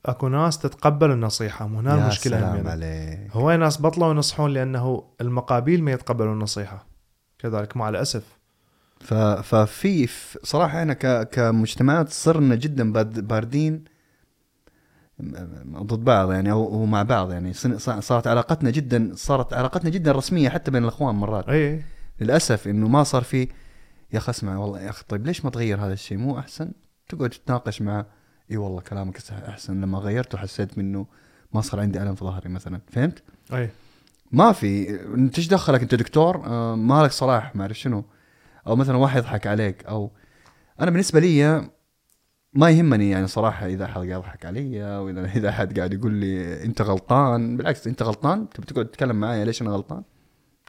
أكو ناس تتقبل النصيحة. مو هنا المشكلة سلام. عليك. هواي ناس بطلوا ينصحون لأنه المقابيل ما يتقبلون النصيحة. كذلك مع الأسف. ف... ففي صراحة إحنا ك... كمجتمعات صرنا جدا بارد- باردين ضد بعض يعني أو مع بعض يعني. صارت علاقتنا جدا صارت علاقتنا جدا رسمية حتى بين الأخوان مرات. اي للأسف إنه ما صار في يا أخي اسمع والله يا أخي طيب ليش ما تغير هذا الشيء؟ مو أحسن؟ تقعد تتناقش معه إي والله كلامك أحسن. لما غيرته حسيت منه ما صار عندي ألم في ظهري مثلا فهمت؟ أي. ما في. إنت إيش دخلك؟ أنت دكتور؟ آه ما لك صلاح ما اعرف شنو. أو مثلا واحد يضحك عليك أو أنا بالنسبة لي ما يهمني يعني صراحة إذا أحد قاعد يضحك علي واذا إذا أحد قاعد يقول لي أنت غلطان. بالعكس أنت غلطان تبي تقعد تتكلم معايا ليش أنا غلطان؟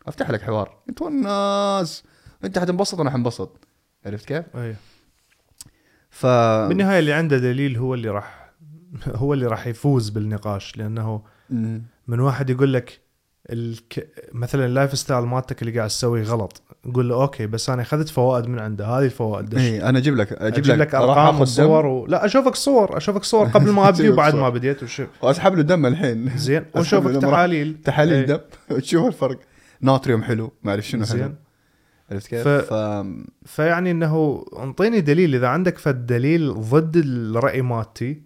أفتح لك حوار. انت والناس انت حتنبسط وأنا حنبسط. عرفت كيف؟ اي ف بالنهاية اللي عنده دليل هو اللي راح هو اللي راح يفوز بالنقاش لأنه مم. من واحد يقول لك الك... مثلا ال lifestyle مالتك اللي قاعد تسويه غلط قول له okay بس أنا أخذت فوائد من عنده هذه الفوائد. دش. اي أنا أجيب لك أجيب, أجيب لك أرقام وصور و... لا أشوفك صور أشوفك صور قبل ما أبدي وبعد. ما بديت وش... دم وأسحب له دم الحين. زين. واشوفك تحاليل. تحاليل إيه. دم. وتشوف الفرق. ناطريوم حلو. ما أعرف شنو حلو. زين عرفت كيف؟ ف- ف... فيعني إنه انطيني دليل. إذا عندك فد دليل ضد الرأي مالتي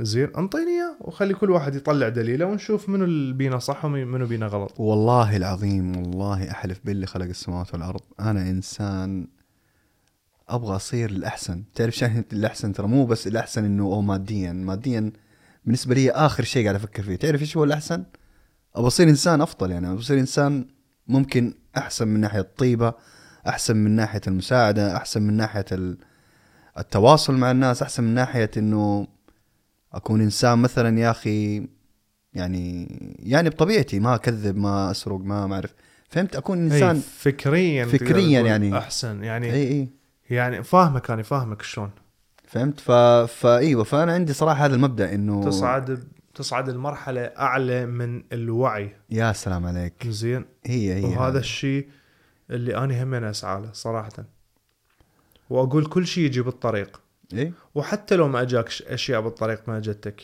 زين انطيني إياه وخلي كل واحد يطلع دليله ونشوف منو اللي بينا صح ومنو بينا غلط. والله العظيم والله أحلف باللي خلق السماوات والأرض. أنا إنسان أبغى أصير الأحسن. تعرف شايف الأحسن ترى؟ مو بس الأحسن إنه أو ماديا. ماديا بالنسبة لي آخر شيء قاعد أفكر فيه. تعرف إيش هو الأحسن؟ أبغى أصير إنسان أفضل يعني. أبغى أصير إنسان ممكن أحسن من ناحية الطيبة أحسن من ناحية المساعدة أحسن من ناحية ال- التواصل مع الناس أحسن من ناحية إنه أكون إنسان مثلا يا أخي يعني يعني بطبيعتي ما أكذب ما أسرق ما ما أعرف. فهمت؟ أكون إنسان أي فكريا فكرياً يعني. أحسن يعني إي إي. يعني فاهمك أنا فاهمك شلون. فهمت؟ ف... فايوه فأنا عندي صراحة هذا المبدأ إنه تصعد تصعد المرحلة أعلى من الوعي. يا سلام عليك. زين. هي هي وهذا هذا. الشيء اللي أنا هم أسعى له صراحة. وأقول كل شيء يجي بالطريق. اي وحتى لو ما أجاك أشياء بالطريق ما اجتك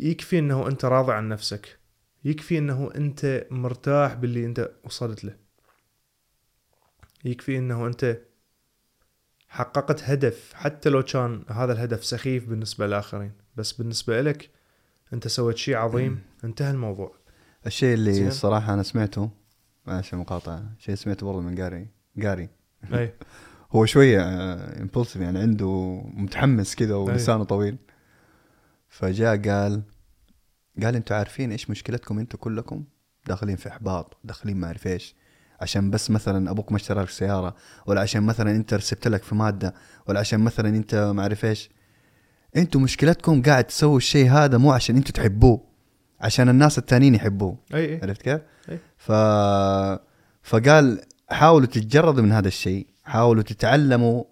يكفي إنه أنت راضي عن نفسك. يكفي إنه أنت مرتاح باللي أنت وصلت له. يكفي إنه أنت حققت هدف. حتى لو كان هذا الهدف سخيف بالنسبة للآخرين. بس بالنسبة لك أنت سويت شيء عظيم. انتهى الموضوع. الشيء اللي زين. الصراحه أنا سمعته معلش المقاطعه شيء سمعته برضه من جاري جاري أي. هو شوية امبولسيف يعني عنده متحمس كذا ولسانه طويل. فجاء قال قال أنتوا عارفين إيش مشكلتكم أنتوا كلكم؟ داخلين في إحباط داخلين ما أعرف إيش. عشان بس مثلا أبوك ما اشترى لك سيارة ولا عشان مثلا أنت رسبت لك في مادة ولا عشان مثلا أنت ما أعرف إيش. أنتوا مشكلتكم قاعد تسووا الشيء هذا مو عشان أنتوا تحبوه عشان الناس التانيين يحبوه أي أي عرفت كيف؟ إيه. ف... فقال حاولوا تتجردوا من هذا الشيء حاولوا تتعلموا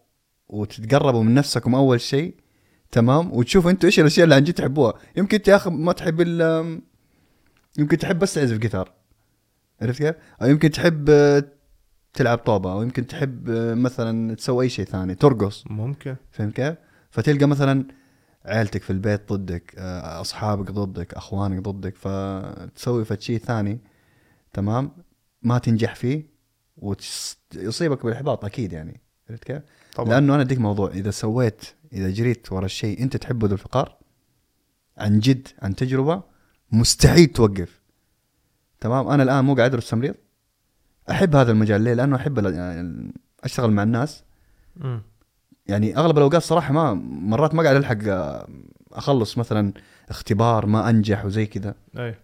وتتقربوا من نفسكم أول شيء تمام وتشوفوا أنتوا إيش الأشياء اللي عن جد تحبوها يمكن انت يا أخي ما تحب ال يمكن تحب بس تعزف جيتار عرفت كيف؟ أو يمكن تحب آه، تلعب طوبة أو يمكن تحب آه، مثلا تسوي أي شيء ثاني ترقص ممكن فهمت كيف؟ فتلقى مثلا عيلتك في البيت ضدك آه، أصحابك ضدك أخوانك ضدك فتسوي فد شيء ثاني تمام ما تنجح فيه ويصيبك بالاحباط أكيد يعني عرفت كيف؟ طبعا لأنه أنا أديك موضوع إذا سويت إذا جريت ورا الشيء أنت تحبه ذو الفقار عن جد عن تجربة مستحيل توقف تمام أنا الآن مو قاعد أدرس تمريض أحب هذا المجال ليه؟ لأنه أحب أشتغل مع الناس. يعني أغلب الأوقات صراحة ما مرات ما قاعد ألحق آه، أخلص مثلا اختبار ما أنجح وزي كذا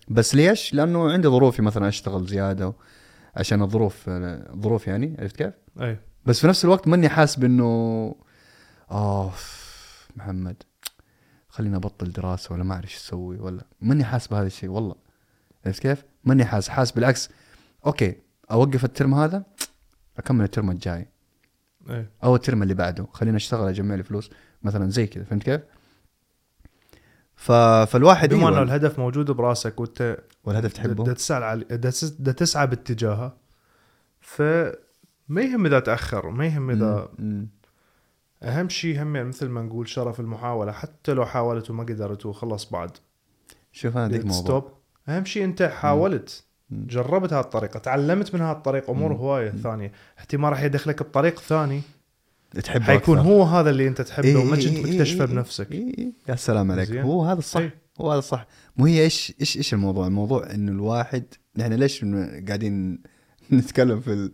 بس ليش؟ لأنه عندي ظروفي مثلا أشتغل زيادة عشان الظروف آه، ظروف يعني عرفت كيف؟ أي بس في نفس الوقت ماني حاسب انه آه محمد خليني أبطل دراسة ولا ما أعرف إيش أسوي ولا ماني حاسب هذا الشيء والله عرفت كيف؟ ماني حاسس حاسس بالعكس okay أوقف ال term هذا أكمل ال term الجاي اي أو ال term اللي بعده. خليني أشتغل اجمع لي فلوس مثلا زي كذا فهمت كيف؟ ف... فالواحد بما إنه أيوة الهدف موجود براسك وأنت والهدف دا تحبه؟ تسعى على دا تس- دا تسعى باتجاهه ف ما يهم إذا تأخر ما يهم إذا مم. أهم شيء هم يعني مثل ما نقول شرف المحاولة حتى لو حاولت وما قدرت وخلص بعد. شوف أنا اديك موضوع. ستوب أهم شيء أنت حاولت. مم. جربت هالطريقه تعلمت من هالطريق أمور. هواية ثانية احتمال راح يدخلك بطريق ثاني تحبه حيكون أكثر. هو هذا اللي أنت تحبه إيه وما إيه كنت إيه مكتشفه إيه بنفسك إيه إيه. يا سلام عليك زين. هو هذا الصح إيه. هو هذا الصح مو هي إيش إيش إيش الموضوع الموضوع إنه الواحد نحن ليش قاعدين نتكلم في ال-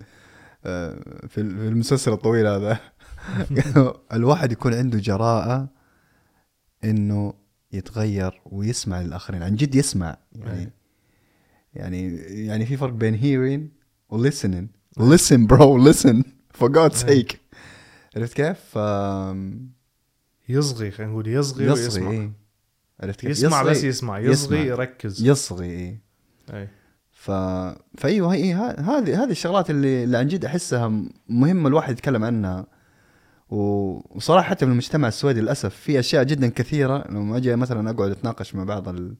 آه، في ال- في المسلسل الطويل هذا الواحد يكون عنده جراءة إنه يتغير ويسمع للآخرين عن جد يسمع يعني إيه. يعني يعني في فرق بين hearing و listening listen bro listen for God's sake عرفت كيف؟ ف يصغي خلينا نقول يصغي, يصغي ويسمع إيه. عرفت كيف؟ يسمع يصغي. بس يسمع يصغي يسمع. يركز يصغي إيه. أي ف فأيوه هي هذه هذه الشغلات اللي, اللي عن جد أحسها مهمة الواحد يتكلم عنها وصراحة حتى في المجتمع السويدي للأسف في أشياء جدا كثيرة لما أجي مثلا أقعد أتناقش مع بعض ال-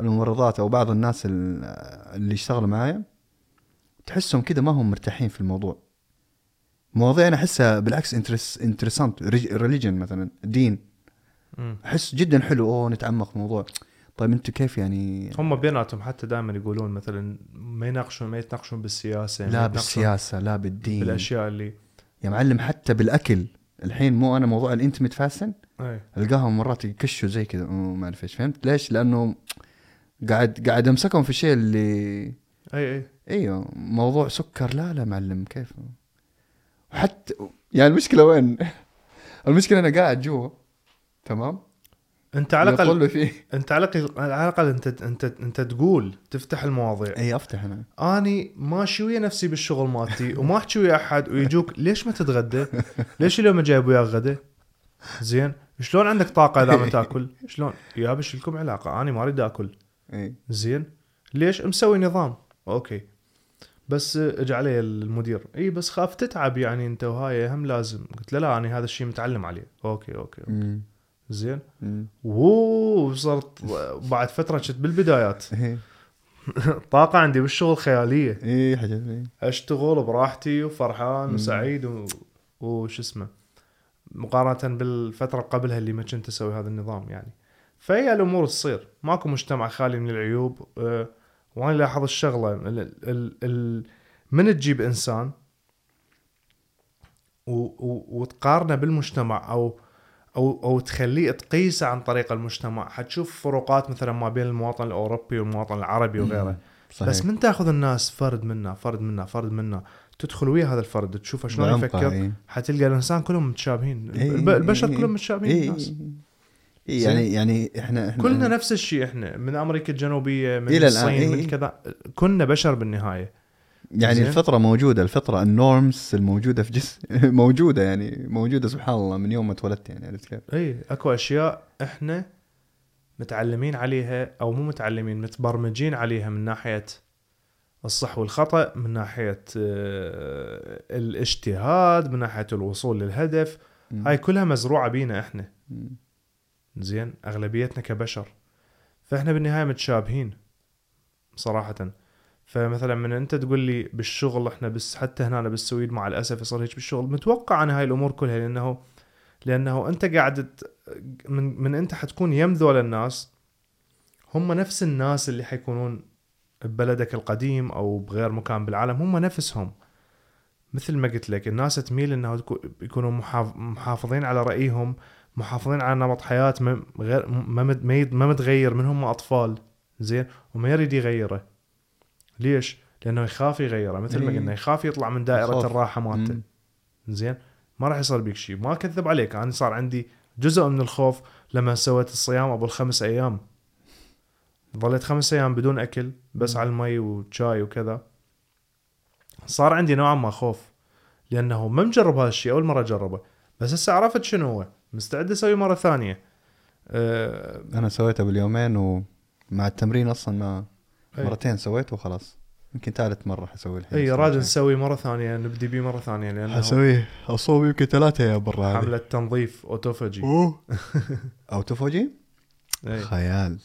الممرضات أو بعض الناس ال- اللي يشتغلوا معايا تحسهم كده ما هم مرتاحين في الموضوع. مواضيع أنا أحسها بالعكس interesting religion مثلا دين. أحس جدا حلو أوه نتعمق في الموضوع. طيب أنتوا كيف يعني؟ هم بيناتهم حتى دائما يقولون مثلا ما يناقشون ما يتناقشون بالسياسة لا بالسياسة لا بالدين. بالأشياء اللي يا معلم حتى بالأكل. الحين مو أنا موضوع ال intermittent fasting اي ألقاهم مرات يكشوا زي كذا أوه، ما أعرف إيش فهمت؟ ليش؟ لأنه قاعد قاعد أمسكهم في الشيء اللي أي أي إيوه موضوع سكر لا لا معلم كيف حتى يعني المشكلة وين؟ المشكلة أنا قاعد جوا تمام؟ أنت على الأقل فيه أنت على الأقل على الأقل أنت أنت أنت تقول تفتح المواضيع إي أفتح أنا أني ماشي ويا نفسي بالشغل مالتي وما احكي ويا أحد ويجوك ليش ما تتغدى؟ ليش اليوم ما جايب وياك غدا؟ زين شلون عندك طاقة إذا ما تأكل؟ شلون؟ يا بش لكم علاقة أنا ما أريد أكل إي. زين. ليش؟ مسوي نظام. okay. بس اجى علي المدير. إي بس خاف تتعب يعني أنت وهاي. هم لازم. قلت له لا أنا هذا الشيء متعلم عليه. okay okay, okay. زين. أمم. وصرت بعد فترة كنت بالبدايات. طاقة عندي بالشغل خيالية. إي إيه. أشتغل براحتي وفرحان مم. وسعيد و... وش اسمه. مقارنة بالفترة قبلها اللي ما كنت أسوي هذا النظام يعني. فهي الأمور تصير. ماكو مجتمع خالي من العيوب. أه وأنا لاحظ الشغلة. ال... ال... ال... من تجيب إنسان. وتقارنه بالمجتمع أو أو أو تخليه تقيسه عن طريق المجتمع. حتشوف فروقات مثلا ما بين المواطن الأوروبي والمواطن العربي وغيره. صحيح. بس من تاخذ الناس فرد منا فرد منا فرد منا. تدخل ويا هذا الفرد تشوفه شلون يفكر. حتلقى الإنسان كلهم متشابهين. الب- البشر كلهم متشابهين الناس. إيه، يعني يعني إحنا إحنا كلنا نفس الشيء إحنا من أمريكا الجنوبية من إلى الآن، الصين إيه. من كذا كنا بشر بالنهاية يعني زين. الفطرة موجودة الفطرة النورمز الموجودة في جسم موجودة يعني موجودة سبحان الله من يوم ما اتولدت يعني عرفت كيف؟ اي أكو أشياء إحنا متعلمين عليها أو مو متعلمين متبرمجين عليها من ناحية الصح والخطأ من ناحية آه، الاجتهاد من ناحية الوصول للهدف. هاي كلها مزروعة بينا إحنا مم. زين أغلبيتنا كبشر. فإحنا بالنهاية متشابهين صراحة. فمثلا من أنت تقول لي بالشغل إحنا بس حتى هنا بالسويد مع الأسف يصير هيك بالشغل متوقع عن هاي الأمور كلها لأنه لأنه أنت قاعد من من أنت حتكون يم ذول الناس هم نفس الناس اللي حيكونون ببلدك القديم أو بغير مكان بالعالم هم نفسهم. مثل ما قلت لك الناس تميل انه يكونوا محاف- محافظين على رأيهم محافظين على نمط حياة ما غير ما متغير من هم أطفال. زين؟ وما يريد يغيره. ليش؟ لأنه يخاف يغيره. مثل ما إيه. قلنا يخاف يطلع من دائرة يخاف. الراحة مالته. زين؟ ما راح يصير بيك شيء ما أكذب عليك أنا صار عندي جزء من الخوف لما سويت الصيام ابو الخمس أيام. ظليت خمس أيام بدون أكل بس مم. على المي وشاي وكذا. صار عندي نوعا ما خوف لأنه ما مجرب هذا الشيء. أول مرة أجربه. بس هسه عرفت شنو هو. مستعد أسوي مرة ثانية. أه أنا سويته باليومين ومع التمرين أصلا ما أي. مرتين سويته وخلاص. يمكن ثالث مرة حسوي الحين اي راد نسوي مرة ثانية نبدي بيه مرة ثانية لأنه حسويه. أصوب يمكن ثلاثة يا برا حملة تنظيف اوتوفاجي أوه. أو تفوجي أي. خيال.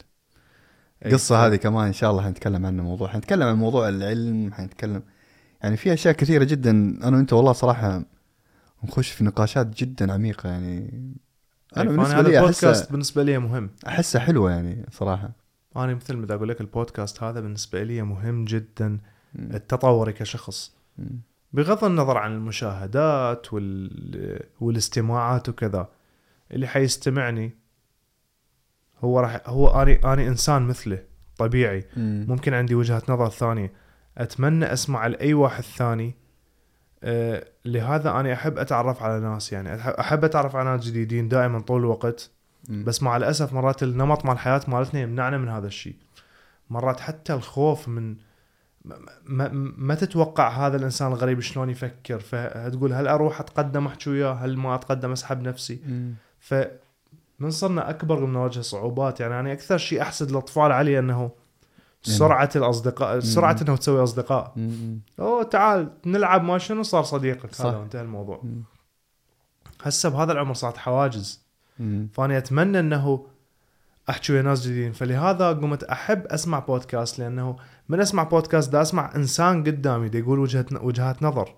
أي. قصة هذه كمان إن شاء الله حنتكلم عنه موضوع. حنتكلم عن موضوع العلم حنتكلم يعني في أشياء كثيرة جدا أنا وأنت والله صراحة نخش في نقاشات جدا عميقة يعني أنا أي. بالنسبة فأنا لي البودكاست بالنسبة لي مهم احسها حلوة يعني صراحة أنا مثل ما أقول لك البودكاست هذا بالنسبة لي مهم جدا مم. التطوري كشخص. بغض النظر عن المشاهدات وال... والاستماعات وكذا اللي حيستمعني هو راح هو اني أني إنسان مثله طبيعي مم. ممكن عندي وجهة نظر ثانية أتمنى أسمع لأي واحد ثاني لهذا أنا أحب أتعرف على ناس يعني أحب أتعرف على ناس جديدين دائما طول الوقت. بس مع الأسف مرات النمط مال الحياة مالتنا يمنعنا من هذا الشيء. مرات حتى الخوف من ما, ما, ما تتوقع هذا الإنسان الغريب شلون يفكر. فتقول هل أروح أتقدم أحكي وياه؟ هل ما أتقدم أسحب نفسي؟ مم. فمن صرنا أكبر من نواجه صعوبات. يعني أنا أكثر شيء أحسد الاطفال عليه أنه سرعة الأصدقاء سرعة إنه تسوي أصدقاء. أوه تعال نلعب ما شنو صار صديقك. صح. هذا انتهى الموضوع. هسه بهذا العمر صارت حواجز. فأنا أتمنى إنه أحكي ويا ناس جديدين. فلهذا قمت أحب أسمع بودكاست لأنه من أسمع بودكاست دا أسمع إنسان قدامي دا يقول وجهة وجهات نظر.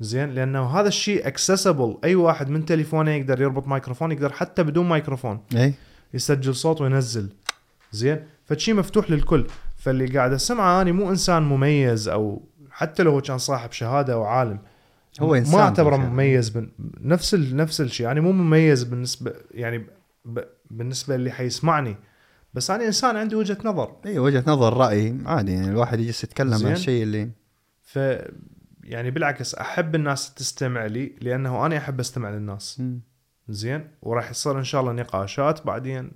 زين؟ لأنه هذا الشيء accessible أي واحد من تليفونه يقدر يربط مايكروفون يقدر حتى بدون مايكروفون إي. يسجل صوت وينزل. زين؟ فشي مفتوح للكل. فاللي قاعد أسمعه اني مو إنسان مميز أو حتى لو كان صاحب شهادة أو عالم هو إنسان ما اعتبره. مميز بن... نفس ال... نفس الشيء. يعني مو مميز بالنسبة يعني ب... بالنسبة اللي حيسمعني. بس أنا إنسان عندي وجهة نظر. إي وجهة نظر رأي عادي. يعني الواحد يجلس يتكلم عن. الشيء اللي ف يعني بالعكس أحب الناس تستمع لي لأنه أنا أحب أستمع للناس. مم. زين؟ وراح يصير إن شاء الله نقاشات بعدين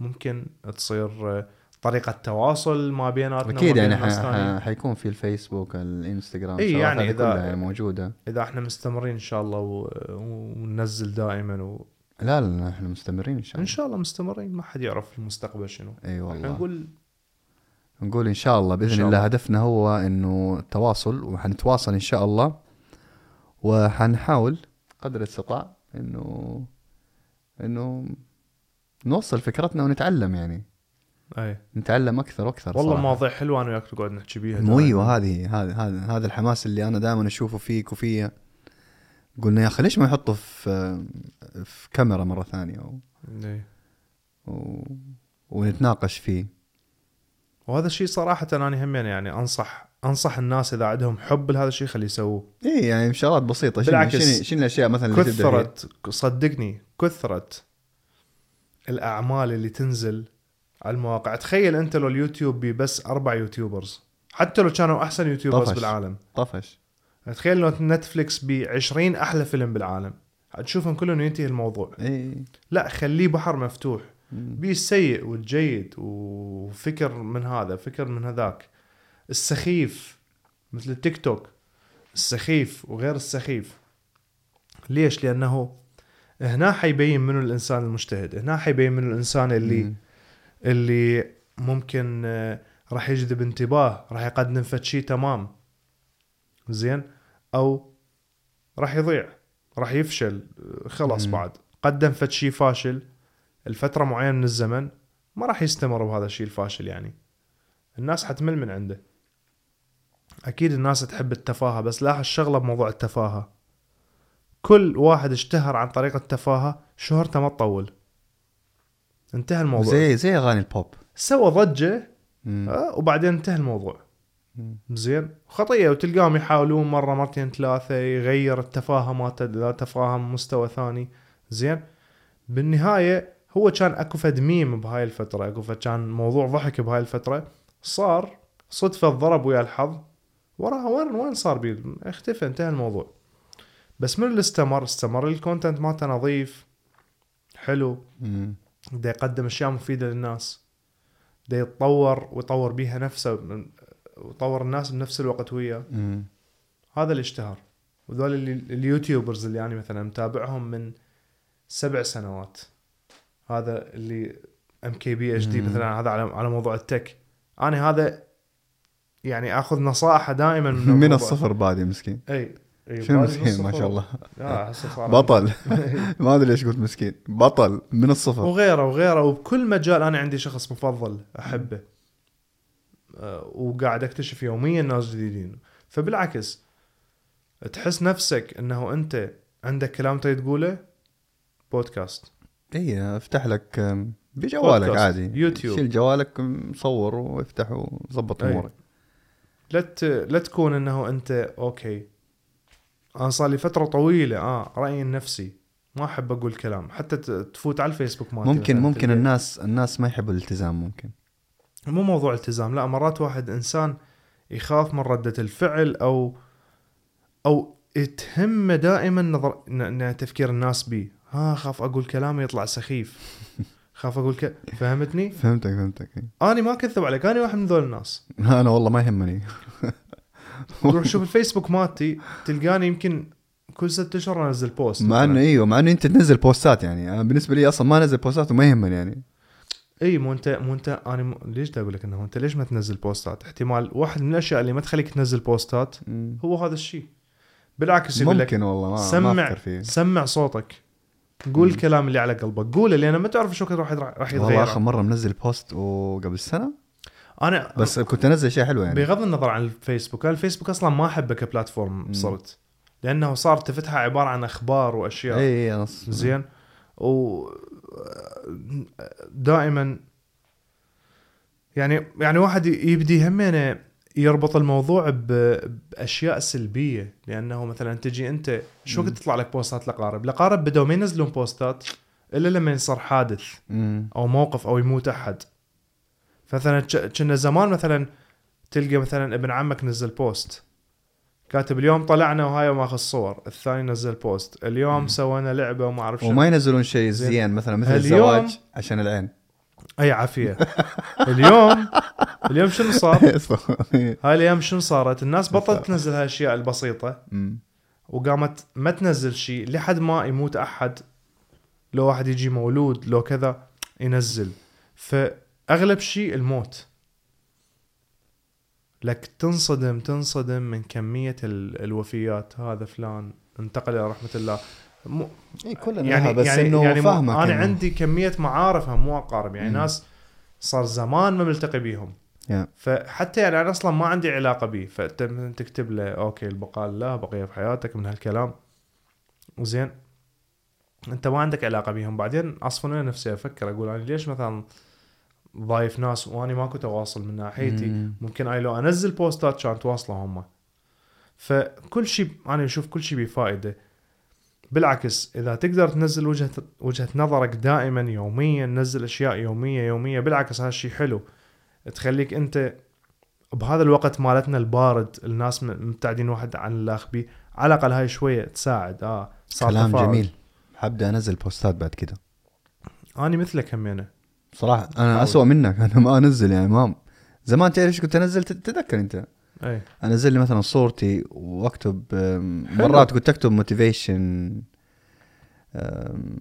ممكن تصير آه، طريقة تواصل ما بيناتنا أكيد يعني ح- حيكون في الفيسبوك الإنستغرام الشغلات يعني كلها يعني موجودة. إذا إحنا مستمرين إن شاء الله و... وننزل دائما و... لا لا إحنا مستمرين إن شاء إن الله. شاء الله مستمرين ما حد يعرف المستقبل شنو. إي إحنا والله نقول نقول إن شاء الله بإذن شاء الله الله. هدفنا هو إنه التواصل وحنتواصل إن شاء الله وحنحاول قدر الإستطاع انه إنه نوصل فكرتنا ونتعلم يعني. أي. نتعلم أكثر وأكثر والله صراحة. مواضيع حلوة أنا وياك نقعد نحكي بيها مو. إيوه هذه هذا هذا هذا الحماس اللي أنا دائما أشوفه فيك وفيا قلنا يا أخي ليش ما يحطه في في كاميرا مرة ثانية؟ و... و... ونتناقش فيه. وهذا الشيء صراحة أنا هم يعني انصح أنصح الناس إذا عندهم حب لهذا الشيء خليه يسووه. إي يعني شغلات بسيطة. بالعكس، شنو الأشياء مثلا اللي؟ كثرت صدقني كثرت الأعمال اللي تنزل على المواقع. تخيل أنت لو اليوتيوب بي بس أربع YouTubers. حتى لو كانوا أحسن YouTubers طفش. بالعالم. طفش. تخيل لو نتفليكس ب 20 أحلى فيلم بالعالم. حتشوفهم كلهم ينتهي الموضوع. إي. لا خليه بحر مفتوح. بيه السيء والجيد وفكر من هذا فكر من هذاك. السخيف مثل التيك توك. السخيف وغير السخيف. ليش؟ لأنه هنا حيبين منو الإنسان المجتهد. هنا حيبين منو الإنسان اللي مم. اللي ممكن آه، راح يجذب انتباه راح يقدم فد شيء تمام. زين؟ أو راح يضيع راح يفشل آه، خلاص. بعد. قدم فد شيء فاشل الفترة معينة من الزمن ما راح يستمر بهذا الشيء الفاشل يعني. الناس حتمل من عنده. أكيد الناس تحب التفاهة بس لاحظ شغلة بموضوع التفاهة. كل واحد اشتهر عن طريق التفاهة شهرته ما تطول. انتهى الموضوع. زي زي أغاني البوب سوى ضجة. آه، وبعدين انتهى الموضوع. زين. خطيه وتلقاهم يحاولون مرة مرتين ثلاثة يغير التفاهة مالته إلى تفاهة مستوى ثاني. زين. بالنهاية هو كان أكو فد ميم بهاي الفترة أكو فد كان موضوع ضحك بهاي الفترة. صار صدفة ضرب ويا الحظ. وراها وين وين صار بيه اختفى انتهى الموضوع. بس من اللي استمر؟ استمر ال content مالته نظيف حلو. بده يقدم أشياء مفيدة للناس. بده يتطور ويطور بيها نفسه ويطور الناس بنفس الوقت وياه. هذا اللي اشتهر. وذول اللي ال YouTubers اللي يعني مثلا متابعهم من سبع سنوات. هذا اللي ام كي بي اتش دي. مثلا هذا على على موضوع ال tech. أنا هذا يعني آخذ نصائحة دائما من, من. الصفر بادي مسكين. إي. شنو بادي من مسكين ما. شاء الله. صار بطل. ما أدري ليش قلت مسكين. بطل من الصفر. وغيره وغيره. وبكل مجال أنا عندي شخص مفضل أحبه. أه، وقاعد أكتشف يوميا ناس جديدين. فبالعكس تحس نفسك إنه أنت عندك كلام تريد تقوله؟ بودكاست. إي أفتح لك بجوالك بودكاست، عادي. يوتيوب. شيل جوالك صور وافتح وظبط. أمورك. لا. لا تكون إنه أنت okay أنا صار لي فترة طويلة آه رأيي النفسي. ما أحب أقول كلام حتى تفوت على الفيسبوك ممكن ممكن تلقى- الناس الناس ما يحبوا الالتزام ممكن. مو موضوع التزام لا مرات واحد إنسان يخاف من ردة الفعل أو أو تهمه دائما نظر تفكير الناس بي ها خاف أقول كلام يطلع سخيف. خاف أقول ك... فهمتني؟ فهمتك فهمتك. أنا ما أكذب عليك أنا واحد من ذول الناس. أنا والله ما يهمني. تروح شوف الفيسبوك مالتي تلقاني يمكن كل ست أشهر أنزل post مع إنه. إيوه مع إنه أنت تنزل بوستات يعني. أنا بالنسبة لي أصلا ما أنزل بوستات وما يهمني يعني. إي مو أنت مو أنت أنا م... ليش أقول لك إنه أنت؟ ليش ما تنزل بوستات؟ احتمال واحد من الأشياء اللي ما تخليك تنزل بوستات. هو هذا الشيء. بالعكس يقول لك ممكن والله ما, ما سمع أفكر فيه. سمع صوتك. قول. الكلام اللي على قلبك. قوله لأن ما تعرف شو راح راح والله يتغير آخر مرة منزل post وقبل سنة؟ أنا بس كنت أنزل شيء حلو يعني. بغض النظر عن الفيسبوك أنا الفيسبوك أصلا ما أحبه ك platform. صرت. لأنه صار تفتحها عبارة عن أخبار وأشياء. اي اي أنا ص- زين. و دائما يعني يعني واحد يبدي همينه يربط الموضوع بأشياء سلبية. لأنه مثلا تجي أنت شو وقت. تطلع لك بوستات الأقارب؟ الأقارب بدوا ما ينزلون بوستات إلا لما يصير حادث. أو موقف أو يموت أحد. مثلا ك- كنا زمان مثلا تلقى مثلا ابن عمك نزل post كاتب اليوم طلعنا وهاي ماخذ صور الثاني نزل post اليوم مم. سوينا لعبة وما أعرف شو وما ينزلون شيء زين. مثلا مثل الزواج عشان العين أي عافية اليوم اليوم شنو صار؟ هاي الأيام شنو صارت؟ الناس بطلت تنزل هاي الأشياء البسيطة. وقامت ما تنزل شيء لحد ما يموت أحد لو واحد يجي مولود لو كذا ينزل فاغلب شيء الموت. لك تنصدم تنصدم من كمية ال- الوفيات. هذا فلان انتقل إلى رحمة الله. مو اي كلنا يعني بس يعني إنه يعني فاهمك أنا إنه- عندي كمية معارف مو أقارب. يعني مم. ناس صار زمان ما ملتقي بيهم. يا. فحتى يعني أنا أصلا ما عندي علاقة مثلاً تكتب له أوكي البقاء لله بقية في حياتك من هالكلام. وزين أنت ما عندك علاقة بيهم. بعدين أنا نفسي أفكر أقول أنا ليش مثلا ضايف ناس واني ماكو تواصل من ناحيتي. مم. ممكن أي لو أنزل بوستات كان تواصلوا هم. فكل شيء أنا أشوف كل شيء بفائدة. بالعكس إذا تقدر تنزل وجهه وجهة نظرك دائما يوميا نزل أشياء يوميه يومية بالعكس هذا الشيء حلو. تخليك أنت بهذا الوقت مالتنا البارد الناس مبتعدين واحد عن الاخ بي على الأقل هاي شوية تساعد. آه كلام تفاعل. جميل. حبدا أنزل بوستات بعد كده. اني مثلك همينة. صراحة أنا. اسوء منك. أنا ما أنزل يعني ما زمان تعرف إيش كنت أنزل؟ تت- تتذكر أنت. أي. أنزل لي مثلا صورتي وأكتب. مرات كنت أكتب motivation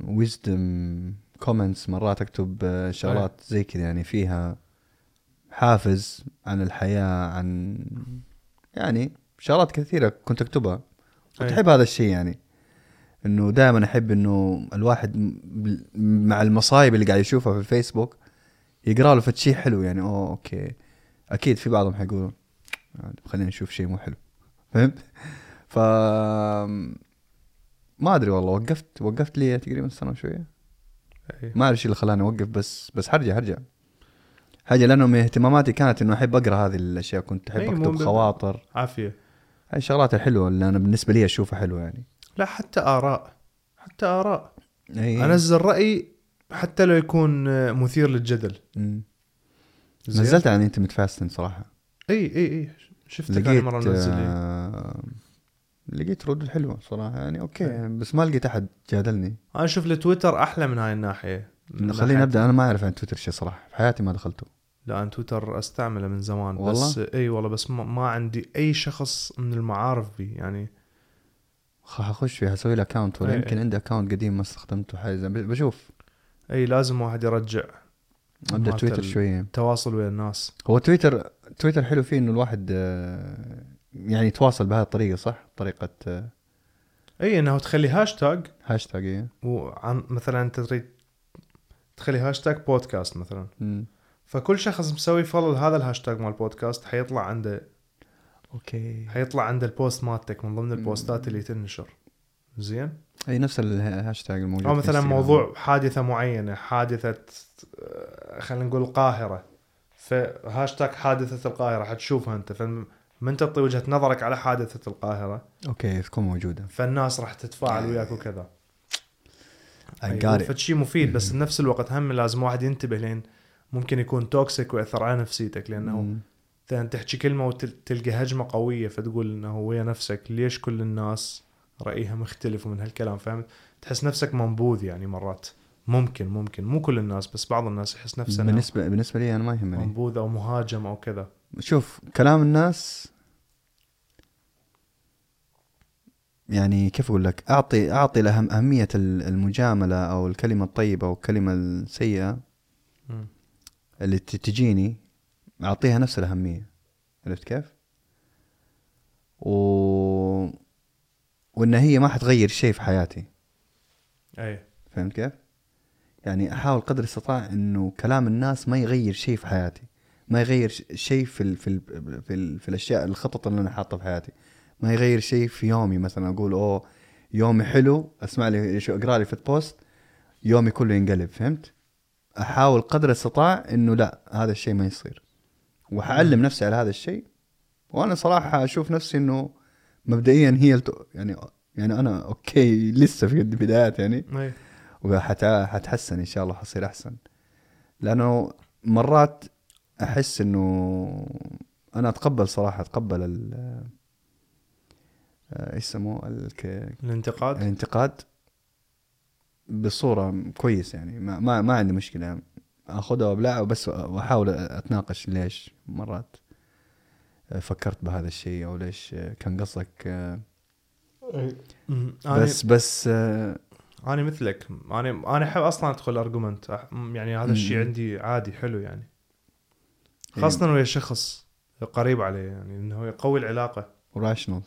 wisdom comments مرات أكتب آه، شغلات زي كذا يعني فيها حافز عن الحياة عن يعني شغلات كثيرة كنت أكتبها. كنت. أحب هذا الشيء يعني. إنه دائما أحب إنه الواحد مع المصايب اللي قاعد يشوفها في الفيسبوك يقرأ له فد شيء حلو يعني أوه أوكي أكيد في بعضهم حيقولوا يعني خلينا نشوف شيء مو حلو. فهمت؟ ف ما أدري والله وقفت وقفت لي تقريبا سنة وشوية. اي ما اعرف إيش اللي خلاني أوقف بس بس حرجع حرجع حاجة لأنه من اهتماماتي كانت إنه أحب أقرأ هذه الأشياء كنت أحب مو أكتب خواطر. عافية. هاي الشغلات الحلوة اللي أنا بالنسبة لي أشوفها حلوة يعني. لا حتى آراء حتى آراء. إي. أنزل راي حتى لو يكون آه، مثير للجدل. زين؟ نزلت عن intermittent fasting صراحة. إي إي إي. شفتك لقيت مرة منزل إيه. آه لقيت ردود حلوة صراحة. يعني okay أي. يعني بس ما لقيت أحد جادلني. أنا أشوف التويتر أحلى من هاي الناحية. خليني أبدأ. أنا ما أعرف عن تويتر شيء صراحة. في حياتي ما دخلته. لا أنا تويتر أستعمله من زمان. والله؟ بس إي والله بس ما, ما عندي أي شخص من المعارف بي. يعني حخش فيها أسوي له account ولا أي. يمكن عندي account قديم ما استخدمته حاجة زي- بشوف إي لازم واحد يرجع أبدأ تويتر شوية تواصل ويا الناس هو تويتر تويتر حلو فيه إنه الواحد آه، يعني يتواصل بهذه الطريقة صح؟ طريقة آه، إي إنه تخلي هاشتاج هاشتاج إيه. وعن مثلا أنت تريد تخلي هاشتاج بودكاست مثلا مم. فكل شخص مسوي follow هذا الهاشتاج مال البودكاست حيطلع عنده okay. حيطلع عنده ال post مالتك من ضمن. البوستات اللي تنشر. زين؟ أي نفس الهاشتاج الموجود أو مثلا. موضوع حادثة معينة حادثة آه، خلينا نقول القاهرة. فهاشتاج حادثة القاهرة حتشوفها أنت. فمن تعطي وجهة نظرك على حادثة القاهرة؟ okay تكون موجودة. فالناس راح تتفاعل وياك وكذا. I أيوة، got it. فشي مفيد بس بنفس الوقت هم لازم واحد ينتبه لين ممكن يكون toxic ويأثر على نفسيتك لأنه تحكي كلمة وتلقى هجمة قوية فتقول إنه ويا نفسك ليش كل الناس رأيها مختلف ومن هالكلام؟ فهمت؟ تحس نفسك منبوذ يعني مرات. ممكن ممكن. مو كل الناس بس بعض الناس يحس نفسه بالنسبة بالنسبة لي أنا ما يهمني. منبوذ أو مهاجم أو كذا. شوف كلام الناس يعني كيف أقول لك؟ اعطي أعطي الأهم أهمية ال- المجاملة أو الكلمة الطيبة أو الكلمة السيئة مم. اللي تجيني اعطيها نفس الأهمية. عرفت كيف؟ و وإن هي ما حتغير شيء في حياتي. أي. فهمت كيف؟ يعني أحاول قدر الأستطاع إنه كلام الناس ما يغير شيء في حياتي. ما يغير شيء في ال في ال في, ال في الأشياء الخطط اللي أنا حاطها في حياتي. ما يغير شيء في يومي. مثلا أقول أوه يومي حلو أسمع لي شو أقرأ لي في ال post يومي كله ينقلب. فهمت؟ أحاول قدر الأستطاع إنه لا هذا الشيء ما يصير. وحعلم نفسي على هذا الشيء. وأنا صراحة أشوف نفسي إنه مبدئيا هي. يعني يعني أنا okay لسه في البدايات يعني. اي وحتحسن إن شاء الله حصير أحسن. لأنه مرات أحس إنه أنا أتقبل صراحة أتقبل ال إيش يسموه؟ الك- الانتقاد. الانتقاد بصورة كويس يعني. ما ما, ما عندي مشكلة. أخذها وأبلعها بس وأحاول أتناقش ليش مرات فكرت بهذا الشيء أو ليش كان قصدك. أنا بس بس أنا مثلك. أنا أنا أحب أصلا أدخل argument يعني هذا الشيء. عندي عادي حلو يعني. إيه. خاصة ويا شخص قريب عليه يعني إنه يقوي العلاقة. rational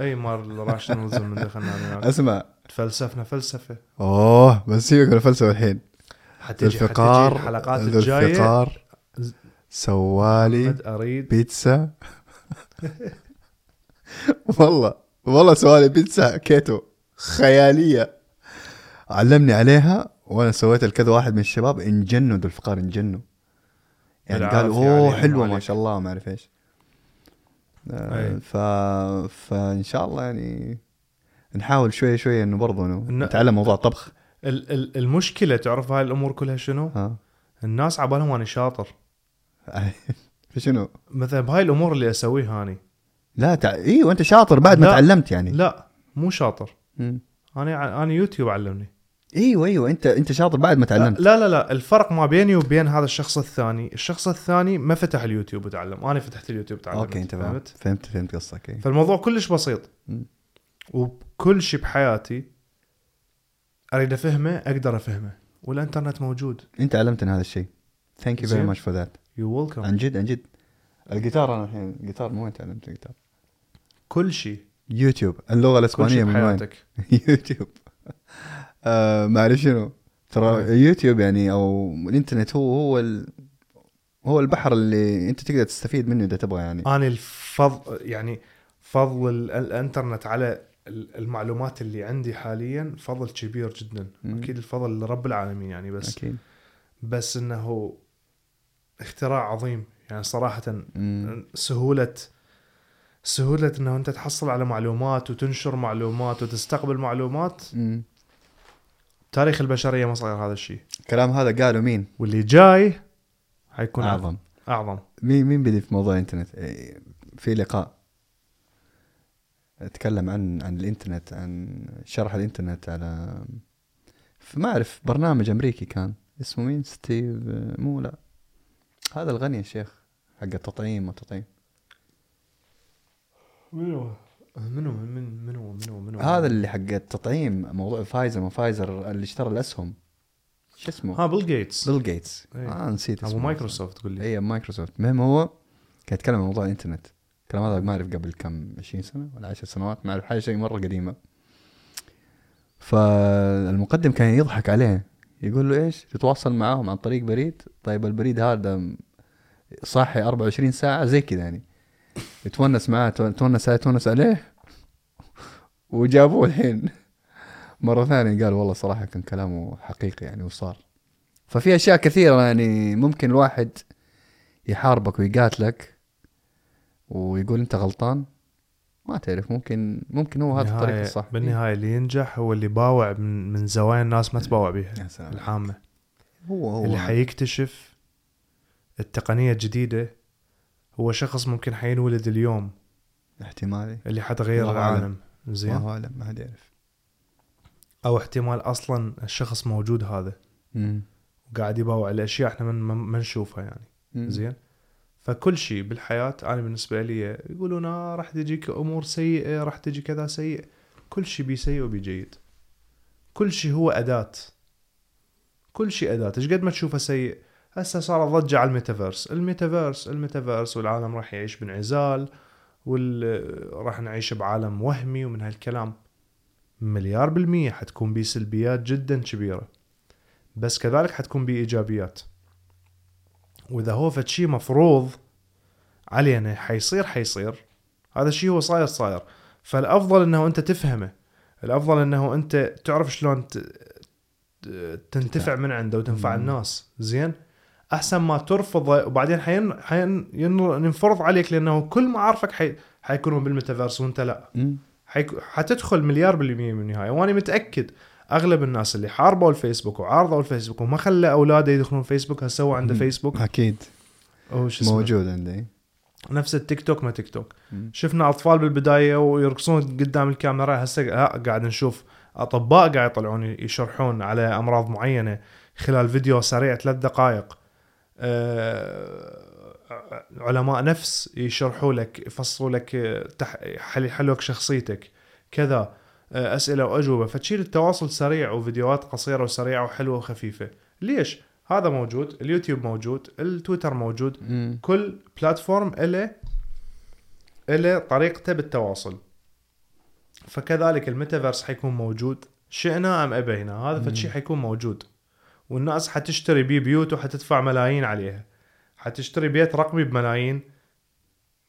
أي مار ال rationalism من دخلنا. أسمع. تفلسفنا فلسفة. أوه بس سيبك من الفلسفه الحين. حتجي الفقار حتجي الحلقات الجاية. الفقار سوالي أريد. بيتزا. والله والله سوالي بيتزا كيتو خيالية. علمني عليها وأنا سويت لكذا واحد من الشباب انجنوا ذو الفقار انجنوا. يعني قالوا أوه حلوة ما. شاء الله ما أعرف إيش. آه،. ف... فإن شاء الله يعني نحاول شوية شوية إنه برضه نتعلم موضوع الطبخ. ال- ال- المشكلة تعرف هاي الأمور كلها شنو؟ ها الناس عبالهم أنا شاطر في شنو؟ مثلا بهاي الأمور اللي أسويها اني لا تع... أيوه انت شاطر بعد ما لا. تعلمت يعني لا مو شاطر. أنا أنا يوتيوب علمني إيوه إيوه أنت أنت شاطر بعد ما تعلمت لا لا لا الفرق ما بيني وبين هذا الشخص الثاني الشخص الثاني ما فتح اليوتيوب وتعلم أنا فتحت اليوتيوب وتعلمت okay أنت فهمت فهمت فهمت قصتك إيه. فالموضوع كلش بسيط مم. وكل شيء بحياتي أريد افهمه أقدر أفهمه. والإنترنت موجود. أنت علمتنا هذا الشيء. thank you very. much for that you welcome عن جد عن جد. الجيتار أنا الحين الجيتار مو وين تعلمت الجيتار. كل شيء. يوتيوب اللغة الإسبانية من وين؟ يوتيوب. آه ما اعرف شنو. ترى يوتيوب يعني أو الإنترنت هو هو ال... هو البحر اللي أنت تقدر تستفيد منه إذا تبغى يعني. أنا الفضل يعني فضل ال- الإنترنت على المعلومات اللي عندي حاليا فضل كبير جدا مم. أكيد الفضل لرب العالمين يعني بس أكيد بس إنه اختراع عظيم يعني صراحة مم. سهولة سهولة إنه أنت تحصل على معلومات وتنشر معلومات وتستقبل معلومات مم. تاريخ البشرية ما صاير هذا الشيء الكلام هذا قالوا مين؟ واللي جاي حيكون أعظم أعظم اعظم مين مين بدي في موضوع الإنترنت؟ إيه، في لقاء اتكلم عن عن الإنترنت عن شرح الإنترنت على ما أعرف برنامج أمريكي كان اسمه مين؟ ستيف مو لا. هذا الغني يا شيخ حق التطعيم والتطعيم. منو؟ منو من منو منو منو؟ هذا اللي حق التطعيم موضوع فايزر ما فايزر اللي اشترى الأسهم. شو اسمه؟ ها بيل جيتس بيل جيتس. آه نسيت أبو اسمه. مايكروسوفت تقول لي. اي مايكروسوفت المهم هو كان يتكلم عن موضوع الإنترنت. الكلام هذا ما أعرف قبل كم 20 سنة ولا 10 سنوات ما أعرف حاجة شيء مرة قديمة. فالمقدم كان يضحك عليه يقول له إيش؟ تتواصل معاهم عن طريق بريد؟ طيب البريد هذا صاحي 24 ساعة زي كذا يعني. يتونس معاه تونس تونس عليه وجابوه الحين. مرة ثانية قال والله صراحة كان كلامه حقيقي يعني وصار. ففي أشياء كثيرة يعني ممكن الواحد يحاربك ويقاتلك. ويقول أنت غلطان؟ ما تعرف ممكن ممكن هو هذا الطريق الصح. بالنهاية اللي ينجح هو اللي باوع من, من زوايا الناس ما تباوع سلام. العامة. هو هو. اللي حيكتشف التقنية الجديدة هو شخص ممكن حينولد اليوم. احتمالي. اللي حتغير. العالم. ما زين هو اعلم ما حد يعرف. أو احتمال أصلا الشخص موجود هذا. مم. وقاعد يباوع الأشياء إحنا ما ما نشوفها يعني. مم. زين. فكل شيء بالحياة أنا بالنسبة لي يقولون آه راح تجيك أمور سيئة راح تجي كذا سيء. كل شيء بسيء وبجيد كل شيء هو أداة. كل شيء أداة. إيش قد ما تشوفه سيء؟ هسه صار ضجه على الميتافيرس. الميتافيرس الميتافيرس والعالم راح يعيش بانعزال وال راح نعيش بعالم وهمي ومن هالكلام. مليار بالمية حتكون بيه سلبيات جدا كبيرة. بس كذلك حتكون بيه إيجابيات. وإذا هو فد شيء مفروض علينا حيصير حيصير. هذا الشيء هو صاير صاير. فالأفضل أنه أنت تفهمه. الأفضل أنه أنت تعرف شلون تنتفع من عنده وتنفع. الناس. زين؟ أحسن ما ترفضه وبعدين حين حين ين- ينفرض عليك لأنه كل معارفك حي حيكونوا بالميتافيرس وأنت لا. حيك... حتدخل مليار بالمية من النهاية. وأنا متأكد أغلب الناس اللي حاربوا الفيسبوك وعارضوا الفيسبوك وما خلى أولاده يدخلون فيسبوك هسه هو عنده. فيسبوك. أكيد. أو شو اسمه؟ موجود عندي. نفس التيك توك ما تيك توك مم. شفنا أطفال بالبداية ويرقصون قدام الكاميرا هسه قاعد نشوف أطباء قاعد يطلعون يشرحون على أمراض معينة خلال فيديو سريع ثلاث دقائق. آه، علماء نفس يشرحوا لك يفصلوا لك آه، لك شخصيتك. كذا. أسئلة وأجوبة فتشيل التواصل سريع وفيديوهات قصيرة وسريعة وحلوة وخفيفة. ليش؟ هذا موجود اليوتيوب موجود التويتر موجود مم. كل platform له له طريقته بالتواصل. فكذلك الميتافيرس حيكون موجود شئنا أم أبينا. هذا فد شيء حيكون موجود. والناس حتشتري بيه بيوت وحتدفع ملايين عليها. حتشتري بيت رقمي بملايين.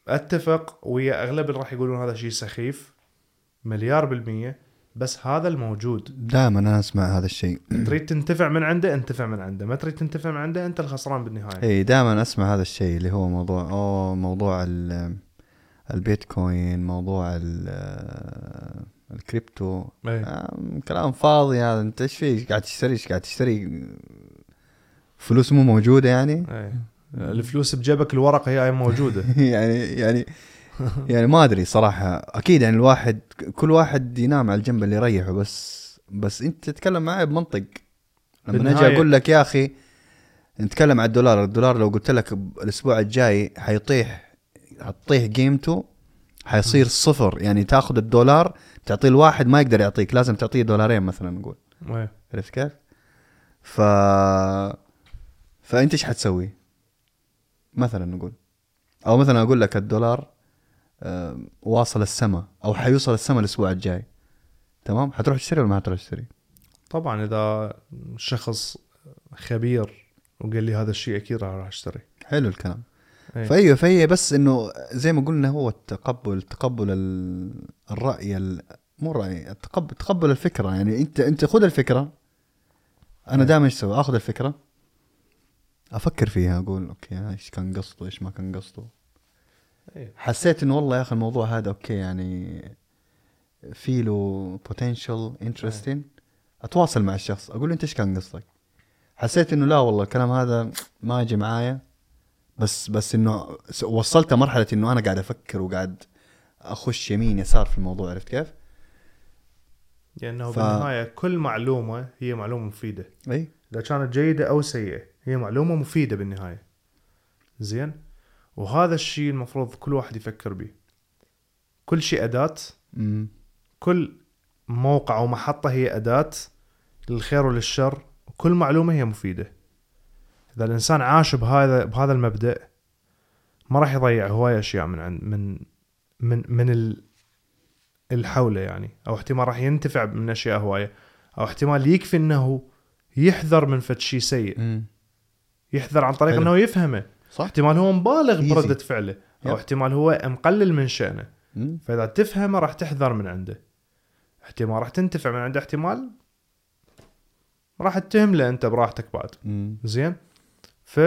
أتفق ويا أغلب اللي راح يقولون هذا شيء سخيف. مليار بالمية بس هذا الموجود. دائما أنا أسمع هذا الشيء. تريد تنتفع من عنده انتفع من عنده. ما تريد تنتفع من عنده انت الخسران بالنهاية. إي دائما أسمع هذا الشيء اللي هو موضوع أوه موضوع ال- البيتكوين موضوع ال- الكريبتو. آم، كلام فاضي هذا. أنت إيش فيك قاعد تشتري؟ إيش قاعد تشتري؟ فلوس مو موجودة يعني؟ إيه. الفلوس بجيبك الورقة هي موجودة. يعني يعني يعني ما أدري صراحة. أكيد يعني الواحد كل واحد ينام على الجنب اللي يريحه بس بس أنت تتكلم معي بمنطق. لما أجي أقول لك يا أخي نتكلم عن الدولار. الدولار لو قلت لك الأسبوع الجاي حيطيح حتطيح قيمته حيصير صفر. يعني تاخذ الدولار تعطيه الواحد ما يقدر يعطيك. لازم تعطيه دولارين مثلا نقول. عرفت كيف؟ ف فأنت إيش حتسوي؟ مثلا نقول. أو مثلا أقول لك الدولار واصل السما أو حيوصل السما الأسبوع الجاي تمام حتروح تشتري ولا ما حتروح تشتري؟ طبعا إذا شخص خبير وقال لي هذا الشيء أكيد راح أشتري حلو الكلام إيه. فأيوة فهي بس إنه زي ما قلنا هو التقبل تقبل ال- الرأي ال- مو الراي التقبل تقبل الفكرة يعني انت أنت خذ الفكرة أنا إيه. دائما إيش أسوي؟ آخذ الفكرة أفكر فيها أقول okay إيش كان قصده إيش ما كان قصده. حسيت إنه والله يا أخي الموضوع هذا okay يعني في له potential interesting أتواصل مع الشخص أقول له أنت إيش كان قصدك؟ حسيت إنه لا والله الكلام هذا ما يجي معايا بس بس إنه وصلت مرحلة إنه أنا قاعد أفكر وقاعد أخش يمين يسار في الموضوع عرفت كيف؟ لأنه ف- بالنهاية كل معلومة هي معلومة مفيدة. إي. إذا كانت جيدة أو سيئة هي معلومة مفيدة بالنهاية. زين؟ وهذا الشيء المفروض كل واحد يفكر به كل شيء امم كل موقع ومحطه هي أداة للخير وللشر وكل معلومة هي مفيدة. إذا الإنسان عاش بهذا بهذا المبدأ ما راح يضيع هواي أشياء من عند من من من ال الحوله يعني. أو احتمال راح ينتفع من أشياء هواية. أو احتمال يكفي إنه يحذر من فد شيء سيء. امم يحذر عن طريق حلو. إنه يفهمه. صح؟ احتمال هو مبالغ. بردة فعله. أو. احتمال هو مقلل من شأنه. مم. فإذا تفهمه راح تحذر من عنده. احتمال راح تنتفع من عنده. احتمال راح تتهم له أنت براحتك بعد. زين؟ ف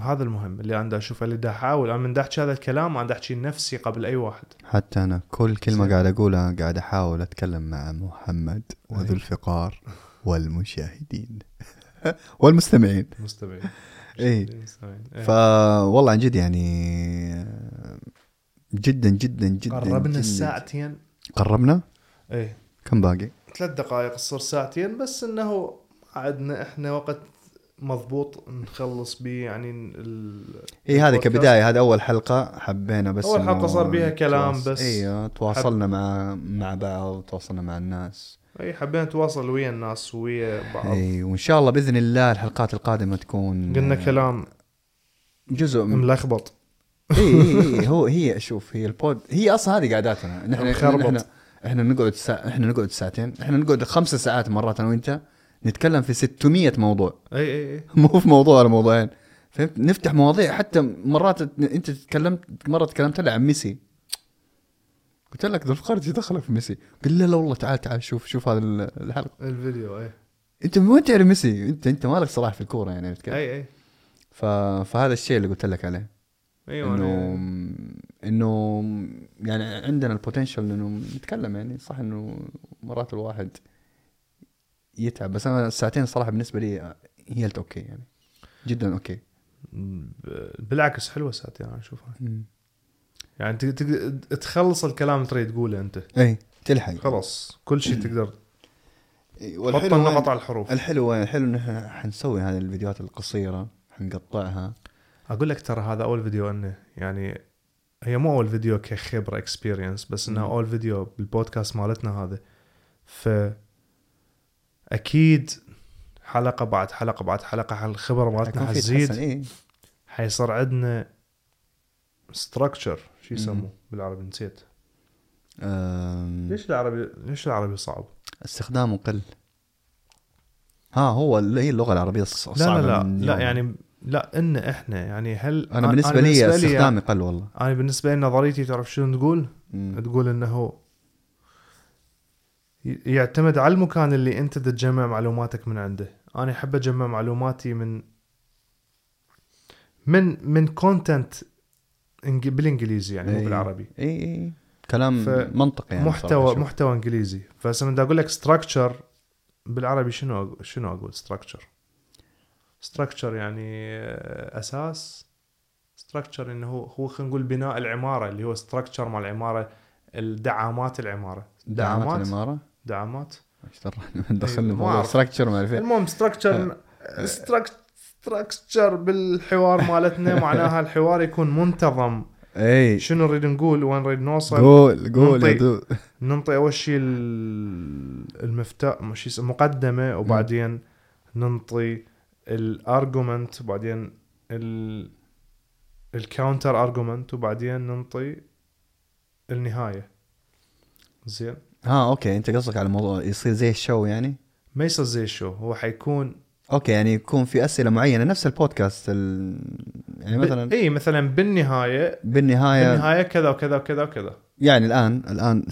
هذا المهم. اللي أنا أشوفه اللي دا أحاول. أنا من دا أحكي هذا الكلام أنا دا أحكي لنفسي قبل أي واحد. حتى أنا كل كلمة. قاعد أقولها قاعد أحاول أتكلم مع محمد وذو الفقار والمشاهدين. والمستمعين. مستمعين. إيه. مستمعين. إيه. فوالله عن جد يعني جدا جدا جدا قربنا جداً. الساعتين قربنا إيه كم باقي ثلاث دقائق تصير ساعتين بس إنه عندنا إحنا وقت مضبوط نخلص به يعني ال... اي هذه. كبداية هذه أول حلقة حبينا بس أول إنه حلقة صار بيها كلام بس. أيوه تواصلنا مع مع بعض تواصلنا مع الناس إي حبينا نتواصل ويا الناس ويا بعض. إي وإن شاء الله بإذن الله الحلقات القادمة تكون قلنا كلام جزء من ملخبط. إي إي هو هي شوف هي ال pod هي أصلا هذه قعداتنا نحن. إحنا إحنا نقعد سا... إحنا نقعد ساعتين. إحنا نقعد خمسة ساعات مرات أنا وأنت. نتكلم في 600 موضوع. إي إي إي. مو في موضوع ولا موضوعين. فهمت؟ نفتح مواضيع. حتى مرات أنت تكلمت مرة تكلمت لي عن ميسي. قلت لك ذو إيش دخلك في ميسي؟ قال لا لا والله تعال تعال شوف شوف هذا ال- الحلقة. الفيديو اي أنت من وين تعرف ميسي؟ انت أنت مالك صلاح في الكورة يعني عرفت كيف؟ اي اي ف... فهذا الشيء اللي قلت لك عليه. أيوه انه إنه يعني عندنا ال potential إنه نتكلم يعني صح إنه مرات الواحد يتعب. بس أنا الساعتين صراحة بالنسبة لي هي okay يعني جدا okay. بالعكس حلوة ساعتين أنا أشوفها. يعني تق- تق- تخلص الكلام اللي تريد تقوله أنت. إي تلحق. خلاص كل شيء تقدر. إي، بطل والحلو نقط وين- على الحروف. الحلو وين؟ الحلو ان إحنا حنسوي هذه الفيديوهات القصيرة حنقطعها. أقول لك ترى هذا أول فيديو أنه يعني هي مو أول فيديو كخبرة experience بس انه مم. أول فيديو بالبودكاست مالتنا هذا. ف أكيد حلقة بعد حلقة بعد حلقة الخبره مالتنا حتزيد. حيصير عندنا ستراكشر شو. يسموه بالعربي نسيت أم، ليش العربي ليش العربي صعب؟ استخدامه قل ها هو اللي هي اللغة العربية الص- لا الصعبه لا لا لا يوم. يعني لا إن إحنا يعني هل أنا بالنسبة لي استخدامي قل والله أنا بالنسبة لي نظريتي تعرف شنو تقول؟ مم. تقول إنه يعتمد على المكان اللي أنت تجمع معلوماتك من عنده أنا أحب أجمع معلوماتي من من من content بالإنجليزي يعني مو إي. بالعربي. اي اي كلام ف- منطقي يعني محتوى. محتوى إنجليزي. فهسه من دا أقول لك structure بالعربي شنو شنو أقول structure structure يعني آه، أساس. structure إنه هو هو خلينا نقول بناء العمارة اللي هو structure مال العمارة الدعامات العمارة. دعامات دعامات؟ العمارة دعامات. إيش ترى؟ دخلنا موضوع. structure ما أعرف. إيه. المهم structure structure بالحوار مالتنا معناها الحوار يكون منتظم. إي. شنو نريد نقول؟ وين نريد نوصل؟ قول قول ننطي. ننطي أول شيء ال- المفتاح اسمه مقدمة وبعدين ننطي ال argument وبعدين ال ال counter argument وبعدين ننطي النهاية. زين؟ ها okay. أنت قصدك على موضوع يصير زي ال show يعني؟ ما يصير زي ال show. هو حيكون okay يعني يكون في أسئلة معينة. نفس البودكاست ال... يعني مثلا إي مثلا بالنهاية بالنهاية بالنهاية كذا وكذا وكذا وكذا. يعني الآن الآن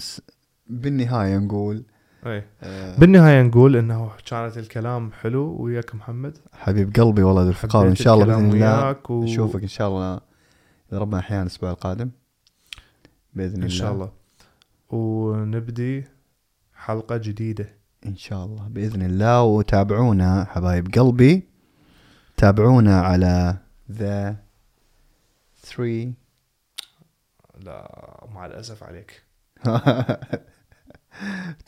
بالنهاية نقول إي. آه، بالنهاية نقول إنه كانت الكلام حلو وياك محمد. حبيب قلبي ذو الفقار. إن شاء الله بإذن الله و... نشوفك إن شاء الله إذا ربنا أحيانا الأسبوع القادم. بإذن الله إن شاء الله. ونبدي حلقة جديدة. إن شاء الله بإذن الله. وتابعونا حبايب قلبي. تابعونا على the 3 لا مع الأسف عليك.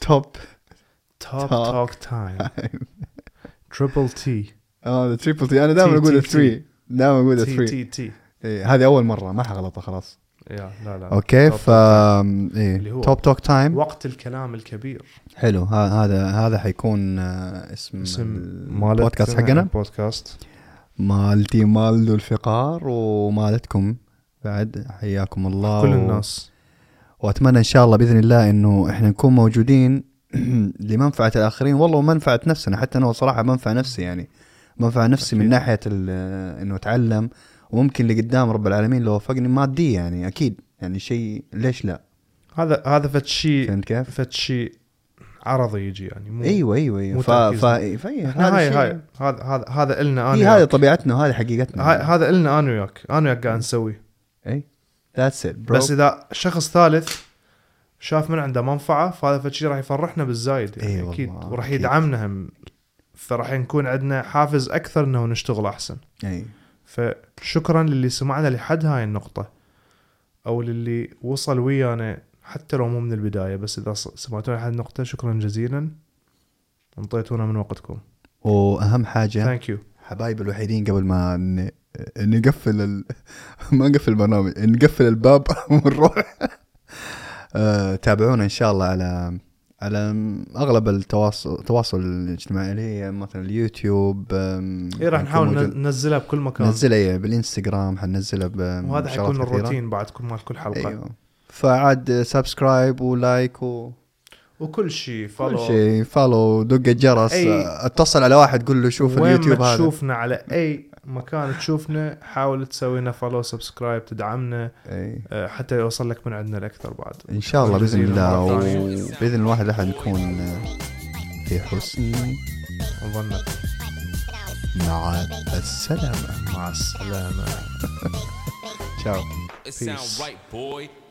Top Talk. Talk Time Triple T آه the Triple T أنا دائما T, أقول T, 3 دائما أقول T 3 T T هذه أول مرة ما حغلطها خلاص. يا لا لا. Okay ف إيه. Top Talk Time وقت الكلام الكبير. حلو. هذا هذا حيكون آه، اسم اسم البودكاست حقنا. بودكاست مالتي مال ذو الفقار ومالتكم. بعد حياكم الله. كل و- الناس. وأتمنى إن شاء الله بإذن الله إنه إحنا نكون موجودين لمنفعة الآخرين. والله ومنفعه نفسنا. حتى أنا صراحة منفع نفسي يعني. منفع نفسي من أكيد. ناحية ال- إنه أتعلم. وممكن لقدام رب العالمين لو وفقني ماديا يعني أكيد يعني شيء ليش لا؟ هذا هذا فد شيء فهمت كيف؟ فد شيء عرضي يجي يعني مو أيوه أيوه أيوه. ف. ف إحنا هاي هاي هذا هذا هذا إلنا أنا هي هذه. طبيعتنا وهذه حقيقتنا. هاي- هذا إلنا أنا وياك. أنا وياك قاعد نسوي. اي that's it بس إذا شخص ثالث شاف من عنده منفعة فهذا فشي راح يفرحنا بالزايد يعني والله، أكيد. وراح. يدعمنا هم. فراح نكون عندنا حافز أكثر إنه نشتغل أحسن. اي فشكرا للي سمعنا لحد هاي النقطة أو للي وصل ويانا حتى لو مو من البداية بس إذا ص- سمعتونا لحد النقطة شكرا جزيلا. انطيتونا من وقتكم. وأهم حاجة thank you حبايب الوحيدين قبل ما ن... نقفل ال... ما نقفل البرنامج نقفل الباب ونروح. آه، تابعونا إن شاء الله على على أغلب التواصل التواصل الاجتماعي اللي هي مثلا اليوتيوب اي راح حنكون نحاول موجود- ننزلها بكل مكان. ننزلها إيه، بالإنستغرام حننزلها ب وهذا حيكون. الروتين بعد كل مال كل حلقة. أيوه. فعاد subscribe و like و وكل شيء كل follow شيء follow دق الجرس أي- اتصل على واحد قول له شوف وين اليوتيوب هذا. تشوفنا على أي مكان تشوفنا حاول تسوي لنا follow subscribe تدعمنا إي. آه، حتى يوصل لك من عندنا الأكثر بعد. إن شاء الله بإذن الله. وبإذن الواحد احد نكون آه، في حسن. ظنك مع السلامة. مع السلامة. Ciao It sound right, boy.